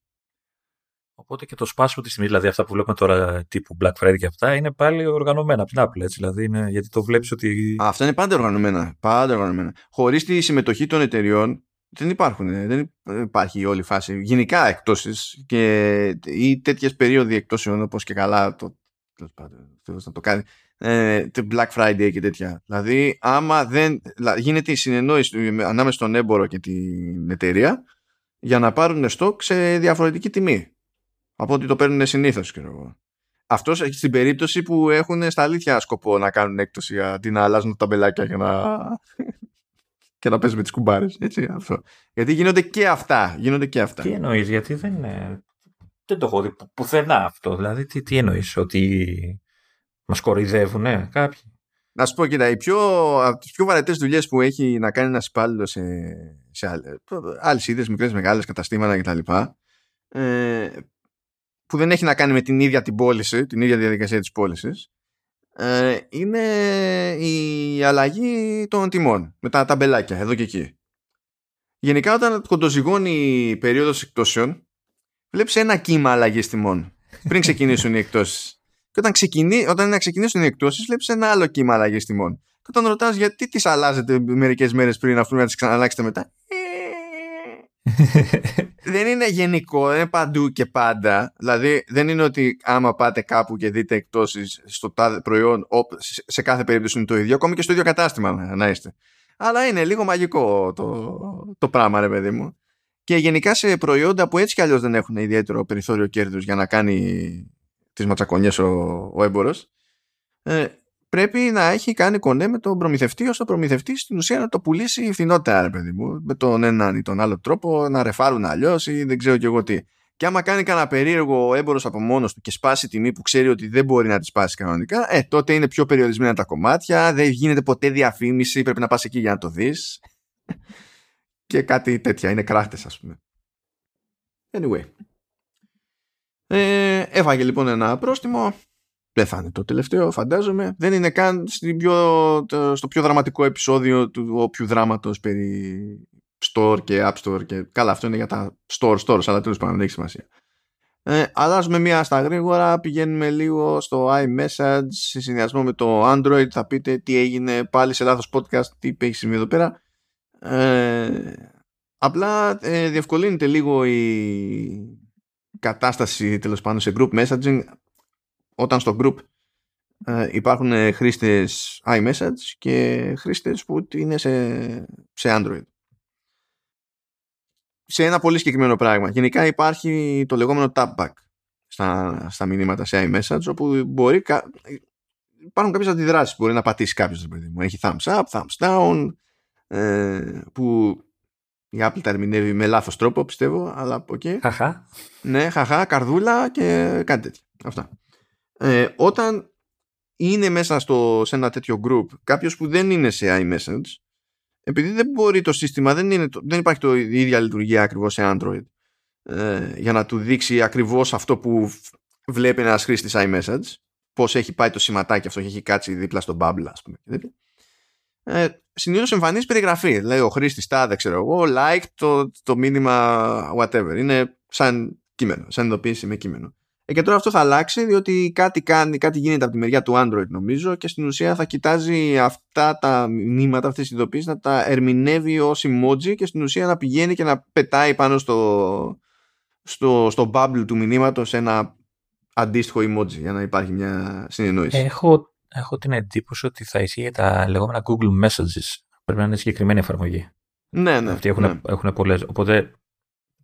Οπότε και το σπάσιμο τη τιμή, δηλαδή αυτά που βλέπουμε τώρα τύπου Black Friday και αυτά, είναι πάλι οργανωμένα από την Apple. Έτσι, δηλαδή είναι, γιατί το βλέπεις ότι. Α, αυτά είναι πάντα οργανωμένα. Πάντα οργανωμένα. Χωρίς τη συμμετοχή των εταιριών δεν υπάρχουν. ε, Δεν υπάρχει όλη η φάση. Γενικά εκτόσεις και ή τέτοιες περίοδοι εκτόσεων όπως και καλά το. τέλος πάντων, Θεός να το κάνει. Ε, το Black Friday και τέτοια. Δηλαδή, άμα δεν. δηλαδή, γίνεται η συνεννόηση ανάμεσα στον έμπορο και την εταιρεία για να πάρουν στόκ σε διαφορετική τιμή από ό,τι το παίρνουν συνήθως. Αυτός στην περίπτωση που έχουν στα αλήθεια σκοπό να κάνουν έκπτωση αντί να αλλάζουν τα ταμπελάκια για να, και να παίζουν με τις κουμπάρες. Αυτό. Γιατί γίνονται και αυτά. Γίνονται και αυτά. Τι εννοείς, γιατί δεν είναι. Δεν το έχω δει που- πουθενά αυτό. Δηλαδή, τι, τι εννοείς, ότι μας κοροϊδεύουν κάποιοι; Να σου πω, κοίτα, οι πιο, από τις πιο βαρετές δουλειές που έχει να κάνει ένας υπάλληλος σε, σε άλλες είδε, μικρές, μεγάλες καταστήματα κτλ. Ε, που δεν έχει να κάνει με την ίδια την πώληση, την ίδια διαδικασία της πώλησης, ε, είναι η αλλαγή των τιμών με τα ταμπελάκια εδώ και εκεί. Γενικά όταν κοντοζυγώνει η περίοδος εκτόσεων βλέπεις ένα κύμα αλλαγής τιμών πριν ξεκινήσουν οι εκτόσεις. Και όταν, ξεκινεί, όταν είναι να ξεκινήσουν οι εκτόσεις βλέπεις ένα άλλο κύμα αλλαγής τιμών. Και όταν ρωτάς γιατί τις αλλάζετε μερικές μέρες πριν αφού να τις ξαναλλάξετε μετά δεν είναι γενικό, δεν είναι παντού και πάντα. Δηλαδή, δεν είναι ότι άμα πάτε κάπου και δείτε εκτόσει στο τάδε προϊόν, οπ, σε- σε κάθε περίπτωση είναι το ίδιο, ακόμη και στο ίδιο κατάστημα να, να είστε. Αλλά είναι λίγο μαγικό το, το πράγμα, ρε παιδί μου. Και γενικά σε προϊόντα που έτσι κι αλλιώς δεν έχουν ιδιαίτερο περιθώριο κέρδους για να κάνει τις ματσακονιές ο, ο έμπορο, ε, πρέπει να έχει κάνει κονέ με τον προμηθευτή, ώστε ο προμηθευτής στην ουσία να το πουλήσει φθηνότερα, ρε παιδί μου, με τον έναν ή τον άλλο τρόπο, να ρεφάρουν αλλιώς ή δεν ξέρω κι εγώ τι. Και άμα κάνει κανένα περίεργο έμπορος από μόνος του και σπάσει τιμή που ξέρει ότι δεν μπορεί να τη σπάσει κανονικά, ε, τότε είναι πιο περιορισμένα τα κομμάτια, δεν γίνεται ποτέ διαφήμιση, πρέπει να πας εκεί για να το δεις. και κάτι τέτοια, είναι κράχτες, ας πούμε. Anyway. Ε, έφαγε λοιπόν ένα πρόστιμο. Δεν θα είναι το τελευταίο, φαντάζομαι. Δεν είναι καν στην πιο, το- στο πιο δραματικό επεισόδιο του όποιου δράματος περί store και app store και καλά αυτό είναι για τα store stores αλλά τέλος πάντων δεν έχει σημασία. Ε, αλλάζουμε μία στα γρήγορα, πηγαίνουμε λίγο στο iMessage σε συνδυασμό με το Android θα πείτε τι έγινε πάλι σε λάθος podcast, τι έχει συμβεί εδώ πέρα. Ε, απλά ε, διευκολύνεται λίγο η κατάσταση τέλος πάντων σε group messaging όταν στο group ε, υπάρχουν ε, χρήστες iMessage και χρήστες που είναι σε, σε Android. Σε ένα πολύ συγκεκριμένο πράγμα. Γενικά υπάρχει το λεγόμενο tapback στα, στα μηνύματα σε iMessage όπου μπορεί κα... υπάρχουν κάποιες αντιδράσεις που μπορεί να πατήσει κάποιος παιδί μου. Έχει thumbs up, thumbs down ε, που η Apple τα ερμηνεύει με λάθος τρόπο πιστεύω αλλά ok. Χαχά. Ναι, χαχά, καρδούλα και κάτι τέτοιο. Αυτά. Ε, όταν είναι μέσα στο, σε ένα τέτοιο group κάποιος που δεν είναι σε iMessage, επειδή δεν μπορεί το σύστημα, δεν, είναι, το- δεν υπάρχει το, η ίδια λειτουργία ακριβώς σε Android ε, για να του δείξει ακριβώς αυτό που φ- βλέπει ένας χρήστης iMessage, πώς έχει πάει το σηματάκι αυτό και έχει κάτσει δίπλα στο bubble, ας πούμε. και τέτοια. Ε, Συνήθως εμφανίζει περιγραφή. Λέει ο χρήστης τάδε, ξέρω εγώ, like το, το μήνυμα whatever. Είναι σαν κείμενο, σαν ειδοποίηση με κείμενο. Ε, και τώρα αυτό θα αλλάξει διότι κάτι, κάνει, κάτι γίνεται από τη μεριά του Android νομίζω και στην ουσία θα κοιτάζει αυτά τα μηνύματα, αυτές τις ειδοποίησεις να τα ερμηνεύει ως emoji και στην ουσία να πηγαίνει και να πετάει πάνω στο, στο, στο bubble του μηνύματος ένα αντίστοιχο emoji για να υπάρχει μια συνεννόηση. Έχω, έχω την εντύπωση ότι θα ισχύει για τα λεγόμενα Google Messages. Πρέπει να είναι συγκεκριμένη εφαρμογή. ναι, ναι. Αυτοί έχουν, ναι. έχουν πολλές. Οπότε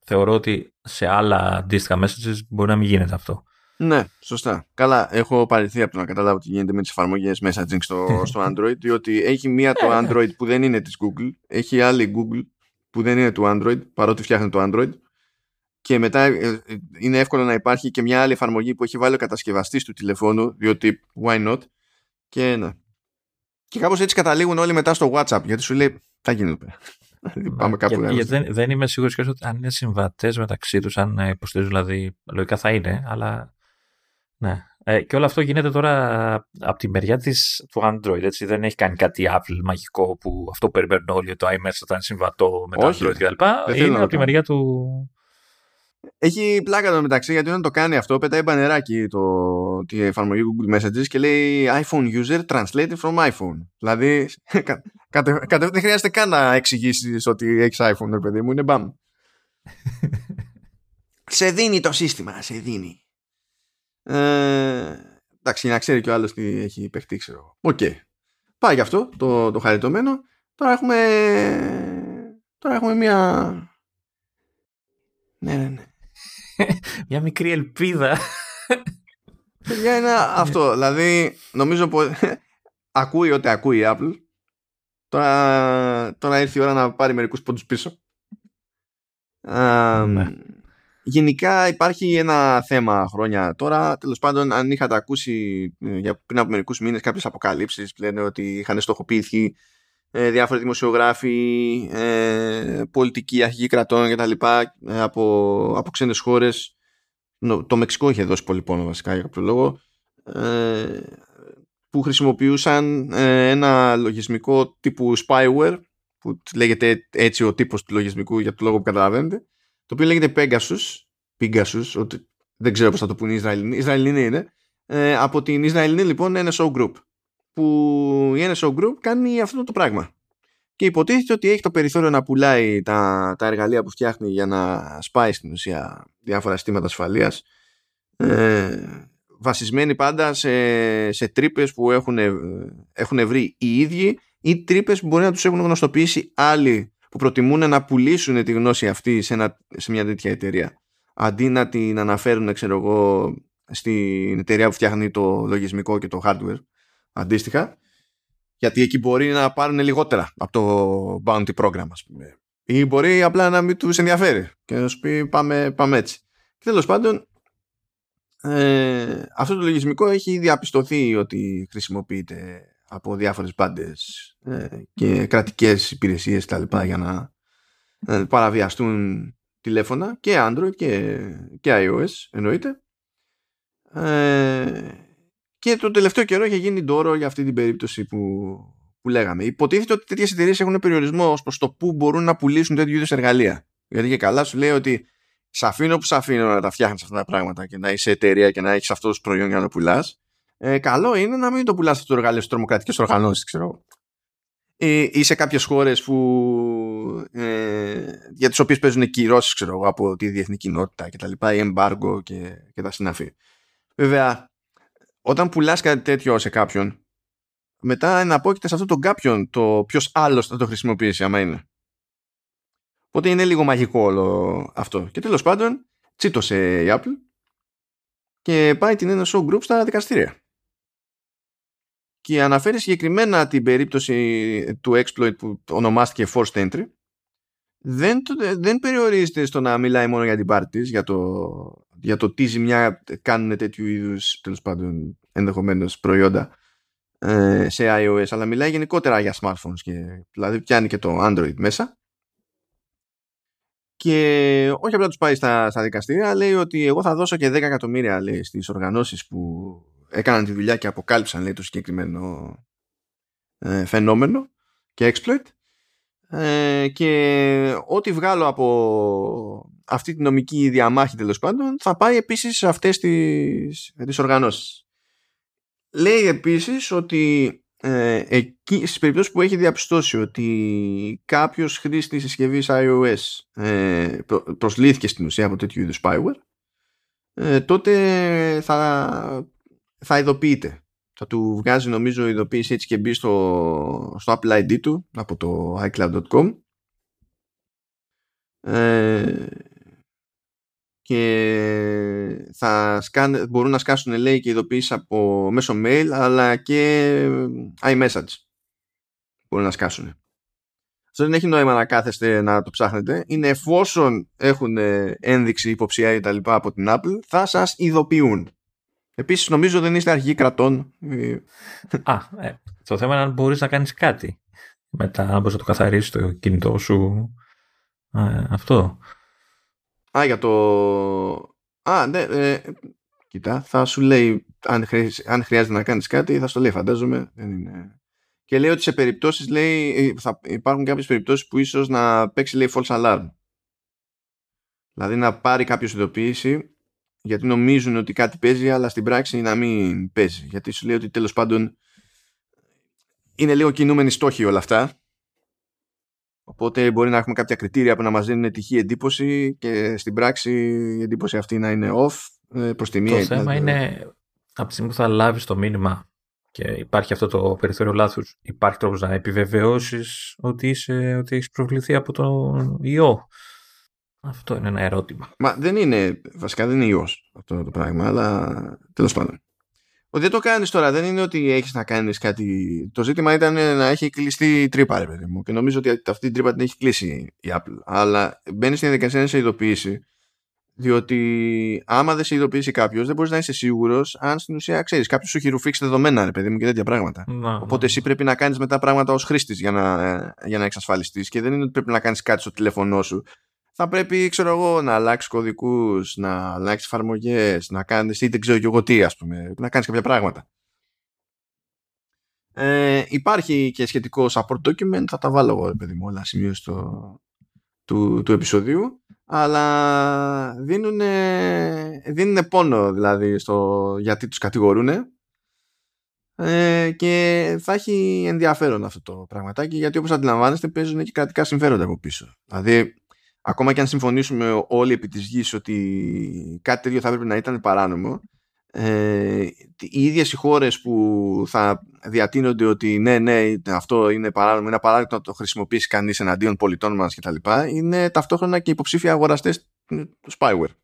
θεωρώ ότι σε άλλα αντίστοιχα messages μπορεί να μην γίνεται αυτό. Ναι, σωστά. Καλά, έχω παρηθεί από το να καταλάβω τι γίνεται με τις εφαρμογές messaging στο, στο Android, διότι έχει μία το Android που δεν είναι της Google, έχει άλλη Google που δεν είναι του Android, παρότι φτιάχνει το Android, και μετά ε, ε, είναι εύκολο να υπάρχει και μια άλλη εφαρμογή που έχει βάλει ο κατασκευαστής του τηλεφώνου, διότι why not, και ναι. Και κάπως έτσι καταλήγουν όλοι μετά στο WhatsApp, γιατί σου λέει, θα γίνει εδώ πέρα. Δηλαδή, πάμε κάπου γιατί, γιατί δεν, δεν είμαι σίγουρος και ότι αν είναι συμβατές μεταξύ τους, αν υποστηρίζουν δηλαδή, λογικά θα είναι, αλλά ναι. Ε, και όλο αυτό γίνεται τώρα από τη μεριά της, του Android, έτσι. Δεν έχει κάνει κάτι Apple μαγικό που αυτό περιμένουν όλοι, το iMessage θα είναι συμβατό με το Android κλπ. Είναι από τη μεριά του, έχει πλάκα το μεταξύ γιατί όταν το κάνει αυτό πετάει μπανεράκι το, τη εφαρμογή Google Messages και λέει iPhone user translated from iPhone. Δηλαδή κατε, κατε, δεν χρειάζεται καν να εξηγήσεις ότι έχεις iPhone, ρε παιδί μου, είναι μπαμ. σε δίνει το σύστημα, σε δίνει. Ε, εντάξει, να ξέρει και ο άλλος τι έχει παιχτεί, ξέρω. OK. Okay. Πάει γι' αυτό το, το χαριτωμένο. Τώρα έχουμε. Τώρα έχουμε μια. Ναι, ναι, ναι. Μια μικρή ελπίδα. Για είναι αυτό. Δηλαδή, νομίζω πως ακούει ό,τι ακούει η Apple. Τώρα, τώρα ήρθε η ώρα να πάρει μερικούς πόντους πίσω. Ναι. Γενικά υπάρχει ένα θέμα χρόνια τώρα. Τέλος πάντων, αν είχατε ακούσει ε, για πριν από μερικούς μήνες κάποιες αποκαλύψεις που λένε ότι είχαν στοχοποιηθεί ε, διάφοροι δημοσιογράφοι, ε, πολιτικοί αρχηγοί κρατών κτλ. Ε, από, από ξένες χώρες. Το Μεξικό είχε δώσει πολύ πόνο βασικά για κάποιο λόγο. Ε, που χρησιμοποιούσαν ε, ένα λογισμικό τύπου spyware που λέγεται έτσι ο τύπος του λογισμικού για το λόγο που καταλαβαίνετε το οποίο λέγεται Pegasus Pegasus, ότι δεν ξέρω πώς θα το πούνε οι Ισραηλινοί Ισραηλινοί είναι ε, από την Ισραηλινή λοιπόν NSO Group που η NSO Group κάνει αυτό το πράγμα. Και υποτίθεται ότι έχει το περιθώριο να πουλάει τα, τα εργαλεία που φτιάχνει για να σπάει στην ουσία διάφορα συστήματα ασφαλείας ε, βασισμένοι πάντα σε, σε τρύπες που έχουν, έχουν βρει οι ίδιοι ή τρύπες που μπορεί να τους έχουν γνωστοποιήσει άλλοι που προτιμούν να πουλήσουν τη γνώση αυτή σε, ένα, σε μια τέτοια εταιρεία αντί να την αναφέρουν ξέρω εγώ στην εταιρεία που φτιάχνει το λογισμικό και το hardware αντίστοιχα. Γιατί εκεί μπορεί να πάρουν λιγότερα από το bounty program ας πούμε. Ή μπορεί απλά να μην τους ενδιαφέρει και να σου πει πάμε, πάμε έτσι και τέλος πάντων ε, αυτό το λογισμικό έχει διαπιστωθεί ότι χρησιμοποιείται από διάφορες μπάντες ε, και κρατικές υπηρεσίες τα λοιπά για να ε, παραβιαστούν τηλέφωνα και Android και, και iOS εννοείται. Ε, και το τελευταίο καιρό έχει γίνει ντόρο για αυτή την περίπτωση που, που λέγαμε. Υποτίθεται ότι τέτοιες εταιρείες έχουν περιορισμό ως προς το πού μπορούν να πουλήσουν τέτοιου είδους εργαλεία. Γιατί και καλά σου λέει ότι σε αφήνω που σε αφήνω να τα φτιάχνεις αυτά τα πράγματα και να είσαι εταιρεία και να έχεις αυτός το προϊόν για να το πουλάς. Ε, καλό είναι να μην το πουλάς αυτό το εργαλείο στις τρομοκρατικές οργανώσεις, ξέρω. Ή, ή σε κάποιες χώρες που. Ε, για τις οποίες παίζουν κυρώσεις, ξέρω από τη διεθνή κοινότητα κτλ. ή εμπάργκο και, και τα συναφή. Βέβαια, όταν πουλάς κάτι τέτοιο σε κάποιον, μετά εναπόκειται σε αυτόν τον κάποιον το ποιος άλλος θα το χρησιμοποιήσει, άμα είναι. Οπότε είναι λίγο μαγικό όλο αυτό. Και τέλος πάντων, τσίτωσε η Apple και πάει την NSO Group στα δικαστήρια. Και αναφέρει συγκεκριμένα την περίπτωση του exploit που ονομάστηκε Forced Entry. Δεν, δεν περιορίζεται στο να μιλάει μόνο για την πάρτη για το, για το τι ζημιά κάνουν τέτοιου είδους τέλος πάντων ενδεχομένως προϊόντα ε, σε iOS. Αλλά μιλάει γενικότερα για smartphones και, δηλαδή πιάνει και το Android μέσα. Και όχι απλά τους πάει στα, στα δικαστήρια λέει ότι εγώ θα δώσω και 10 εκατομμύρια λέει, στις οργανώσεις που έκαναν τη δουλειά και αποκάλυψαν λέει, το συγκεκριμένο ε, φαινόμενο και exploit ε, και ό,τι βγάλω από αυτή τη νομική διαμάχη τέλος πάντων θα πάει επίσης σε αυτές τις, τις οργανώσεις. Λέει επίσης ότι ε, εκεί, στις περιπτώσεις που έχει διαπιστώσει ότι κάποιος χρήστης συσκευής iOS ε, προσλήθηκε στην ουσία από τέτοιου είδους spyware ε, τότε θα, θα ειδοποιείται θα του βγάζει νομίζω ειδοποίηση έτσι και μπει στο, στο Apple ID του από το iCloud.com ε, και θα σκάν, μπορούν να σκάσουν λέει και ειδοποίηση από μέσω mail αλλά και iMessage μπορούν να σκάσουν. Αυτό δεν έχει νόημα να κάθεστε να το ψάχνετε. Είναι εφόσον έχουν ένδειξη υποψία ή τα λοιπά από την Apple θα σας ειδοποιούν. Επίσης νομίζω δεν είστε αρχηγοί κρατών. Α, ε, το θέμα είναι αν μπορείς να κάνεις κάτι. Μετά αν μπορείς να το καθαρίσεις το κινητό σου. Ε, αυτό. Α, για το... Α, ναι, ε, κοίτα, θα σου λέει αν, αν χρειάζεται να κάνεις κάτι, θα στο λέει, φαντάζομαι. Δεν είναι... Και λέει ότι σε περιπτώσεις, λέει, ε, θα υπάρχουν κάποιες περιπτώσεις που ίσως να παίξει, λέει, false alarm. Δηλαδή να πάρει κάποιος ειδοποίηση γιατί νομίζουν ότι κάτι παίζει αλλά στην πράξη να μην παίζει. Γιατί σου λέει ότι τέλος πάντων είναι λίγο κινούμενοι στόχοι όλα αυτά. Οπότε μπορεί να έχουμε κάποια κριτήρια που να μας δίνουν τυχή εντύπωση και στην πράξη η εντύπωση αυτή να είναι off ε, προς τη μία. Το θέμα είναι από τη στιγμή που θα λάβεις το μήνυμα και υπάρχει αυτό το περιθώριο λάθους, υπάρχει τρόπος να επιβεβαιώσεις ότι, είσαι, ότι έχεις προβληθεί από τον ιό. Αυτό είναι ένα ερώτημα. Μα δεν είναι, βασικά δεν είναι ιός αυτό το πράγμα, αλλά τέλος πάντων. Ότι δεν το κάνεις τώρα, δεν είναι ότι έχεις να κάνεις κάτι. Το ζήτημα ήταν να έχει κλειστεί η τρύπα, ρε παιδί μου. Και νομίζω ότι αυτή η τρύπα την έχει κλείσει η Apple. Αλλά μπαίνει στην διαδικασία να σε ειδοποιήσει, διότι άμα δεν σε ειδοποιήσει κάποιος, δεν μπορείς να είσαι σίγουρος αν στην ουσία ξέρεις. Κάποιος σου έχει ρουφήξει δεδομένα, ρε παιδί μου, και τέτοια πράγματα. Να, Οπότε εσύ πρέπει να κάνεις μετά πράγματα ως χρήστης για να, για να εξασφαλιστείς και δεν είναι ότι πρέπει να κάνεις κάτι στο τηλέφωνό σου θα πρέπει, ξέρω εγώ, να αλλάξεις κωδικούς, να αλλάξεις εφαρμογές, να κάνεις ή δεν ξέρω και εγώ τι, ας πούμε, να κάνεις κάποια πράγματα. Ε, υπάρχει και σχετικό support document, θα τα βάλω εγώ, παιδί μου, όλα σημείο του, του επεισοδίου, αλλά δίνουν, δίνουν πόνο, δηλαδή, στο γιατί τους κατηγορούν ε, και θα έχει ενδιαφέρον αυτό το πραγματάκι, γιατί όπως αντιλαμβάνεστε παίζουν και κρατικά συμφέροντα από πίσω. Δηλαδή, ακόμα και αν συμφωνήσουμε όλοι επί της γης ότι κάτι τέτοιο θα έπρεπε να ήταν παράνομο ε, οι ίδιες οι χώρες που θα διατείνονται ότι ναι, ναι, αυτό είναι παράνομο, είναι απαράδεκτο να το χρησιμοποιήσει κανείς εναντίον πολιτών μας κτλ. είναι ταυτόχρονα και υποψήφια αγοραστές του spyware.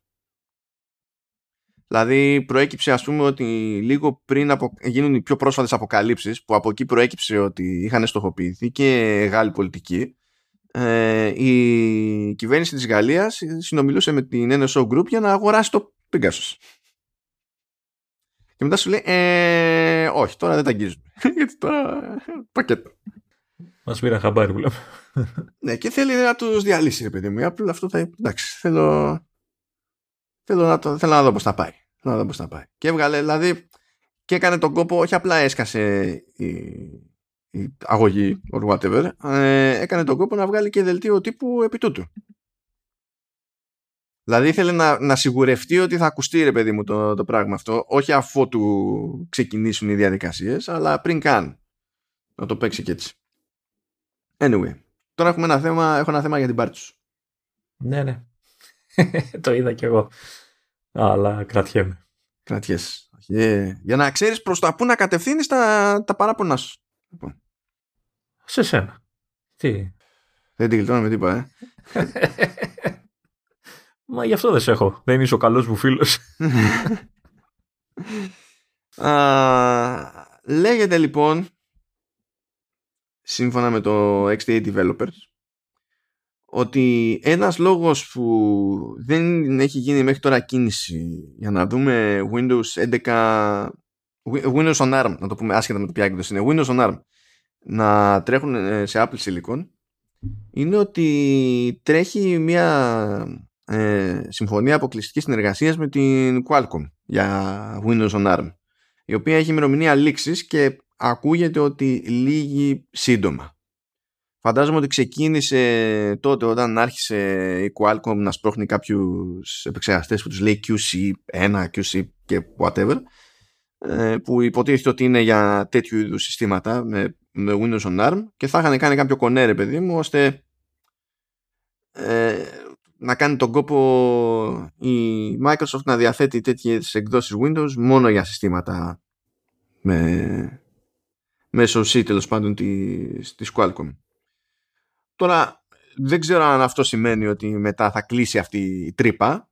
Δηλαδή προέκυψε ας πούμε ότι λίγο πριν απο... γίνουν οι πιο πρόσφατες αποκαλύψεις που από εκεί προέκυψε ότι είχαν στοχοποιηθεί και Γάλλοι πολιτικοί ε, η κυβέρνηση της Γαλλίας συνομιλούσε με την NSO Group για να αγοράσει το Pegasus. Και μετά σου λέει, ε, όχι, τώρα δεν τα αγγίζουμε. Γιατί τώρα πακέτο. Μας πήρα χαμπάρι που ναι, και θέλει να τους διαλύσει, ρε παιδί μου. Απλά αυτό θα. Εντάξει, θέλω. Θέλω να, το, θέλω να δω πώς θα πάει. Θέλω να δω πώς θα πάει. Και έβγαλε, δηλαδή, και έκανε τον κόπο, όχι απλά έσκασε η, η αγωγή or whatever, ε, έκανε τον κόπο να βγάλει και δελτίο τύπου επί τούτου. Δηλαδή ήθελε να, να σιγουρευτεί ότι θα ακουστεί ρε παιδί μου το, το πράγμα αυτό, όχι αφού του ξεκινήσουν οι διαδικασίες, αλλά πριν καν να το παίξει και έτσι. Anyway, τώρα έχουμε ένα θέμα, έχω ένα θέμα για την πάρτι σου. Ναι, ναι. το είδα κι εγώ. Αλλά κρατιέμαι. Κρατιέσαι. Yeah. Για να ξέρεις προς τα πού να κατευθύνεις τα, τα παράπονά σου. Λοιπόν. Σε σένα. Τι; Δεν την γλιτώνω με τίποτα, ε. Μα γι' αυτό δεν σε έχω. Δεν είσαι ο καλός μου φίλος. λέγεται λοιπόν, σύμφωνα με το XDA Developers, ότι ένας λόγος που δεν έχει γίνει μέχρι τώρα κίνηση για να δούμε Windows 11 Windows on ARM, να το πούμε άσχετα με το ποια έκδοση είναι, Windows on ARM να τρέχουν ε, σε Apple Silicon είναι ότι τρέχει μια ε, συμφωνία αποκλειστικής συνεργασίας με την Qualcomm για Windows on ARM η οποία έχει ημερομηνία λήξης και ακούγεται ότι λύγει σύντομα. Φαντάζομαι ότι ξεκίνησε τότε όταν άρχισε η Qualcomm να σπρώχνει κάποιους επεξεργαστές που τους λέει QC1, QC και whatever ε, που υποτίθεται ότι είναι για τέτοιου είδους συστήματα με με Windows on ARM και θα είχαν κάνει κάποιο κονέρε παιδί μου ώστε ε, να κάνει τον κόπο η Microsoft να διαθέτει τέτοιες εκδόσεις Windows μόνο για συστήματα με μέσω C τέλος πάντων της, της Qualcomm. Τώρα δεν ξέρω αν αυτό σημαίνει ότι μετά θα κλείσει αυτή η τρύπα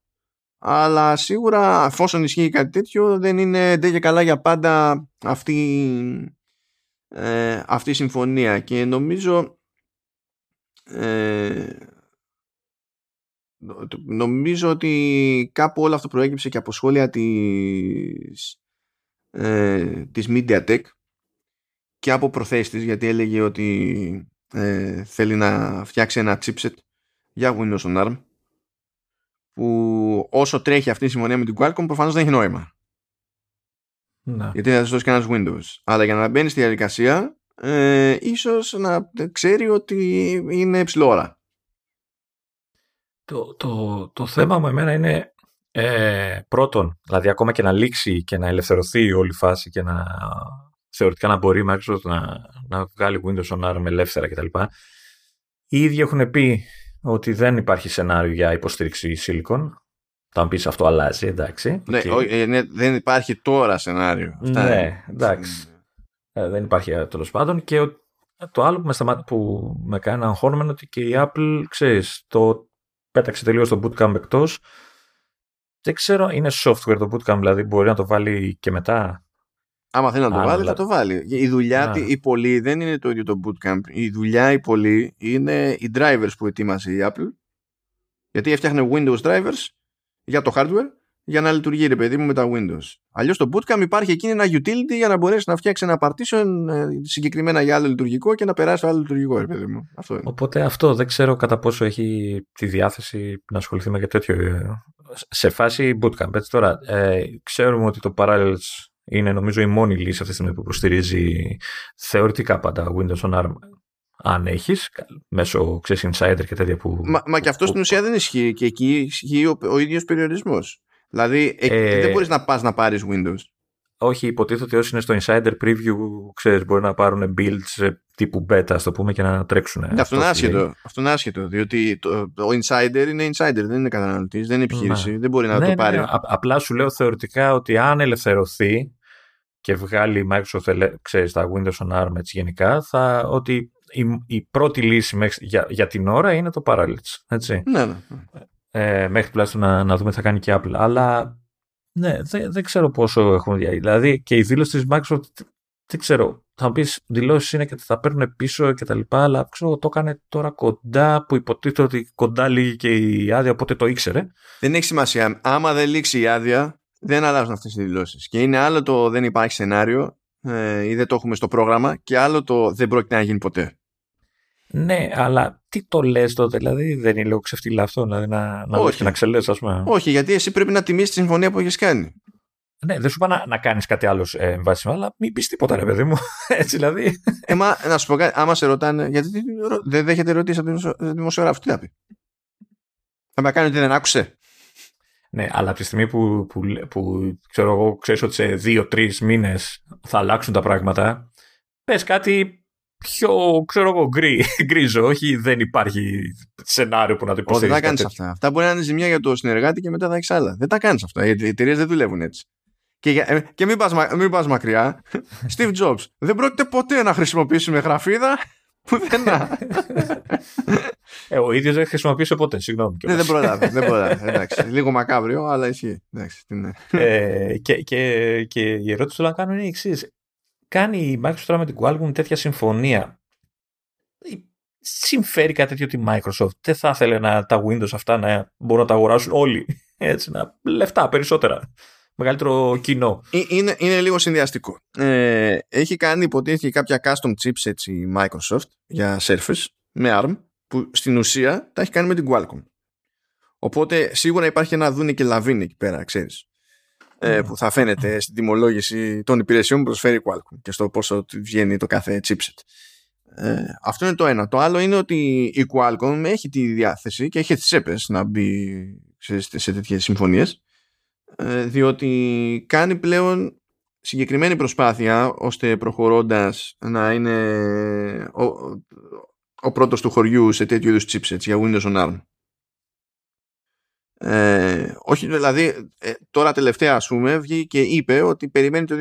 αλλά σίγουρα εφόσον ισχύει κάτι τέτοιο δεν είναι ντε καλά για πάντα αυτή ε, αυτή η συμφωνία και νομίζω ε, νομίζω ότι κάπου όλο αυτό προέκυψε και από σχόλια της ε, της MediaTek και από προθέσεις γιατί έλεγε ότι ε, θέλει να φτιάξει ένα chipset για Windows on ARM που όσο τρέχει αυτή η συμφωνία με την Qualcomm προφανώς δεν έχει νόημα. Να. Γιατί δεν θα δώσει κανένας Windows. Αλλά για να μπαίνει στη διαδικασία ε, ίσως να ξέρει ότι είναι ψηλό ώρα. Το, το, το θέμα μου εμένα είναι ε, πρώτον, δηλαδή ακόμα και να λήξει και να ελευθερωθεί όλη η φάση και να θεωρητικά να μπορεί η Microsoft να, να βγάλει Windows on ARM ελεύθερα κτλ. Οι ίδιοι έχουν πει ότι δεν υπάρχει σενάριο για υποστήριξη Silicon. Θα μου πεις αυτό αλλάζει, εντάξει. Ναι, Και- ο- ε, ναι, δεν υπάρχει τώρα σενάριο. Αυτά Ναι, είναι. εντάξει. Ε, δεν υπάρχει τέλος πάντων. Και ο- το άλλο που με, σταμα... που με κάνει να αγχώνομαι είναι ότι και η Apple, ξέρεις, το πέταξε τελείως το bootcamp εκτός. Δεν ξέρω, είναι software το bootcamp, δηλαδή μπορεί να το βάλει και μετά. Άμα θέλει να το Άρα, βάλει, δηλαδή. θα το βάλει. Η δουλειά, Ναι. τη- η πολλή δεν είναι το ίδιο το bootcamp. Η δουλειά, η πολλή, είναι οι drivers που ετοίμασε η Apple. Γιατί έφτιαχνε Windows drivers για το hardware για να λειτουργεί, ρε παιδί μου, με τα Windows. Αλλιώς το bootcamp υπάρχει εκεί ένα utility για να μπορέσεις να φτιάξεις ένα partition ε, συγκεκριμένα για άλλο λειτουργικό και να περάσεις το άλλο λειτουργικό, ρε παιδί μου. Αυτό είναι. Οπότε αυτό δεν ξέρω κατά πόσο έχει τη διάθεση να ασχοληθεί με κάτι τέτοιο. ε, Σε φάση bootcamp. Έτσι τώρα, ε, ξέρουμε ότι το Parallels είναι νομίζω η μόνη λύση αυτή τη στιγμή που υποστηρίζει θεωρητικά πάντα Windows on ARM. Αν έχεις, μέσω ξέρεις, insider και τέτοια που. Μα, μα και αυτό στην που- ουσία δεν ισχύει και εκεί ισχύει ο, ο ίδιος περιορισμός. Δηλαδή, ε, Ε, δεν μπορείς να πας να πάρεις Windows. Όχι, υποτίθεται ότι όσοι είναι στο insider preview, ξέρεις, μπορεί να πάρουν builds ε, τύπου beta, ας το πούμε, και να τρέξουν. Ναι, αυτό είναι λέει. άσχετο. Αυτό είναι άσχετο. Διότι το, το insider είναι insider, δεν είναι καταναλωτής, δεν είναι επιχείρηση. Ναι. Δεν μπορεί να ναι, το πάρει. Ναι, α- απλά σου λέω θεωρητικά ότι αν ελευθερωθεί και βγάλει η Microsoft ελε- ξέρεις, τα Windows on ARM έτσι γενικά, θα, ότι η, η πρώτη λύση μέχρι, για, για την ώρα είναι το Parallels. Έτσι. Ναι, ναι. Ε, μέχρι τουλάχιστον να, να δούμε τι θα κάνει και η Apple. Αλλά ναι, δεν, δεν ξέρω πόσο έχουν δια... Δηλαδή και η δήλωση της Microsoft δεν ξέρω. Θα μου πεις δηλώσεις είναι και θα παίρνουν πίσω και τα λοιπά, αλλά ξέρω το έκανε τώρα κοντά που υποτίθεται ότι κοντά λύγει και η άδεια, οπότε το ήξερε. Δεν έχει σημασία. Άμα δεν λήξει η άδεια, δεν αλλάζουν αυτές οι δηλώσεις. Και είναι άλλο το δεν υπάρχει σενάριο ε, ή δεν το έχουμε στο πρόγραμμα, και άλλο το δεν πρόκειται να γίνει ποτέ. Ναι, αλλά τι το λες τότε, δηλαδή δεν είναι λίγο ξεφτύλα αυτό, δηλαδή να, να Όχι. λες και να ξελέσει, ας πούμε. Όχι, γιατί εσύ πρέπει να τιμήσεις τη συμφωνία που έχεις κάνει. Ναι, δεν σου είπα να, να κάνεις κάτι άλλο ε, βάσιμο, αλλά μην πεις τίποτα, ρε παιδί μου. Έτσι δηλαδή. Ε, μα, να σου πω κάτι, άμα σε ρωτάνε, γιατί ρω- δεν δέχεται ερωτήσεις από τον δημοσιογράφο, τι θα πει; Θα με κάνει ότι δεν άκουσε. Ναι, αλλά από τη στιγμή που, που, που ξέρω εγώ, ξέρεις ότι σε δύο-τρει μήνες θα αλλάξουν τα πράγματα, πες κάτι πιο, ξέρω εγώ, γκρι, γκρίζο. Όχι, δεν υπάρχει σενάριο που να το Όχι, δεν υποστηρίζεις. θα κάνεις κάτι αυτά. Αυτά μπορεί να είναι ζημιά για το συνεργάτη και μετά θα έχεις άλλα. Δεν τα κάνεις αυτά. Οι εταιρείες δεν δουλεύουν έτσι. Και, για- ε, και μην πας, μα- μην πας μακριά. Steve Jobs. Δεν πρόκειται ποτέ να χρησιμοποιήσουμε γραφίδα πουθενά. τέτοιο. Ε, ο ίδιος δεν χρησιμοποίησε ποτέ, συγγνώμη. ναι, δεν κιόλας. προλάβει. δεν προλάβει. Εντάξει. Λίγο μακάβριο, αλλά ισχύει. Εντάξει, τι είναι. ε, και, και, και η ερώτηση που θέλω να κάνω είναι η εξής. Κάνει η Microsoft τώρα με την Qualcomm τέτοια συμφωνία. Συμφέρει κάτι τέτοιο τη Microsoft. Δεν θα ήθελε να, τα Windows αυτά να μπορούν να τα αγοράσουν όλοι. Έτσι, να, λεφτά περισσότερα. Μεγαλύτερο κοινό. Ε, Είναι, είναι λίγο συνδυαστικό. Ε, έχει κάνει υποτίθεται κάποια custom chipsets η Microsoft για Surface με ARM που στην ουσία τα έχει κάνει με την Qualcomm. Οπότε σίγουρα υπάρχει ένα δούνε και λαβίνι εκεί πέρα, ξέρεις. Ε, Mm. που θα φαίνεται στην τιμολόγηση των υπηρεσιών που προσφέρει η Qualcomm και στο πόσο του βγαίνει το κάθε chipset. Ε, αυτό είναι το ένα. Το άλλο είναι ότι η Qualcomm έχει τη διάθεση και έχει τις έπες να μπει ξέρεις, σε τέτοιες συμφωνίες ε, διότι κάνει πλέον συγκεκριμένη προσπάθεια ώστε προχωρώντας να είναι ο, ο, ο πρώτος του χωριού σε τέτοιου είδους chipsets για Windows on ARM. Ε, όχι δηλαδή ε, τώρα τελευταία ας πούμε βγήκε και είπε ότι περιμένει το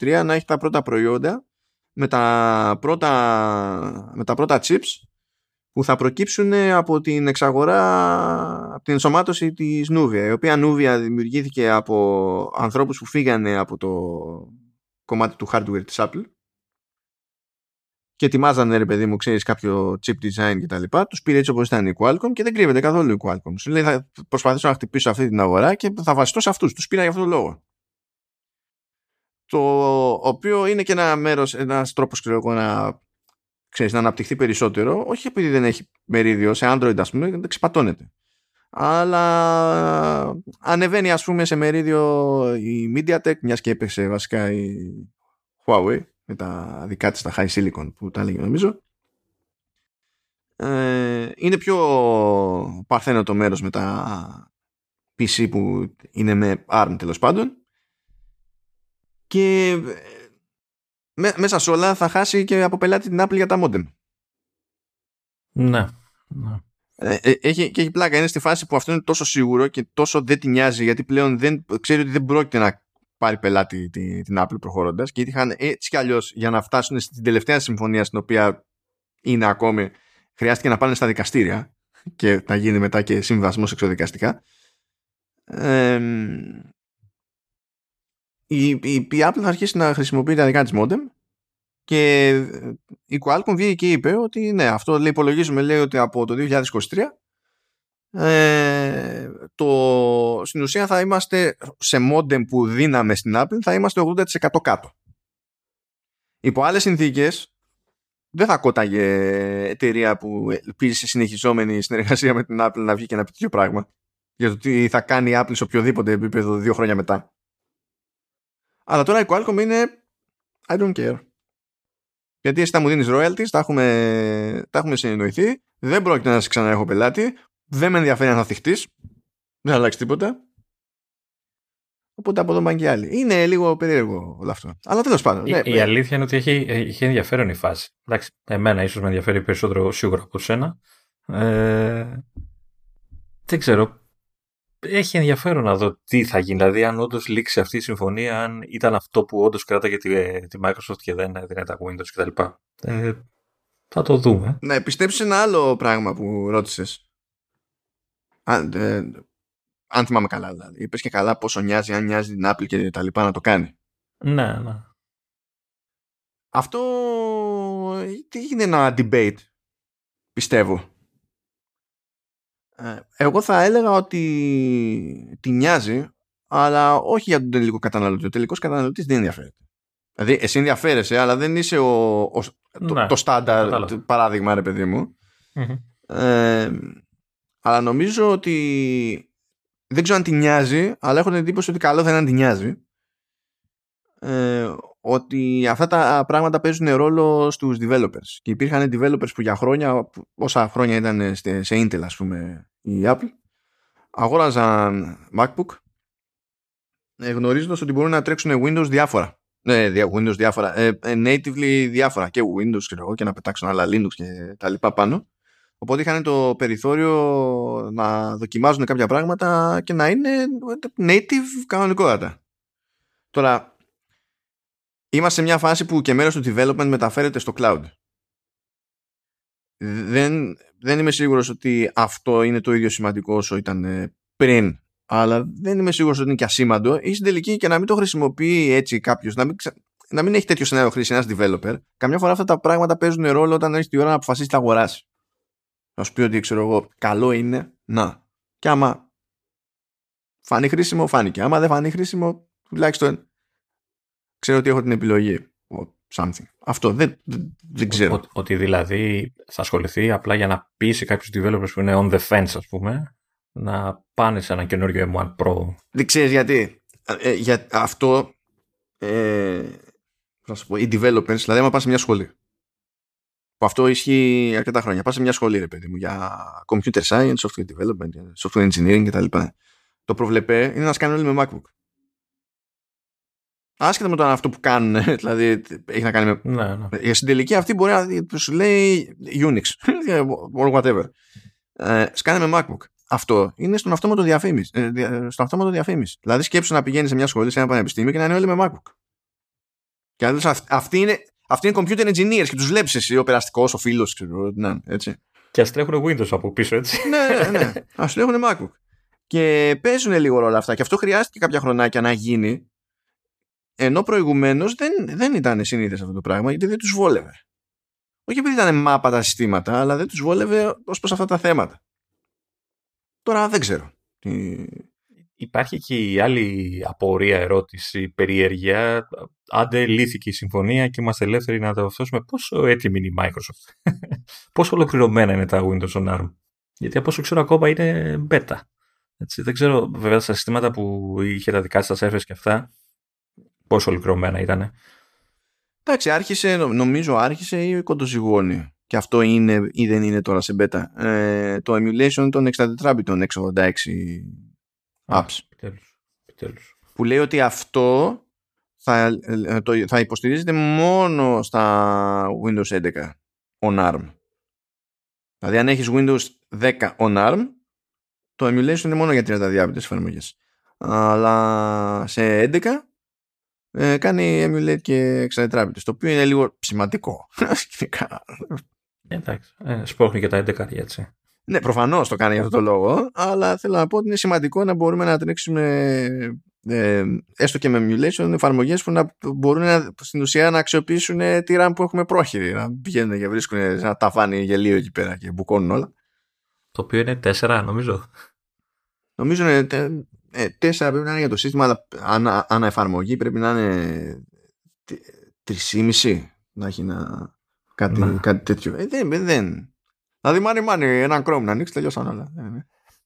2023 να έχει τα πρώτα προϊόντα με τα πρώτα, με τα πρώτα chips που θα προκύψουν από την εξαγορά, από την ενσωμάτωση της Nuvia, η οποία Nuvia δημιουργήθηκε από ανθρώπους που φύγανε από το κομμάτι του hardware της Apple και ετοιμάζανε ρε παιδί μου, ξέρεις κάποιο chip design και τα λοιπά, τους πήρε έτσι όπως ήταν η Qualcomm και δεν κρύβεται καθόλου η Qualcomm. Σου λέει θα προσπαθήσω να χτυπήσω αυτή την αγορά και θα βασιστώ σε αυτούς. Τους πήρα για αυτόν τον λόγο. το οποίο είναι και ένα μέρος, ένας τρόπος ξέρω εγώ να, ξέρεις, να αναπτυχθεί περισσότερο όχι επειδή δεν έχει μερίδιο σε Android ας πούμε δεν ξεπατώνεται αλλά ανεβαίνει ας πούμε σε μερίδιο η MediaTek μιας και έπεσε βασικά η Huawei με τα δικά της τα High Silicon που τα έλεγε νομίζω ε, είναι πιο παρθένο το μέρος με τα PC που είναι με ARM τέλος πάντων και ε, μέσα σε όλα θα χάσει και από πελάτη την Apple για τα modem. Ναι. ναι. Ε, ε, έχει, και έχει πλάκα. Είναι στη φάση που αυτό είναι τόσο σίγουρο και τόσο δεν την νοιάζει γιατί πλέον δεν, ξέρει ότι δεν πρόκειται να πάρει πελάτη την, την Apple προχωρώντας. Και είχαν έτσι κι αλλιώς για να φτάσουν στην τελευταία συμφωνία στην οποία είναι ακόμη χρειάστηκε να πάνε στα δικαστήρια και να γίνει μετά και συμβασμός εξοδικαστικά η, η, η Apple θα αρχίσει να χρησιμοποιεί τα δικά της modem και η Qualcomm βγήκε και είπε ότι ναι, αυτό λέει, υπολογίζουμε λέει ότι από το 2023 ε, το, στην ουσία θα είμαστε σε modem που δίναμε στην Apple θα είμαστε 80% κάτω. Υπό άλλες συνθήκες δεν θα κόταγε εταιρεία που ελπίζει σε συνεχιζόμενη συνεργασία με την Apple να βγει και να πει τέτοιο πράγμα για το τι θα κάνει η Apple σε οποιοδήποτε επίπεδο δύο χρόνια μετά. Αλλά τώρα η Qualcomm είναι I don't care. Γιατί εσύ θα μου δίνεις royalties, τα έχουμε, τα έχουμε συνεννοηθεί, δεν πρόκειται να σε ξαναέχω πελάτη, δεν με ενδιαφέρει αν θα θυχτείς, δεν θα αλλάξει τίποτα. Οπότε από εδώ πάνε και άλλοι. Είναι λίγο περίεργο όλο αυτό. Αλλά τέλος πάντων. Η, ναι, η ναι. αλήθεια είναι ότι έχει, έχει ενδιαφέρον η φάση. Εντάξει, εμένα ίσως με ενδιαφέρει περισσότερο σίγουρα από σένα. Ε, δεν ξέρω έχει ενδιαφέρον να δω τι θα γίνει. Δηλαδή, αν όντως λήξει αυτή η συμφωνία, αν ήταν αυτό που όντως κράταγε τη, τη Microsoft και δεν έδινε τα Windows κτλ. Ε, θα το δούμε. Να πιστέψει ένα άλλο πράγμα που ρώτησες. Αν, ε, αν θυμάμαι καλά, δηλαδή. Είπες και καλά πόσο νοιάζει, αν νοιάζει την Apple και τα λοιπά να το κάνει. Ναι, ναι. Αυτό είναι ένα debate, πιστεύω. Ε, εγώ θα έλεγα ότι τη νοιάζει, αλλά όχι για τον τελικό καταναλωτή. Ο τελικός καταναλωτής δεν ενδιαφέρεται. Δηλαδή, εσύ ενδιαφέρεσαι, αλλά δεν είσαι ο, ο το, ναι, το στάνταρ παράδειγμα, ρε παιδί μου. Ε, αλλά νομίζω ότι δεν ξέρω αν τη νοιάζει, αλλά έχω την εντύπωση ότι καλό θα είναι να τη νοιάζει. Ε, ότι αυτά τα πράγματα παίζουν ρόλο στους developers. Και υπήρχαν developers που για χρόνια όσα χρόνια ήταν σε Intel ας πούμε η Apple αγόραζαν MacBook ε, γνωρίζοντας ότι μπορούν να τρέξουν Windows διάφορα. Ναι, Windows διάφορα. Ε, ε, natively διάφορα. Και Windows ξέρω, και να πετάξουν άλλα Linux και τα λοιπά πάνω οπότε είχαν το περιθώριο να δοκιμάζουν κάποια πράγματα και να είναι native κανονικότατα. Τώρα είμαστε σε μια φάση που και μέρος του development μεταφέρεται στο cloud. Δεν, δεν είμαι σίγουρος ότι αυτό είναι το ίδιο σημαντικό όσο ήταν ε, πριν αλλά δεν είμαι σίγουρος ότι είναι και ασήμαντο. Ή στην τελική και να μην το χρησιμοποιεί έτσι κάποιος να μην, να μην έχει τέτοιο σενάριο χρήση ένας developer καμιά φορά αυτά τα πράγματα παίζουν ρόλο όταν έχει τη ώρα να αποφασίσει να αγοράσει να σου πει ότι ξέρω εγώ καλό είναι να και άμα φανεί χρήσιμο φάνηκε άμα δεν φανεί χρήσιμο τουλάχιστον ξέρω ότι έχω την επιλογή. Something. Αυτό δεν, δεν ξέρω. ότι δηλαδή θα ασχοληθεί απλά για να πείσει κάποιους developers που είναι on the fence, ας πούμε, να πάνε σε ένα καινούριο M1 Pro. Δεν ξέρεις γιατί. Ε, για αυτό. Ε, θα σου πω, οι developers, δηλαδή, άμα πας σε μια σχολή. Που αυτό ισχύει αρκετά χρόνια. Πας σε μια σχολή, ρε παιδί μου, για computer science, software development, software engineering κτλ. Το προβλεπέ είναι να σκάνουν όλοι με MacBook. Άσχετα με το αυτό που κάνουν, δηλαδή έχει να κάνει με. Ναι, ναι. Για στην τελική αυτή μπορεί να σου λέει Unix or whatever. Ε, σκάνε με MacBook. Αυτό είναι στον αυτόματο διαφήμιση. Ε, στον αυτόματο διαφήμιση. Δηλαδή σκέψου να πηγαίνεις σε μια σχολή, σε ένα πανεπιστήμιο και να είναι όλοι με MacBook. Και να αυτοί είναι, αυτοί είναι computer engineers και τους βλέπεις εσύ ο περαστικός, ο φίλος, ξέρω. Ναι, έτσι. Και ας τρέχουν Windows από πίσω, έτσι. ναι, ναι. ναι. Α τρέχουν MacBook. Και παίζουν λίγο ρόλο αυτά. Και αυτό χρειάστηκε κάποια χρονάκια να γίνει ενώ προηγουμένως δεν, δεν ήταν συνήθες αυτό το πράγμα γιατί δεν τους βόλευε. Όχι επειδή ήταν μάπα τα συστήματα, αλλά δεν τους βόλευε ως προς αυτά τα θέματα. Τώρα δεν ξέρω. Υπάρχει και η άλλη απορία, ερώτηση, περιέργεια. Άντε λύθηκε η συμφωνία και είμαστε ελεύθεροι να τα ορθώσουμε. Πόσο έτοιμη είναι η Microsoft; Πόσο ολοκληρωμένα είναι τα Windows on ARM; Γιατί από όσο ξέρω ακόμα είναι beta. Έτσι, δεν ξέρω βέβαια στα συστήματα που είχε τα δικά σας servers και αυτά πόσο ολοκληρωμένα ήταν. Εντάξει, άρχισε, νομίζω άρχισε ή κοντοζυγώνει. Και αυτό είναι ή δεν είναι τώρα σε beta. Ε, το emulation των 64 bit 686 apps. επιτέλους, Που λέει ότι αυτό θα, ε, το, θα υποστηρίζεται μόνο στα Windows 11 on ARM. Δηλαδή αν έχεις Windows 10 on ARM το emulation είναι μόνο για 32 bit εφαρμογές. Αλλά σε 11 ε, κάνει emulate και 64 bit το οποίο είναι λίγο σημαντικό. Εντάξει, ε, σπρώχνει και τα 11 έτσι. Ναι, προφανώς το κάνει για αυτό το λόγο, αλλά θέλω να πω ότι είναι σημαντικό να μπορούμε να τρέξουμε ε, έστω και με emulation εφαρμογές που να μπορούν να, στην ουσία να αξιοποιήσουν τη RAM που έχουμε πρόχειρη. Να πηγαίνουν και βρίσκουν ένα ταβάνι γελίο εκεί πέρα και μπουκώνουν όλα. Το οποίο είναι 4, νομίζω. Νομίζω είναι 4 ε, πρέπει να είναι για το σύστημα, αλλά ανά, ανά εφαρμογή πρέπει να είναι 3,5 να έχει να, κάτι, ναι. κάτι τέτοιο. Ε, δεν, δεν, Δηλαδή, μάνι, μάνι, έναν Chrome να ανοίξει, τελειώσαν όλα. Ναι, ναι.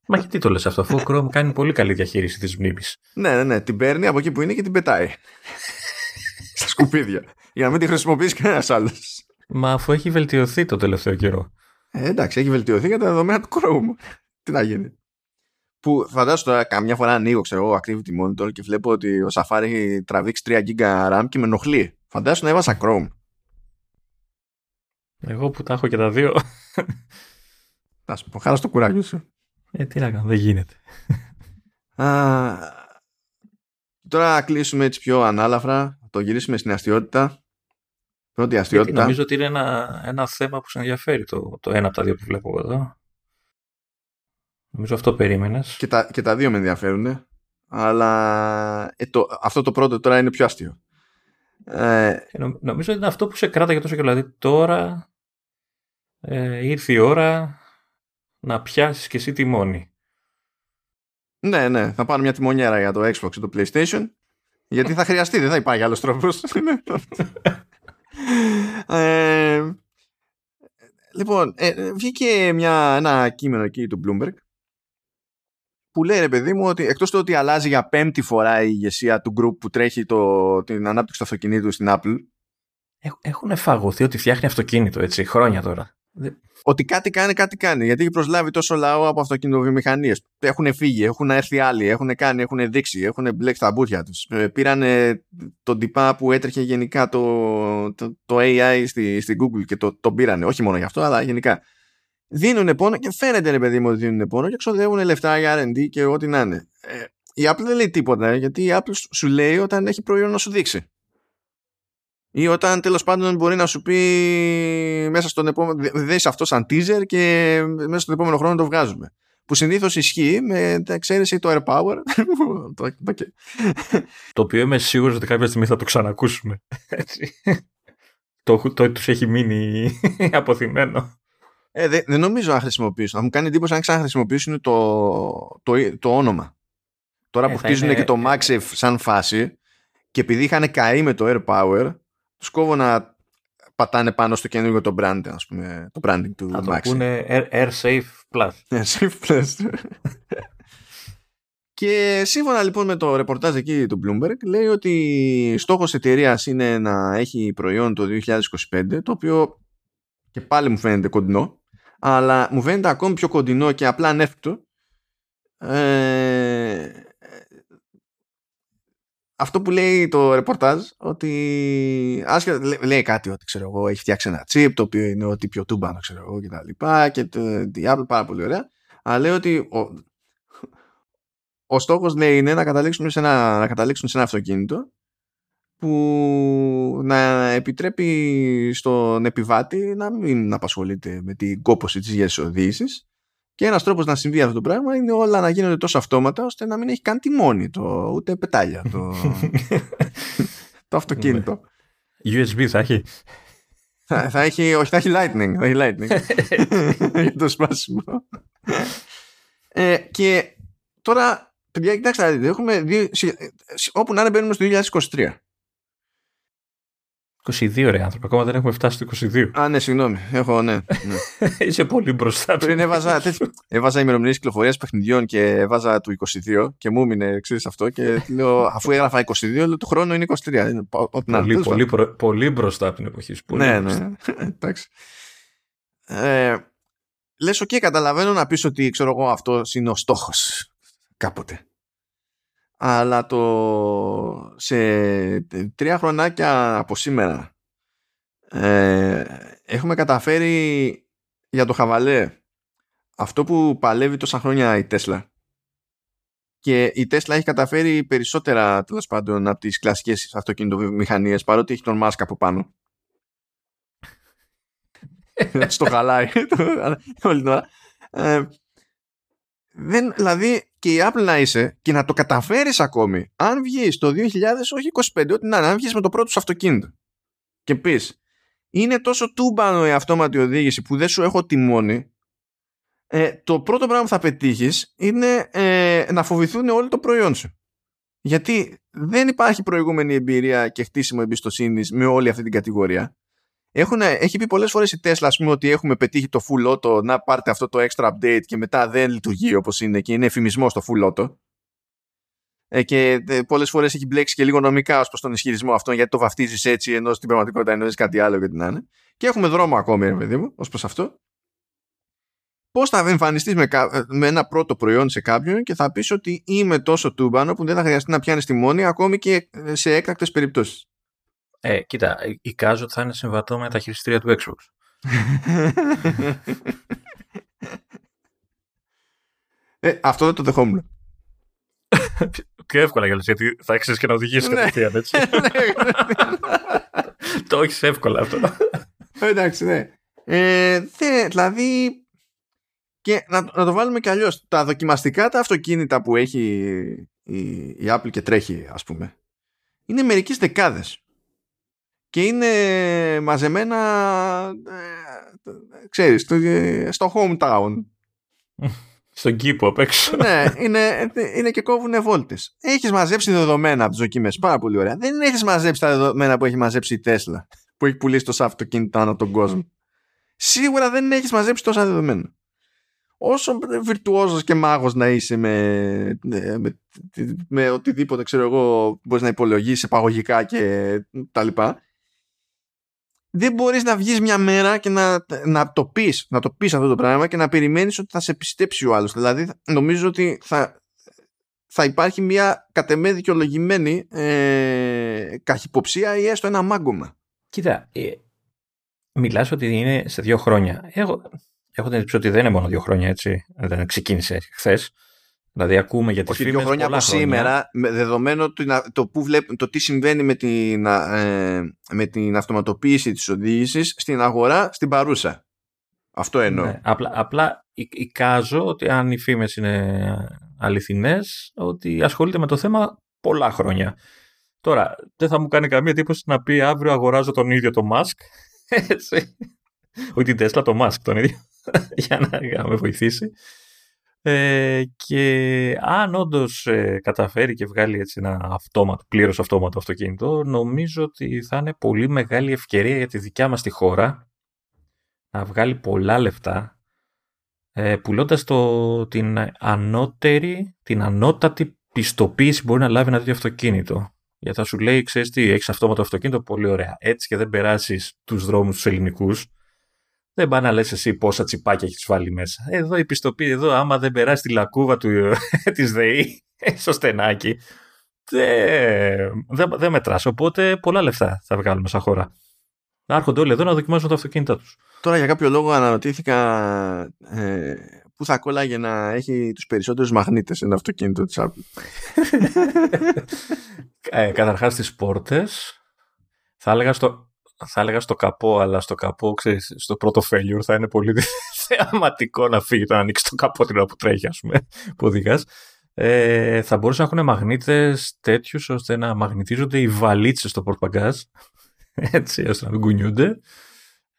Μα γιατί το λες αυτό, αφού ο Chrome κάνει πολύ καλή διαχείριση της μνήμης. ναι, ναι, ναι, την παίρνει από εκεί που είναι και την πετάει. Στα σκουπίδια. για να μην τη χρησιμοποιήσει κανένας άλλος. Μα αφού έχει βελτιωθεί το τελευταίο καιρό. Ε, εντάξει, έχει βελτιωθεί για τα δεδομένα του Chrome. Τι να γίνει. Που φαντάζομαι τώρα καμιά φορά ανοίγω, ξέρω εγώ, Activity Monitor και βλέπω ότι ο Safari έχει τραβήξει 3 GB RAM και με ενοχλεί. Φαντάζομαι να έβασα Chrome. Εγώ που τα έχω και τα δύο. Θα σου πω, χάρα στο κουράγιο σου. Ε, τι να κάνω, δεν γίνεται. Α, τώρα να κλείσουμε έτσι πιο ανάλαφρα, το γυρίσουμε στην αστείωτητα. Πρώτη αστείωτητα. Γιατί νομίζω ότι είναι ένα, ένα θέμα που σε ενδιαφέρει το, το ένα από τα δύο που βλέπω εδώ. Νομίζω αυτό περίμενες. Και τα, και τα δύο με ενδιαφέρουν. Αλλά ε, το, αυτό το πρώτο τώρα είναι πιο αστείο. Ε, νομίζω ότι είναι αυτό που σε κράτα για τόσο καιρό. Δηλαδή τώρα ε, ήρθε η ώρα να πιάσεις και εσύ τιμόνι. Ναι, ναι. Θα πάρω μια τιμονιέρα για το Xbox και το PlayStation. Γιατί θα χρειαστεί, δεν θα υπάρχει άλλος τρόπος. ε, λοιπόν, ε, βγήκε μια, ένα κείμενο εκεί του Bloomberg που λέει ρε παιδί μου ότι εκτός του ότι αλλάζει για πέμπτη φορά η ηγεσία του group που τρέχει το, την ανάπτυξη του αυτοκινήτου στην Apple έχουν φαγωθεί ότι φτιάχνει αυτοκίνητο έτσι χρόνια τώρα. Ότι κάτι κάνει, κάτι κάνει. Γιατί έχει προσλάβει τόσο λαό από αυτοκινητοβιομηχανίες. Έχουν φύγει, έχουν έρθει άλλοι, έχουν κάνει, έχουν δείξει, έχουν μπλέξει τα μπουτια τους. Ε, πήραν τον τυπά που έτρεχε γενικά το, το, το AI στη, στη Google και το, το πήρανε. Όχι μόνο γι' αυτό, αλλά γενικά δίνουν πόνο και φαίνεται ρε παιδί μου ότι δίνουν πόνο και ξοδεύουν λεφτά για R&D και ό,τι να είναι. Ε, η Apple δεν λέει τίποτα γιατί η Apple σου λέει όταν έχει προϊόν να σου δείξει. Ή όταν τέλος πάντων μπορεί να σου πει μέσα στον επόμενο. Δες αυτό σαν teaser και μέσα στον επόμενο χρόνο το βγάζουμε. Που συνήθως ισχύει με εξαίρεση το Air Power. το οποίο είμαι σίγουρος ότι κάποια στιγμή θα το ξανακούσουμε. Έτσι. το, το, τους έχει μείνει αποθυμένο. Ε, δεν, δεν νομίζω να χρησιμοποιήσουν. Θα μου κάνει εντύπωση αν ξαναχρησιμοποιήσουν το, το, το όνομα. Τώρα ε, που χτίζουν είναι... και το MagSafe σαν φάση και επειδή είχαν καεί με το Air Power, τους κόβω να πατάνε πάνω στο καινούργιο το brand, ας πούμε, το branding του MagSafe. Θα το πούνε Air, Safe Plus. Air Safe Plus. Και σύμφωνα λοιπόν με το ρεπορτάζ εκεί του Bloomberg λέει ότι στόχος εταιρείας είναι να έχει προϊόν το 2025 το οποίο και πάλι μου φαίνεται κοντινό αλλά μου φαίνεται ακόμη πιο κοντινό και απλά ανέφικτο. Ε, αυτό που λέει το ρεπορτάζ ότι άσχετα, λέει κάτι ότι ξέρω εγώ έχει φτιάξει ένα chip το οποίο είναι ότι πιο τούμπανο ξέρω εγώ και τα λοιπά και το Apple πάρα πολύ ωραία. Αλλά λέει ότι ο, ο στόχος λέει είναι να καταλήξουμε σε ένα, να καταλήξουν σε ένα αυτοκίνητο που να επιτρέπει στον επιβάτη να μην απασχολείται με την κόπωση της γεσοδίησης και ένας τρόπος να συμβεί αυτό το πράγμα είναι όλα να γίνονται τόσο αυτόματα ώστε να μην έχει καν τιμόνι το, ούτε πετάλια το, το αυτοκίνητο. USB θα έχει; Θα, θα, έχει, όχι θα έχει lightning, θα έχει lightning για το σπάσιμο. Ε, και τώρα παιδιά, κοιτάξτε, να δείτε, έχουμε δύο, όπου να είναι μπαίνουμε στο 2023. 22 ρε άνθρωποι, ακόμα δεν έχουμε φτάσει στο 22. Α, ναι, συγγνώμη. Έχω, ναι. ναι. Είσαι πολύ μπροστά. Πριν έβαζα, τέτοι, έβαζα ημερομηνίες κυκλοφορίας παιχνιδιών και έβαζα του 22 και μου έμεινε ξέρεις αυτό. Και λέω, αφού έγραφα 22, λέω του χρόνου είναι 23. Πολύ, να, πολύ, προ, πολύ μπροστά από την εποχή σου. Πολύ ναι, ναι. Εντάξει. Ε, λες, OK, okay, καταλαβαίνω να πεις ότι ξέρω εγώ αυτός είναι ο στόχος κάποτε. Αλλά το σε τρία χρονάκια από σήμερα ε, έχουμε καταφέρει για το χαβαλέ αυτό που παλεύει τόσα χρόνια η Τέσλα. Και η Τέσλα έχει καταφέρει περισσότερα τέλος πάντων από τις κλασικές αυτοκινητομηχανίες παρότι έχει τον Μάσκα από πάνω. Στο χαλάει. Όλη την ώρα. Ε, δεν, δηλαδή και η Apple να είσαι και να το καταφέρεις ακόμη αν βγεις το 2000 όχι 25 ό,τι να αν βγεις με το πρώτο σου αυτοκίνητο και πεις είναι τόσο τούμπανο η αυτόματη οδήγηση που δεν σου έχω τιμόνι ε, το πρώτο πράγμα που θα πετύχεις είναι ε, να φοβηθούν όλοι το προϊόν σου. Γιατί δεν υπάρχει προηγούμενη εμπειρία και χτίσιμο εμπιστοσύνης με όλη αυτή την κατηγορία έχουν, έχει πει πολλές φορές η Tesla πούμε, ότι έχουμε πετύχει το full auto να πάρτε αυτό το extra update και μετά δεν λειτουργεί όπως είναι και είναι εφημισμός στο full auto. Ε, και ε, πολλές φορές έχει μπλέξει και λίγο νομικά ως προς τον ισχυρισμό αυτό γιατί το βαφτίζεις έτσι ενώ στην πραγματικότητα εννοείς κάτι άλλο και την είναι. Και έχουμε δρόμο ακόμη ρε παιδί μου ως προς αυτό. Πώς θα εμφανιστείς με, με ένα πρώτο προϊόν σε κάποιον και θα πεις ότι είμαι τόσο τούμπανο που δεν θα χρειαστεί να πιάνεις τη μόνη ακόμη και σε έκτακτες περιπτώσεις. Ε, κοίτα, εικάζω ότι θα είναι συμβατό με τα χειριστήρια του Xbox. ε, αυτό δεν το δεχόμουν. Και εύκολα για γιατί θα έχεις και να οδηγήσεις ναι. κατευθείαν, έτσι. Ναι, το έχεις εύκολα αυτό. Εντάξει, ναι. Ε, δηλαδή, και να, να το βάλουμε κι αλλιώς. Τα δοκιμαστικά τα αυτοκίνητα που έχει η, η Apple και τρέχει, ας πούμε, είναι μερικές δεκάδες και είναι μαζεμένα ε, ξέρεις, στο hometown. Στον κήπο απ' έξω. ναι, είναι, είναι και κόβουν βόλτες. Έχεις μαζέψει δεδομένα από τις δοκιμές. Πάρα πολύ ωραία. Δεν έχεις μαζέψει τα δεδομένα που έχει μαζέψει η Τέσλα. Που έχει πουλήσει το αυτοκίνητο ανά τον κόσμο. Σίγουρα δεν έχεις μαζέψει τόσα δεδομένα. Όσο βιρτουόζος και μάγος να είσαι με, με, με οτιδήποτε ξέρω εγώ μπορείς να υπολογίσεις επαγωγικά και τα λοιπά δεν μπορείς να βγεις μια μέρα και να, να το πεις, να το πεις αυτό το πράγμα και να περιμένεις ότι θα σε πιστέψει ο άλλος. Δηλαδή νομίζω ότι θα, θα υπάρχει μια κατεμέ δικαιολογημένη ε, καχυποψία ή έστω ένα μάγκωμα. Κοίτα, ε, μιλάς ότι είναι σε δύο χρόνια. Έχω, έχω την εντύπωση ότι δεν είναι μόνο δύο χρόνια έτσι, δεν ξεκίνησε χθες. Δηλαδή ακούμε για τις Όχι, δύο χρόνια από σήμερα, με δεδομένο το, το, που βλέπ, το τι συμβαίνει με την, ε, με την αυτοματοποίηση της οδήγησης στην αγορά, στην παρούσα. Αυτό εννοώ. Ναι, απλά, απλά εικάζω ότι αν οι φήμες είναι αληθινές, ότι ασχολείται με το θέμα πολλά χρόνια. Τώρα, δεν θα μου κάνει καμία εντύπωση να πει αύριο αγοράζω τον ίδιο το Musk. Έτσι. Όχι την Tesla, το Musk τον ίδιο. για να με βοηθήσει. Ε, και αν όντως ε, καταφέρει και βγάλει έτσι ένα αυτόματο, πλήρως αυτόματο αυτοκίνητο, νομίζω ότι θα είναι πολύ μεγάλη ευκαιρία για τη δικιά μας τη χώρα να βγάλει πολλά λεφτά ε, πουλώντας το, την ανώτερη, την ανώτατη πιστοποίηση που μπορεί να λάβει ένα τέτοιο αυτοκίνητο. Γιατί θα σου λέει, ξέρεις τι, έχεις αυτόματο αυτοκίνητο, πολύ ωραία. Έτσι και δεν περάσεις τους δρόμους τους ελληνικούς, δεν πάει να λες εσύ πόσα τσιπάκια έχεις βάλει μέσα. Εδώ η πιστοποίηση, εδώ άμα δεν περάσει τη λακκούβα του, της ΔΕΗ στο στενάκι, δεν δε, δε μετράς. Οπότε πολλά λεφτά θα βγάλουμε σαν χώρα. Να έρχονται όλοι εδώ να δοκιμάζουν τα αυτοκίνητα τους. Τώρα για κάποιο λόγο αναρωτήθηκα ε, πού θα κόλλαγε να έχει τους περισσότερους μαγνήτες ένα αυτοκίνητο της Apple. ε, καταρχάς τις πόρτες θα έλεγα στο, θα έλεγα στο καπό, αλλά στο καπό, ξέρεις, στο πρώτο failure θα είναι πολύ θεαματικό να φύγει το να ανοίξει το καπό την ώρα που τρέχει, ας πούμε, που οδηγάς. Ε, θα μπορούσαν να έχουν μαγνήτες τέτοιους ώστε να μαγνητίζονται οι βαλίτσες στο πορτπαγκάζ, έτσι, ώστε να μην κουνιούνται.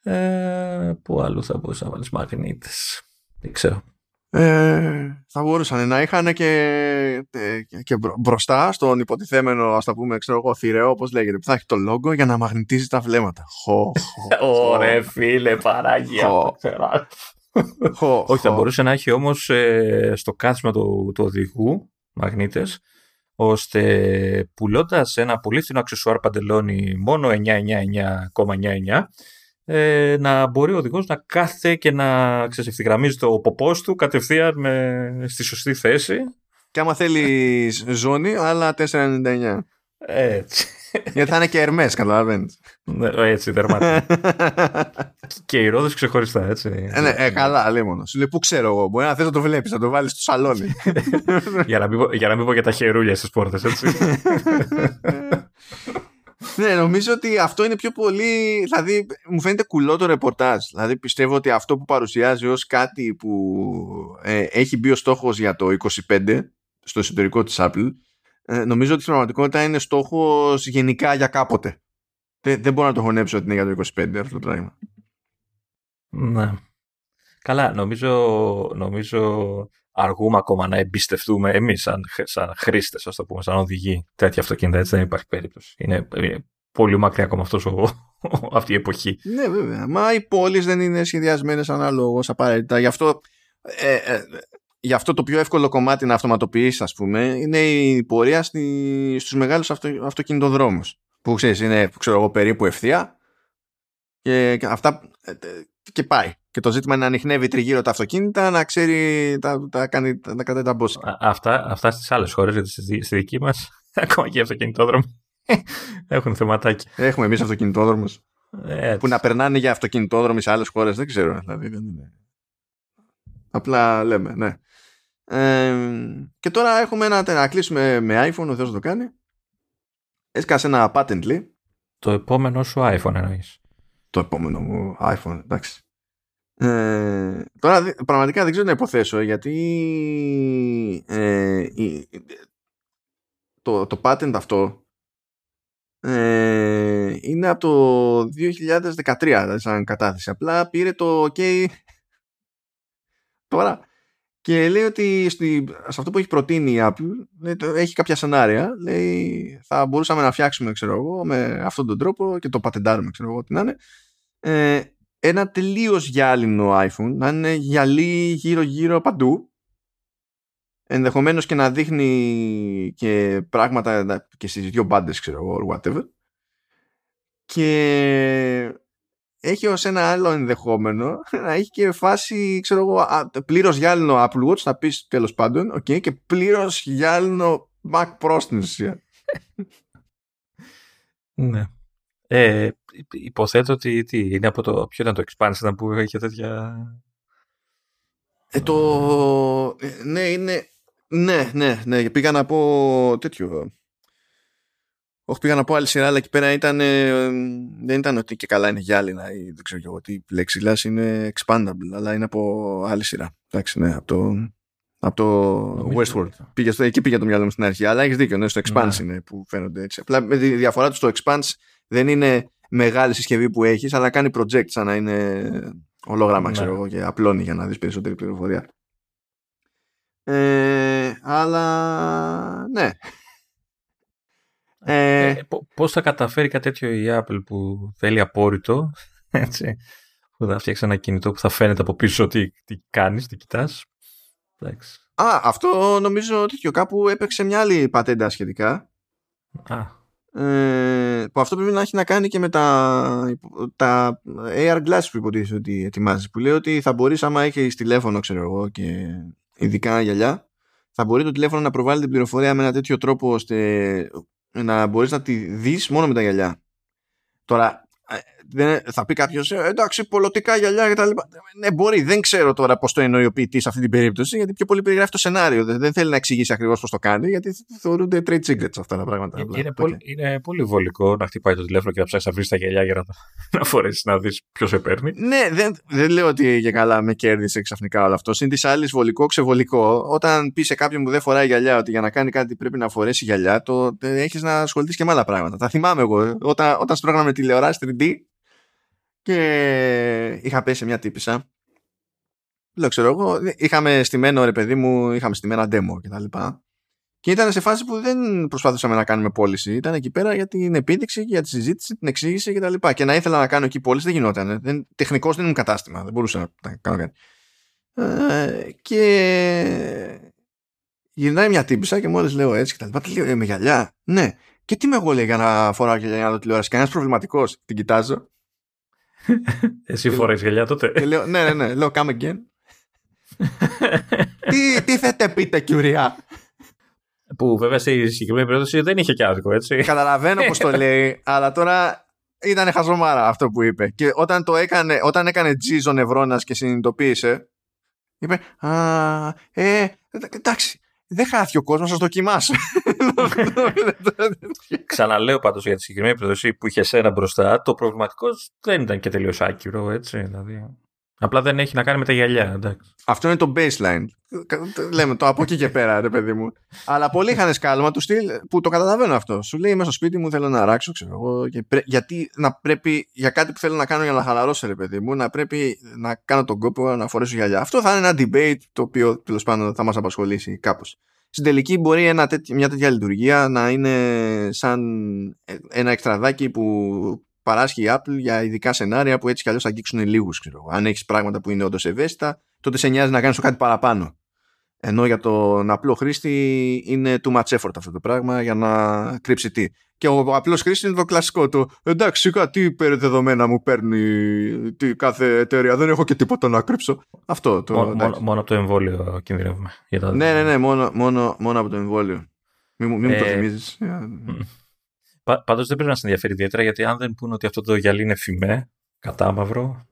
Ε, πού άλλο θα μπορούσα να βάλεις μαγνήτες; Δεν ξέρω. Ε, θα μπορούσαν να είχαν και, και, μπροστά στον υποτιθέμενο, ας τα πούμε, ξέρω εγώ, θηρεό, όπως λέγεται, που θα έχει το λόγο για να μαγνητίζει τα βλέμματα. Χω, Ωραία, φίλε, παράγια. Όχι, θα μπορούσε να έχει όμως ε, στο κάθισμα του, του οδηγού μαγνήτες, ώστε πουλώντας ένα πολύ φθηνό αξεσουάρ παντελόνι μόνο 999,99 ε, να μπορεί ο οδηγός να κάθε και να ξεσυφθηγραμμίζει το ποπός του κατευθείαν με, στη σωστή θέση. Και άμα θέλει ζώνη, άλλα 4,99. Έτσι. Γιατί θα είναι και ερμές, καταλαβαίνεις. Ναι, έτσι, δερματικά. και οι ρόδε ξεχωριστά, έτσι. Ε, ναι, ε, καλά, λέει μόνο. Σου λέει, πού ξέρω εγώ. Μπορεί να θες να το βλέπεις, να το βάλεις στο σαλόνι. για, να μην, για να μην πω για τα χερούλια στις πόρτες, έτσι. ναι, νομίζω ότι αυτό είναι πιο πολύ. Δηλαδή, μου φαίνεται κουλό το ρεπορτάζ. Δηλαδή, πιστεύω ότι αυτό που παρουσιάζει ως κάτι που ε, έχει μπει ο στόχος για το 25 στο εσωτερικό της Apple, ε, νομίζω ότι στην πραγματικότητα είναι στόχος γενικά για κάποτε. Δεν, δεν μπορώ να το χωνέψω ότι είναι για το 25 αυτό το πράγμα. Ναι. Καλά, νομίζω, νομίζω αργούμε ακόμα να εμπιστευτούμε εμείς σαν, σαν χρήστες, ας το πούμε, σαν οδηγοί τέτοια αυτοκίνητα. Έτσι δεν υπάρχει περίπτωση. Είναι, πολύ μακριά ακόμα αυτός ο, αυτή η εποχή. Ναι, βέβαια. Μα οι πόλεις δεν είναι σχεδιασμένες αναλόγως απαραίτητα. Γι' αυτό, ε, ε, γι αυτό το πιο εύκολο κομμάτι να αυτοματοποιήσεις, ας πούμε, είναι η πορεία στη, στους μεγάλους αυτο, αυτοκινητοδρόμους. Που ξέρεις, είναι ξέρω εγώ, περίπου ευθεία και, και αυτά ε, και πάει. Και το ζήτημα είναι να ανοιχνεύει τριγύρω τα αυτοκίνητα, να ξέρει, τα, τα κάνει, να κρατάει τα μπόσια. Αυτά, αυτά στις άλλες χώρες, γιατί στη, δική μας, ακόμα και οι αυτοκινητόδρομοι, έχουν θεματάκι. Έχουμε εμείς αυτοκινητόδρομους. Που να περνάνε για αυτοκινητόδρομοι σε άλλες χώρες, δεν ξέρω. Δηλαδή, δεν είναι. Απλά λέμε, ναι. Ε, και τώρα έχουμε ένα, να κλείσουμε με iPhone, ο Θεός να το κάνει. Έσκασε ένα patently. Το επόμενο σου iPhone εννοείς. Το επόμενο μου iPhone, εντάξει. Ε, τώρα πραγματικά δεν ξέρω να υποθέσω γιατί ε, το, το patent αυτό ε, είναι από το 2013 δηλαδή σαν κατάθεση. Απλά πήρε το OK τώρα και λέει ότι στη, σε αυτό που έχει προτείνει η Apple λέει, έχει κάποια σενάρια λέει θα μπορούσαμε να φτιάξουμε ξέρω εγώ με αυτόν τον τρόπο και το πατεντάρουμε ξέρω εγώ τι να είναι ε, ένα τελείως γυάλινο iPhone να είναι γυαλί γύρω γύρω παντού. Ενδεχομένως και να δείχνει και πράγματα και στις δύο μπάντες ξέρω εγώ whatever. Και έχει ως ένα άλλο ενδεχόμενο να έχει και φάση ξέρω εγώ πλήρως γυάλινο Apple Watch θα πεις τέλος πάντων okay, και πλήρως γυάλινο Mac Pro στην ουσία. Ναι ε, υποθέτω ότι τι, είναι από το. Ποιο ήταν το expansion που είχε τέτοια. Ε, το. Ε, ναι, είναι. Ναι, ναι, ναι. Πήγα να πω τέτοιο. Όχι, πήγα να πω άλλη σειρά, αλλά εκεί πέρα ήταν. δεν ήταν ότι και καλά είναι γυάλινα ή δεν ξέρω εγώ τι. Plexiglass είναι expandable, αλλά είναι από άλλη σειρά. Εντάξει, ναι, από το. Από το Westworld. Πήγε στο, εκεί πήγε το μυαλό μου στην αρχή. Αλλά έχεις δίκιο, ναι, στο Expanse ναι. είναι που φαίνονται έτσι. Απλά με τη διαφορά τους στο Expanse δεν είναι μεγάλη συσκευή που έχεις αλλά κάνει project σαν να είναι ολόγραμμα ναι. ξέρω εγώ και απλώνει για να δεις περισσότερη πληροφορία ε, αλλά ναι ε, ε, πώς θα καταφέρει κάτι τέτοιο η Apple που θέλει απόρριτο έτσι, που θα φτιάξει ένα κινητό που θα φαίνεται από πίσω τι, τι κάνεις, τι κοιτάς Εντάξει. Α, αυτό νομίζω ότι κάπου έπαιξε μια άλλη πατέντα σχετικά. Α. Ε, που αυτό πρέπει να έχει να κάνει και με τα, τα AR glasses που υποτίθεται ότι ετοιμάζεις που λέει ότι θα μπορείς άμα έχεις τηλέφωνο ξέρω εγώ και ειδικά γυαλιά θα μπορεί το τηλέφωνο να προβάλλει την πληροφορία με ένα τέτοιο τρόπο ώστε να μπορείς να τη δεις μόνο με τα γυαλιά. Τώρα ε, δεν, θα πει κάποιος, ε, εντάξει, πολιτικά γυαλιά και τα λοιπά. Ναι, μπορεί, δεν ξέρω τώρα πώς το εννοεί ο ποιητής σε αυτή την περίπτωση, γιατί πιο πολύ περιγράφει το σενάριο. Δεν, δεν θέλει να εξηγήσει ακριβώς πώς το κάνει, γιατί θεωρούνται trade secrets αυτά τα πράγματα. Είναι, είναι, πολύ, είναι πολύ βολικό να χτυπάει το τηλέφωνο και να ψάξει να βρει τα γυαλιά για να, να φορέσεις να δεις ποιος σε παίρνει. Ναι, δεν, δεν λέω ότι για καλά με κέρδισε ξαφνικά όλο αυτό. Είναι της άλλης βολικό, ξεβολικό. Όταν πει σε κάποιον που δεν φοράει γυαλιά ότι για να κάνει κάτι πρέπει να φορέσει γυαλιά, το έχεις να ασχοληθείς και με άλλα πράγματα. Τα θυμάμαι εγώ. Ε, όταν, όταν στρώγαμε τηλεοράση 3D, και είχα πέσει μια τύπησα Λέω, ξέρω εγώ, είχαμε στημένο ρε παιδί μου, είχαμε στημένα demo κτλ. Και ήταν σε φάση που δεν προσπαθούσαμε να κάνουμε πώληση. Ήταν εκεί πέρα για την επίδειξη, για τη συζήτηση, την εξήγηση κτλ. Και, και να ήθελα να κάνω εκεί πώληση δεν γινόταν. Δεν, τεχνικός δεν ήμουν κατάστημα. Δεν μπορούσα να κάνω κάτι. Ε, και γυρνάει μια τύπησα και μόλις λέω έτσι και τα λοιπά. Τι λέω, με γυαλιά. Ναι. Και τι με εγώ λέει για να φοράω γυαλιά για να δω τηλεόραση. Κανένας προβληματικός. Την κοιτάζω. Εσύ φοράει γυαλιά τότε. Και λέω, ναι, ναι, ναι. Λέω, come again. τι, τι θέτε πείτε, κιουριά. Που βέβαια στη συγκεκριμένη περίπτωση δεν είχε και άδικο, έτσι. Καταλαβαίνω πώς το λέει, αλλά τώρα ήταν χαζομάρα αυτό που είπε. Και όταν, το έκανε, όταν έκανε G ο νευρώνα και συνειδητοποίησε, είπε Α, ε, εντάξει, δεν χάθηκε ο κόσμος, σας δοκιμάσω. Ξαναλέω πάντως για τη συγκεκριμένη περίπτωση που είχε ένα μπροστά, το προβληματικό δεν ήταν και τελείως άκυρο, έτσι. Δηλαδή. Απλά δεν έχει να κάνει με τα γυαλιά, εντάξει. Αυτό είναι το baseline. Λέμε το από εκεί και πέρα, ρε παιδί μου. Αλλά πολλοί είχαν σκάλωμα τους στυλ που το καταλαβαίνω αυτό. Σου λέει μέσα στο σπίτι μου θέλω να ράξω, ξέρω εγώ. Γιατί να πρέπει για κάτι που θέλω να κάνω για να χαλαρώσω, ρε παιδί μου, να πρέπει να κάνω τον κόπο να φορέσω γυαλιά. Αυτό θα είναι ένα debate το οποίο τέλος πάντων θα μας απασχολήσει κάπως. Στην τελική μπορεί ένα μια τέτοια λειτουργία να είναι σαν ένα εξτραδάκι που παράσχει η Apple για ειδικά σενάρια που έτσι κι αλλιώς θα αγγίξουν λίγους. Αν έχεις πράγματα που είναι όντως ευαίσθητα, τότε σε νοιάζει να κάνεις κάτι παραπάνω. Ενώ για τον απλό χρήστη είναι too much effort αυτό το πράγμα για να κρύψει τι. Και ο απλός χρήστη είναι το κλασικό του. Εντάξει, τι υπερδεδομένα μου παίρνει τι, κάθε εταιρεία. Δεν έχω και τίποτα να κρύψω. Αυτό. Το, μόνο, μόνο, μόνο από το εμβόλιο κινδυνεύουμε. Για τα... Ναι, ναι, ναι, μόνο, μόνο, μόνο από το εμβόλιο. Μην, μην ε... μου το ε, θυμίζει. Πάντως δεν πρέπει να σε ενδιαφέρει ιδιαίτερα γιατί αν δεν πούνε ότι αυτό το γυαλί είναι φημέ, κατάμαυρο.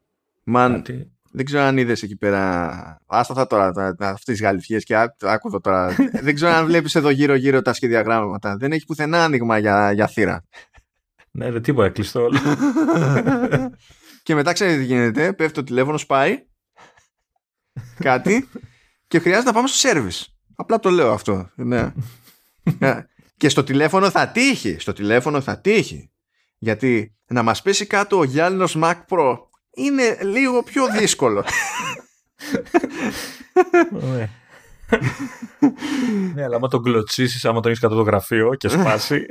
Μαν, κάτι... δεν ξέρω αν είδες εκεί πέρα. Άστα θα τώρα αυτές τις γαλιφιές και άκου τώρα. δεν ξέρω αν βλέπεις εδώ γύρω-γύρω τα σχεδιαγράμματα. Δεν έχει πουθενά άνοιγμα για, για θύρα. Ναι, δεν τίποτα, κλειστό όλο. και μετά ξέρετε τι γίνεται. Πέφτει το τηλέφωνο, σπάει. κάτι. και χρειάζεται να πάμε στο service. Απλά το λέω αυτό. Ναι. Ε, και στο τηλέφωνο θα τύχει. Στο τηλέφωνο θα τύχει. Γιατί να μας πέσει κάτω ο γυάλινος Mac Pro είναι λίγο πιο δύσκολο. ναι, αλλά άμα τον κλωτσίσεις, άμα τον έχεις κάτω το γραφείο και σπάσει...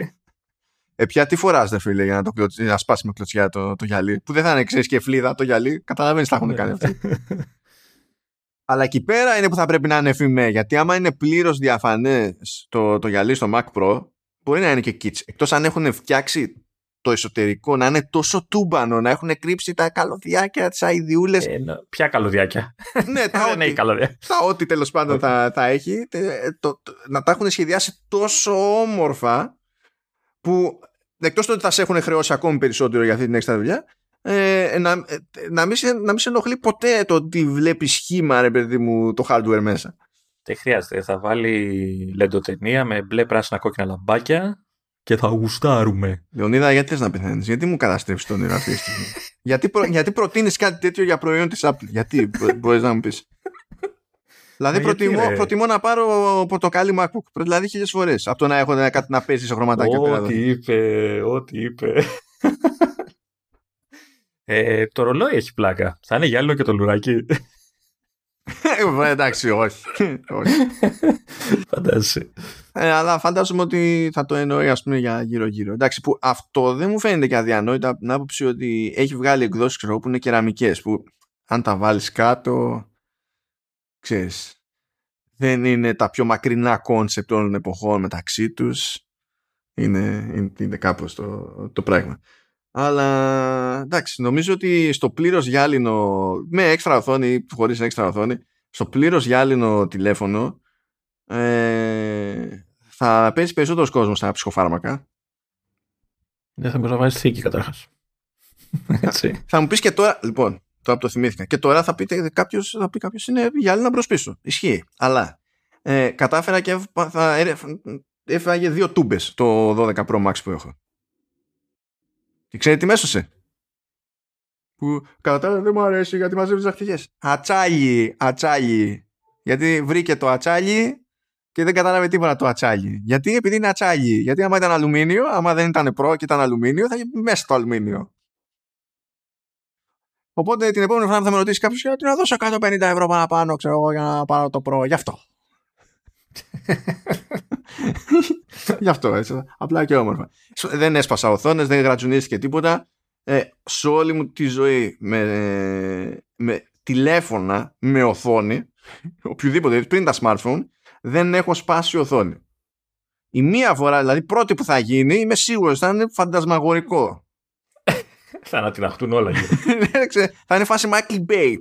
Ε, πια τι φοράς, δε φίλε, για να, το κλωτσι... να σπάσεις με κλωτσιά το, το γυαλί. Που δεν θα είναι, ξέρεις, και φλίδα το γυαλί. Καταλαβαίνεις, τα έχουν κάνει αυτοί. Αλλά εκεί πέρα είναι που θα πρέπει να είναι εφημέ. Γιατί άμα είναι πλήρως διαφανές το, το γυαλί στο Mac Pro, μπορεί να είναι και kits. Εκτός αν έχουν φτιάξει το εσωτερικό να είναι τόσο τούμπανο, να έχουν κρύψει τα καλωδιάκια, τις αειδιούλε. Ε, ποια καλωδιάκια; ναι, τα ό,τι, τα ό,τι τέλος πάντων θα, θα έχει. Το, το, να τα έχουν σχεδιάσει τόσο όμορφα που εκτός ότι θα σε έχουν χρεώσει ακόμη περισσότερο για αυτή την έξτρα δουλειά, ε, να, ε, να, μην σε, να μην σε ενοχλεί ποτέ το ότι βλέπεις σχήμα, ρε παιδί μου, το hardware μέσα. Δεν χρειάζεται. Θα βάλει λεντοτενία με μπλε, πράσινα, κόκκινα λαμπάκια και θα γουστάρουμε. Λεωνίδα, γιατί θες να πεθαίνεις, γιατί μου καταστρέφει τον όνειρο αυτή τη στιγμή; γιατί, προ, γιατί προτείνεις κάτι τέτοιο για προϊόν της Apple, γιατί μπορείς να μου πεις; Δηλαδή προτιμώ, προτιμώ να πάρω πορτοκάλι MacBook. Δηλαδή χίλιες φορές. Από το να έχω κάτι να παίζει σε χρωματάκια. Ό,τι είπε, ό,τι είπε. Ε, το ρολόι έχει πλάκα. Θα είναι γυάλινο και το λουράκι. Ε, εντάξει, όχι. όχι. Φαντάζεσαι. Ε, αλλά φαντάζομαι ότι θα το εννοεί ας πούμε για γύρω-γύρω. Εντάξει, που αυτό δεν μου φαίνεται και αδιανόητα από την άποψη ότι έχει βγάλει εκδόσεις ξέρω, που είναι κεραμικές που αν τα βάλεις κάτω ξέρεις δεν είναι τα πιο μακρινά concept όλων των εποχών μεταξύ τους είναι, είναι, είναι κάπως το, το πράγμα. Αλλά εντάξει, νομίζω ότι στο πλήρως γυάλινο, με έξτρα οθόνη ή χωρίς έξτρα οθόνη, στο πλήρως γυάλινο τηλέφωνο ε, θα παίζει περισσότερος κόσμος στα ψυχοφάρμακα. Δεν θα μπορείς να βάζεις θήκη καταρχάς. θα μου πεις και τώρα, λοιπόν, τώρα που το θυμήθηκα, και τώρα θα, πείτε, κάποιος, θα πει κάποιος είναι γυάλινο μπρος πίσω. Ισχύει. Αλλά ε, κατάφερα και θα, έφαγε δύο τούμπες το 12 Pro Max που έχω. Και ξέρετε τι μέσωσε. Που κατά τα δεν μου αρέσει γιατί μαζεύεις δαχτυλιές. Ατσάλι, ατσάλι. Γιατί βρήκε το ατσάλι και δεν κατάλαβε τίποτα το ατσάλι. Γιατί; Επειδή είναι ατσάλι. Γιατί άμα ήταν αλουμίνιο, άμα δεν ήταν προ και ήταν αλουμίνιο, θα είχε μέσα το αλουμίνιο. Οπότε την επόμενη φορά θα με ρωτήσει κάποιος γιατί να δώσω 150 ευρώ παραπάνω, ξέρω εγώ, για να πάρω το προ. Γι' αυτό. Γι' αυτό έτσι. Απλά και όμορφα. Δεν έσπασα οθόνες, δεν γρατζουνίστηκε τίποτα. Ε, σε όλη μου τη ζωή με, με τηλέφωνα με οθόνη, οποιοδήποτε, πριν τα smartphone, δεν έχω σπάσει οθόνη. Η μία φορά, δηλαδή πρώτη που θα γίνει, είμαι σίγουρος θα είναι φαντασμαγορικό. θα ανατιναχτούν όλα γύρω. θα είναι φάση Michael Bay.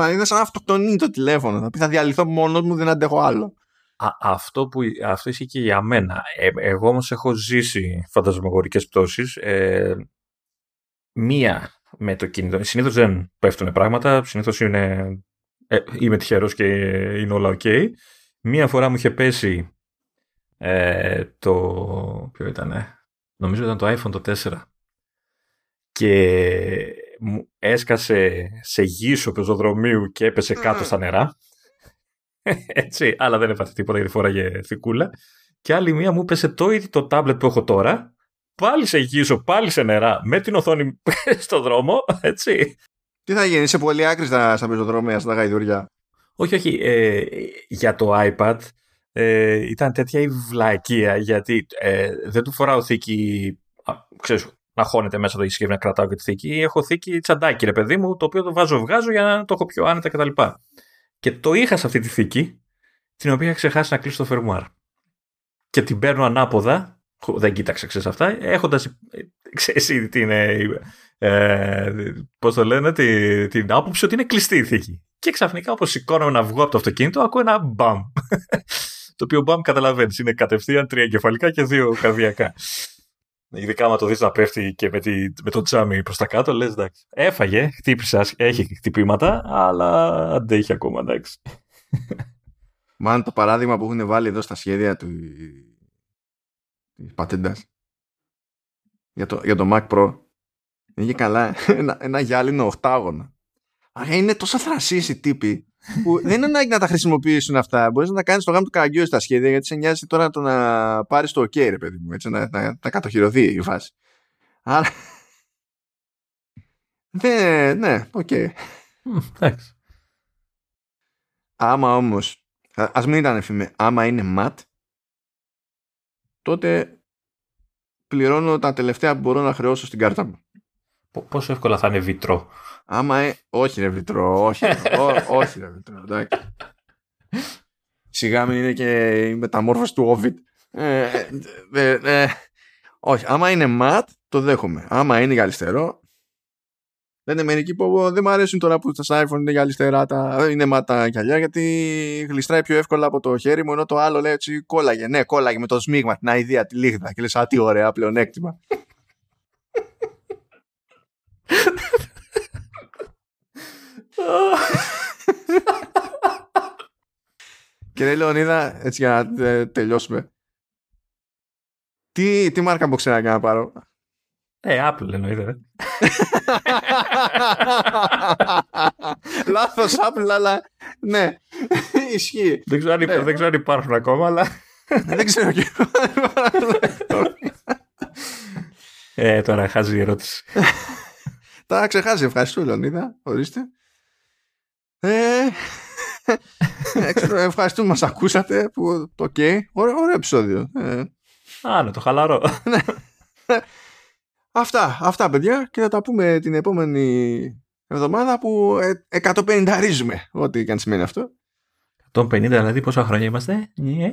Θα είναι σαν να αυτοκτονεί το τηλέφωνο. Θα πει θα διαλυθώ μόνος μου, δεν αντέχω άλλο. Α, αυτό, που, αυτό ισχύει και για μένα. Ε, εγώ όμως έχω ζήσει φαντασμαγορικές πτώσεις. Ε, μία με το κινητό. Συνήθως δεν πέφτουν πράγματα. Συνήθως είναι, ε, είμαι τυχερός και είναι όλα ok. Μία φορά μου είχε πέσει ε, το... Ποιο ήτανε; Νομίζω ήταν το iPhone το 4. Και μου έσκασε σε γύσο πεζοδρομίου και έπεσε κάτω στα νερά. Έτσι, αλλά δεν έπαθε τίποτα γιατί φόραγε θικούλα. Και άλλη μία μου έπεσε το ίδιο το τάμπλετ που έχω τώρα. Πάλι σε γύσο, πάλι σε νερά, με την οθόνη στο δρόμο, έτσι. Τι θα γίνει, είσαι πολύ άκρη στα, στα πεζοδρόμια, στα γαϊδουριά; Όχι, όχι. Ε, για το iPad ε, ήταν τέτοια η βλακεία γιατί ε, δεν του φοράω θήκη, ξέρεις, να χώνεται μέσα το συσκευή να κρατάω και τη θήκη. Έχω θήκη τσαντάκι, ρε παιδί μου, το οποίο το βάζω, βγάζω για να το έχω πιο άνετα κτλ. Και το είχα σε αυτή τη θήκη, την οποία είχα ξεχάσει να κλείσω το φερμουάρ. Και την παίρνω ανάποδα, δεν κοίταξα ξέρεις αυτά, έχοντας, ξέρεις ήδη την, ε, πώς το λένε, την, την άποψη ότι είναι κλειστή η θήκη. Και ξαφνικά όπως σηκώνομαι να βγω από το αυτοκίνητο, ακούω ένα μπαμ. το οποίο μπαμ καταλαβαίνεις, είναι κατευθείαν τρία εγκεφαλικά και δύο καρδιακά. Ειδικά άμα το δεις να πέφτει και με, τη, με το τζάμι προς τα κάτω, λες εντάξει. Έφαγε, χτύπησε, έχει χτυπήματα, αλλά αντέχει ακόμα, εντάξει. Μάλλον το παράδειγμα που έχουν βάλει εδώ στα σχέδια του της πατέντας για το, για το Mac Pro είναι καλά ένα, ένα γυάλινο οχτάγωνο. Άρα είναι τόσο θρασείς οι τύποι που δεν είναι ανάγκη να τα χρησιμοποιήσουν αυτά. Μπορείς να τα κάνεις το γάμο του καραγκιού στα σχέδια, γιατί σε νοιάζει τώρα το να πάρεις το OK, ρε παιδί μου, έτσι, να, να, να κατοχυρωθεί η φάση. Άρα. ναι, ναι, οκ. Okay. Εντάξει. Άμα όμως. Α μην ήταν εφημε. Άμα είναι mat, τότε πληρώνω τα τελευταία που μπορώ να χρεώσω στην κάρτα μου. Πόσο εύκολα θα είναι βιτρό. Άμα ε, όχι ρε βιτρό, όχι, ό, όχι ρε βιτρό, εντάξει. Σιγά μην είναι και η μεταμόρφωση του Ovid. Ε, ε, ε, όχι, άμα είναι mat, το δέχομαι. Άμα είναι για αριστερό, δεν είναι μερικοί που δεν μου αρέσουν τώρα που στα iPhone είναι για αριστερά, τα, είναι ματά γυαλιά, γιατί γλιστράει πιο εύκολα από το χέρι μου, ενώ το άλλο λέει έτσι κόλλαγε. Ναι, κόλλαγε με το σμίγμα, την αηδία, τη λίγδα. Και λες, α, τι ωραία πλεονέκτημα. Κύριε Λεωνίδα, έτσι για να ε, τελειώσουμε. Τι, τι μάρκα μου ξέρει να πάρω; Ε, Apple εννοείται. Ρε. Λάθος Apple, αλλά ναι, ισχύει. Δεν ξέρω, αν, ναι. δεν ξέρω αν υπάρχουν ακόμα, αλλά... δεν ξέρω και ε, τώρα χάζει η ερώτηση. Τα ξεχάσει. Ευχαριστώ, Λεωνίδα. Ορίστε. Ε, ευχαριστούμε μας ακούσατε που το ok. Ωραίο, ωραίο επεισόδιο. Ε. Α, ναι, το χαλαρό. Ναι. αυτά, αυτά παιδιά και θα τα πούμε την επόμενη εβδομάδα που 150 ρίζουμε. Ό,τι και αν σημαίνει αυτό. 150 δηλαδή πόσα χρόνια είμαστε; Ναι.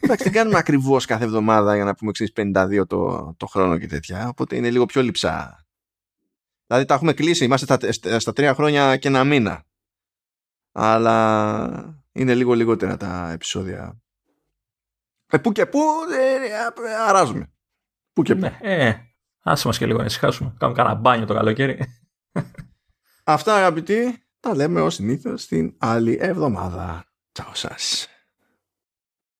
Εντάξει, δεν κάνουμε ακριβώς κάθε εβδομάδα για να πούμε 52 το, το χρόνο και τέτοια. Οπότε είναι λίγο πιο λειψά. Δηλαδή τα έχουμε κλείσει. Είμαστε στα, στα τρία χρόνια και ένα μήνα αλλά είναι λίγο λιγότερα τα επεισόδια. Ε, που και που ε, ε, αράζουμε. Που και που. Ναι, ε, άσε μας και λίγο να ησυχάσουμε. Κάνουμε κάνα μπάνιο το καλοκαίρι. Αυτά αγαπητοί, τα λέμε ως συνήθως την άλλη εβδομάδα. Τσάω σας.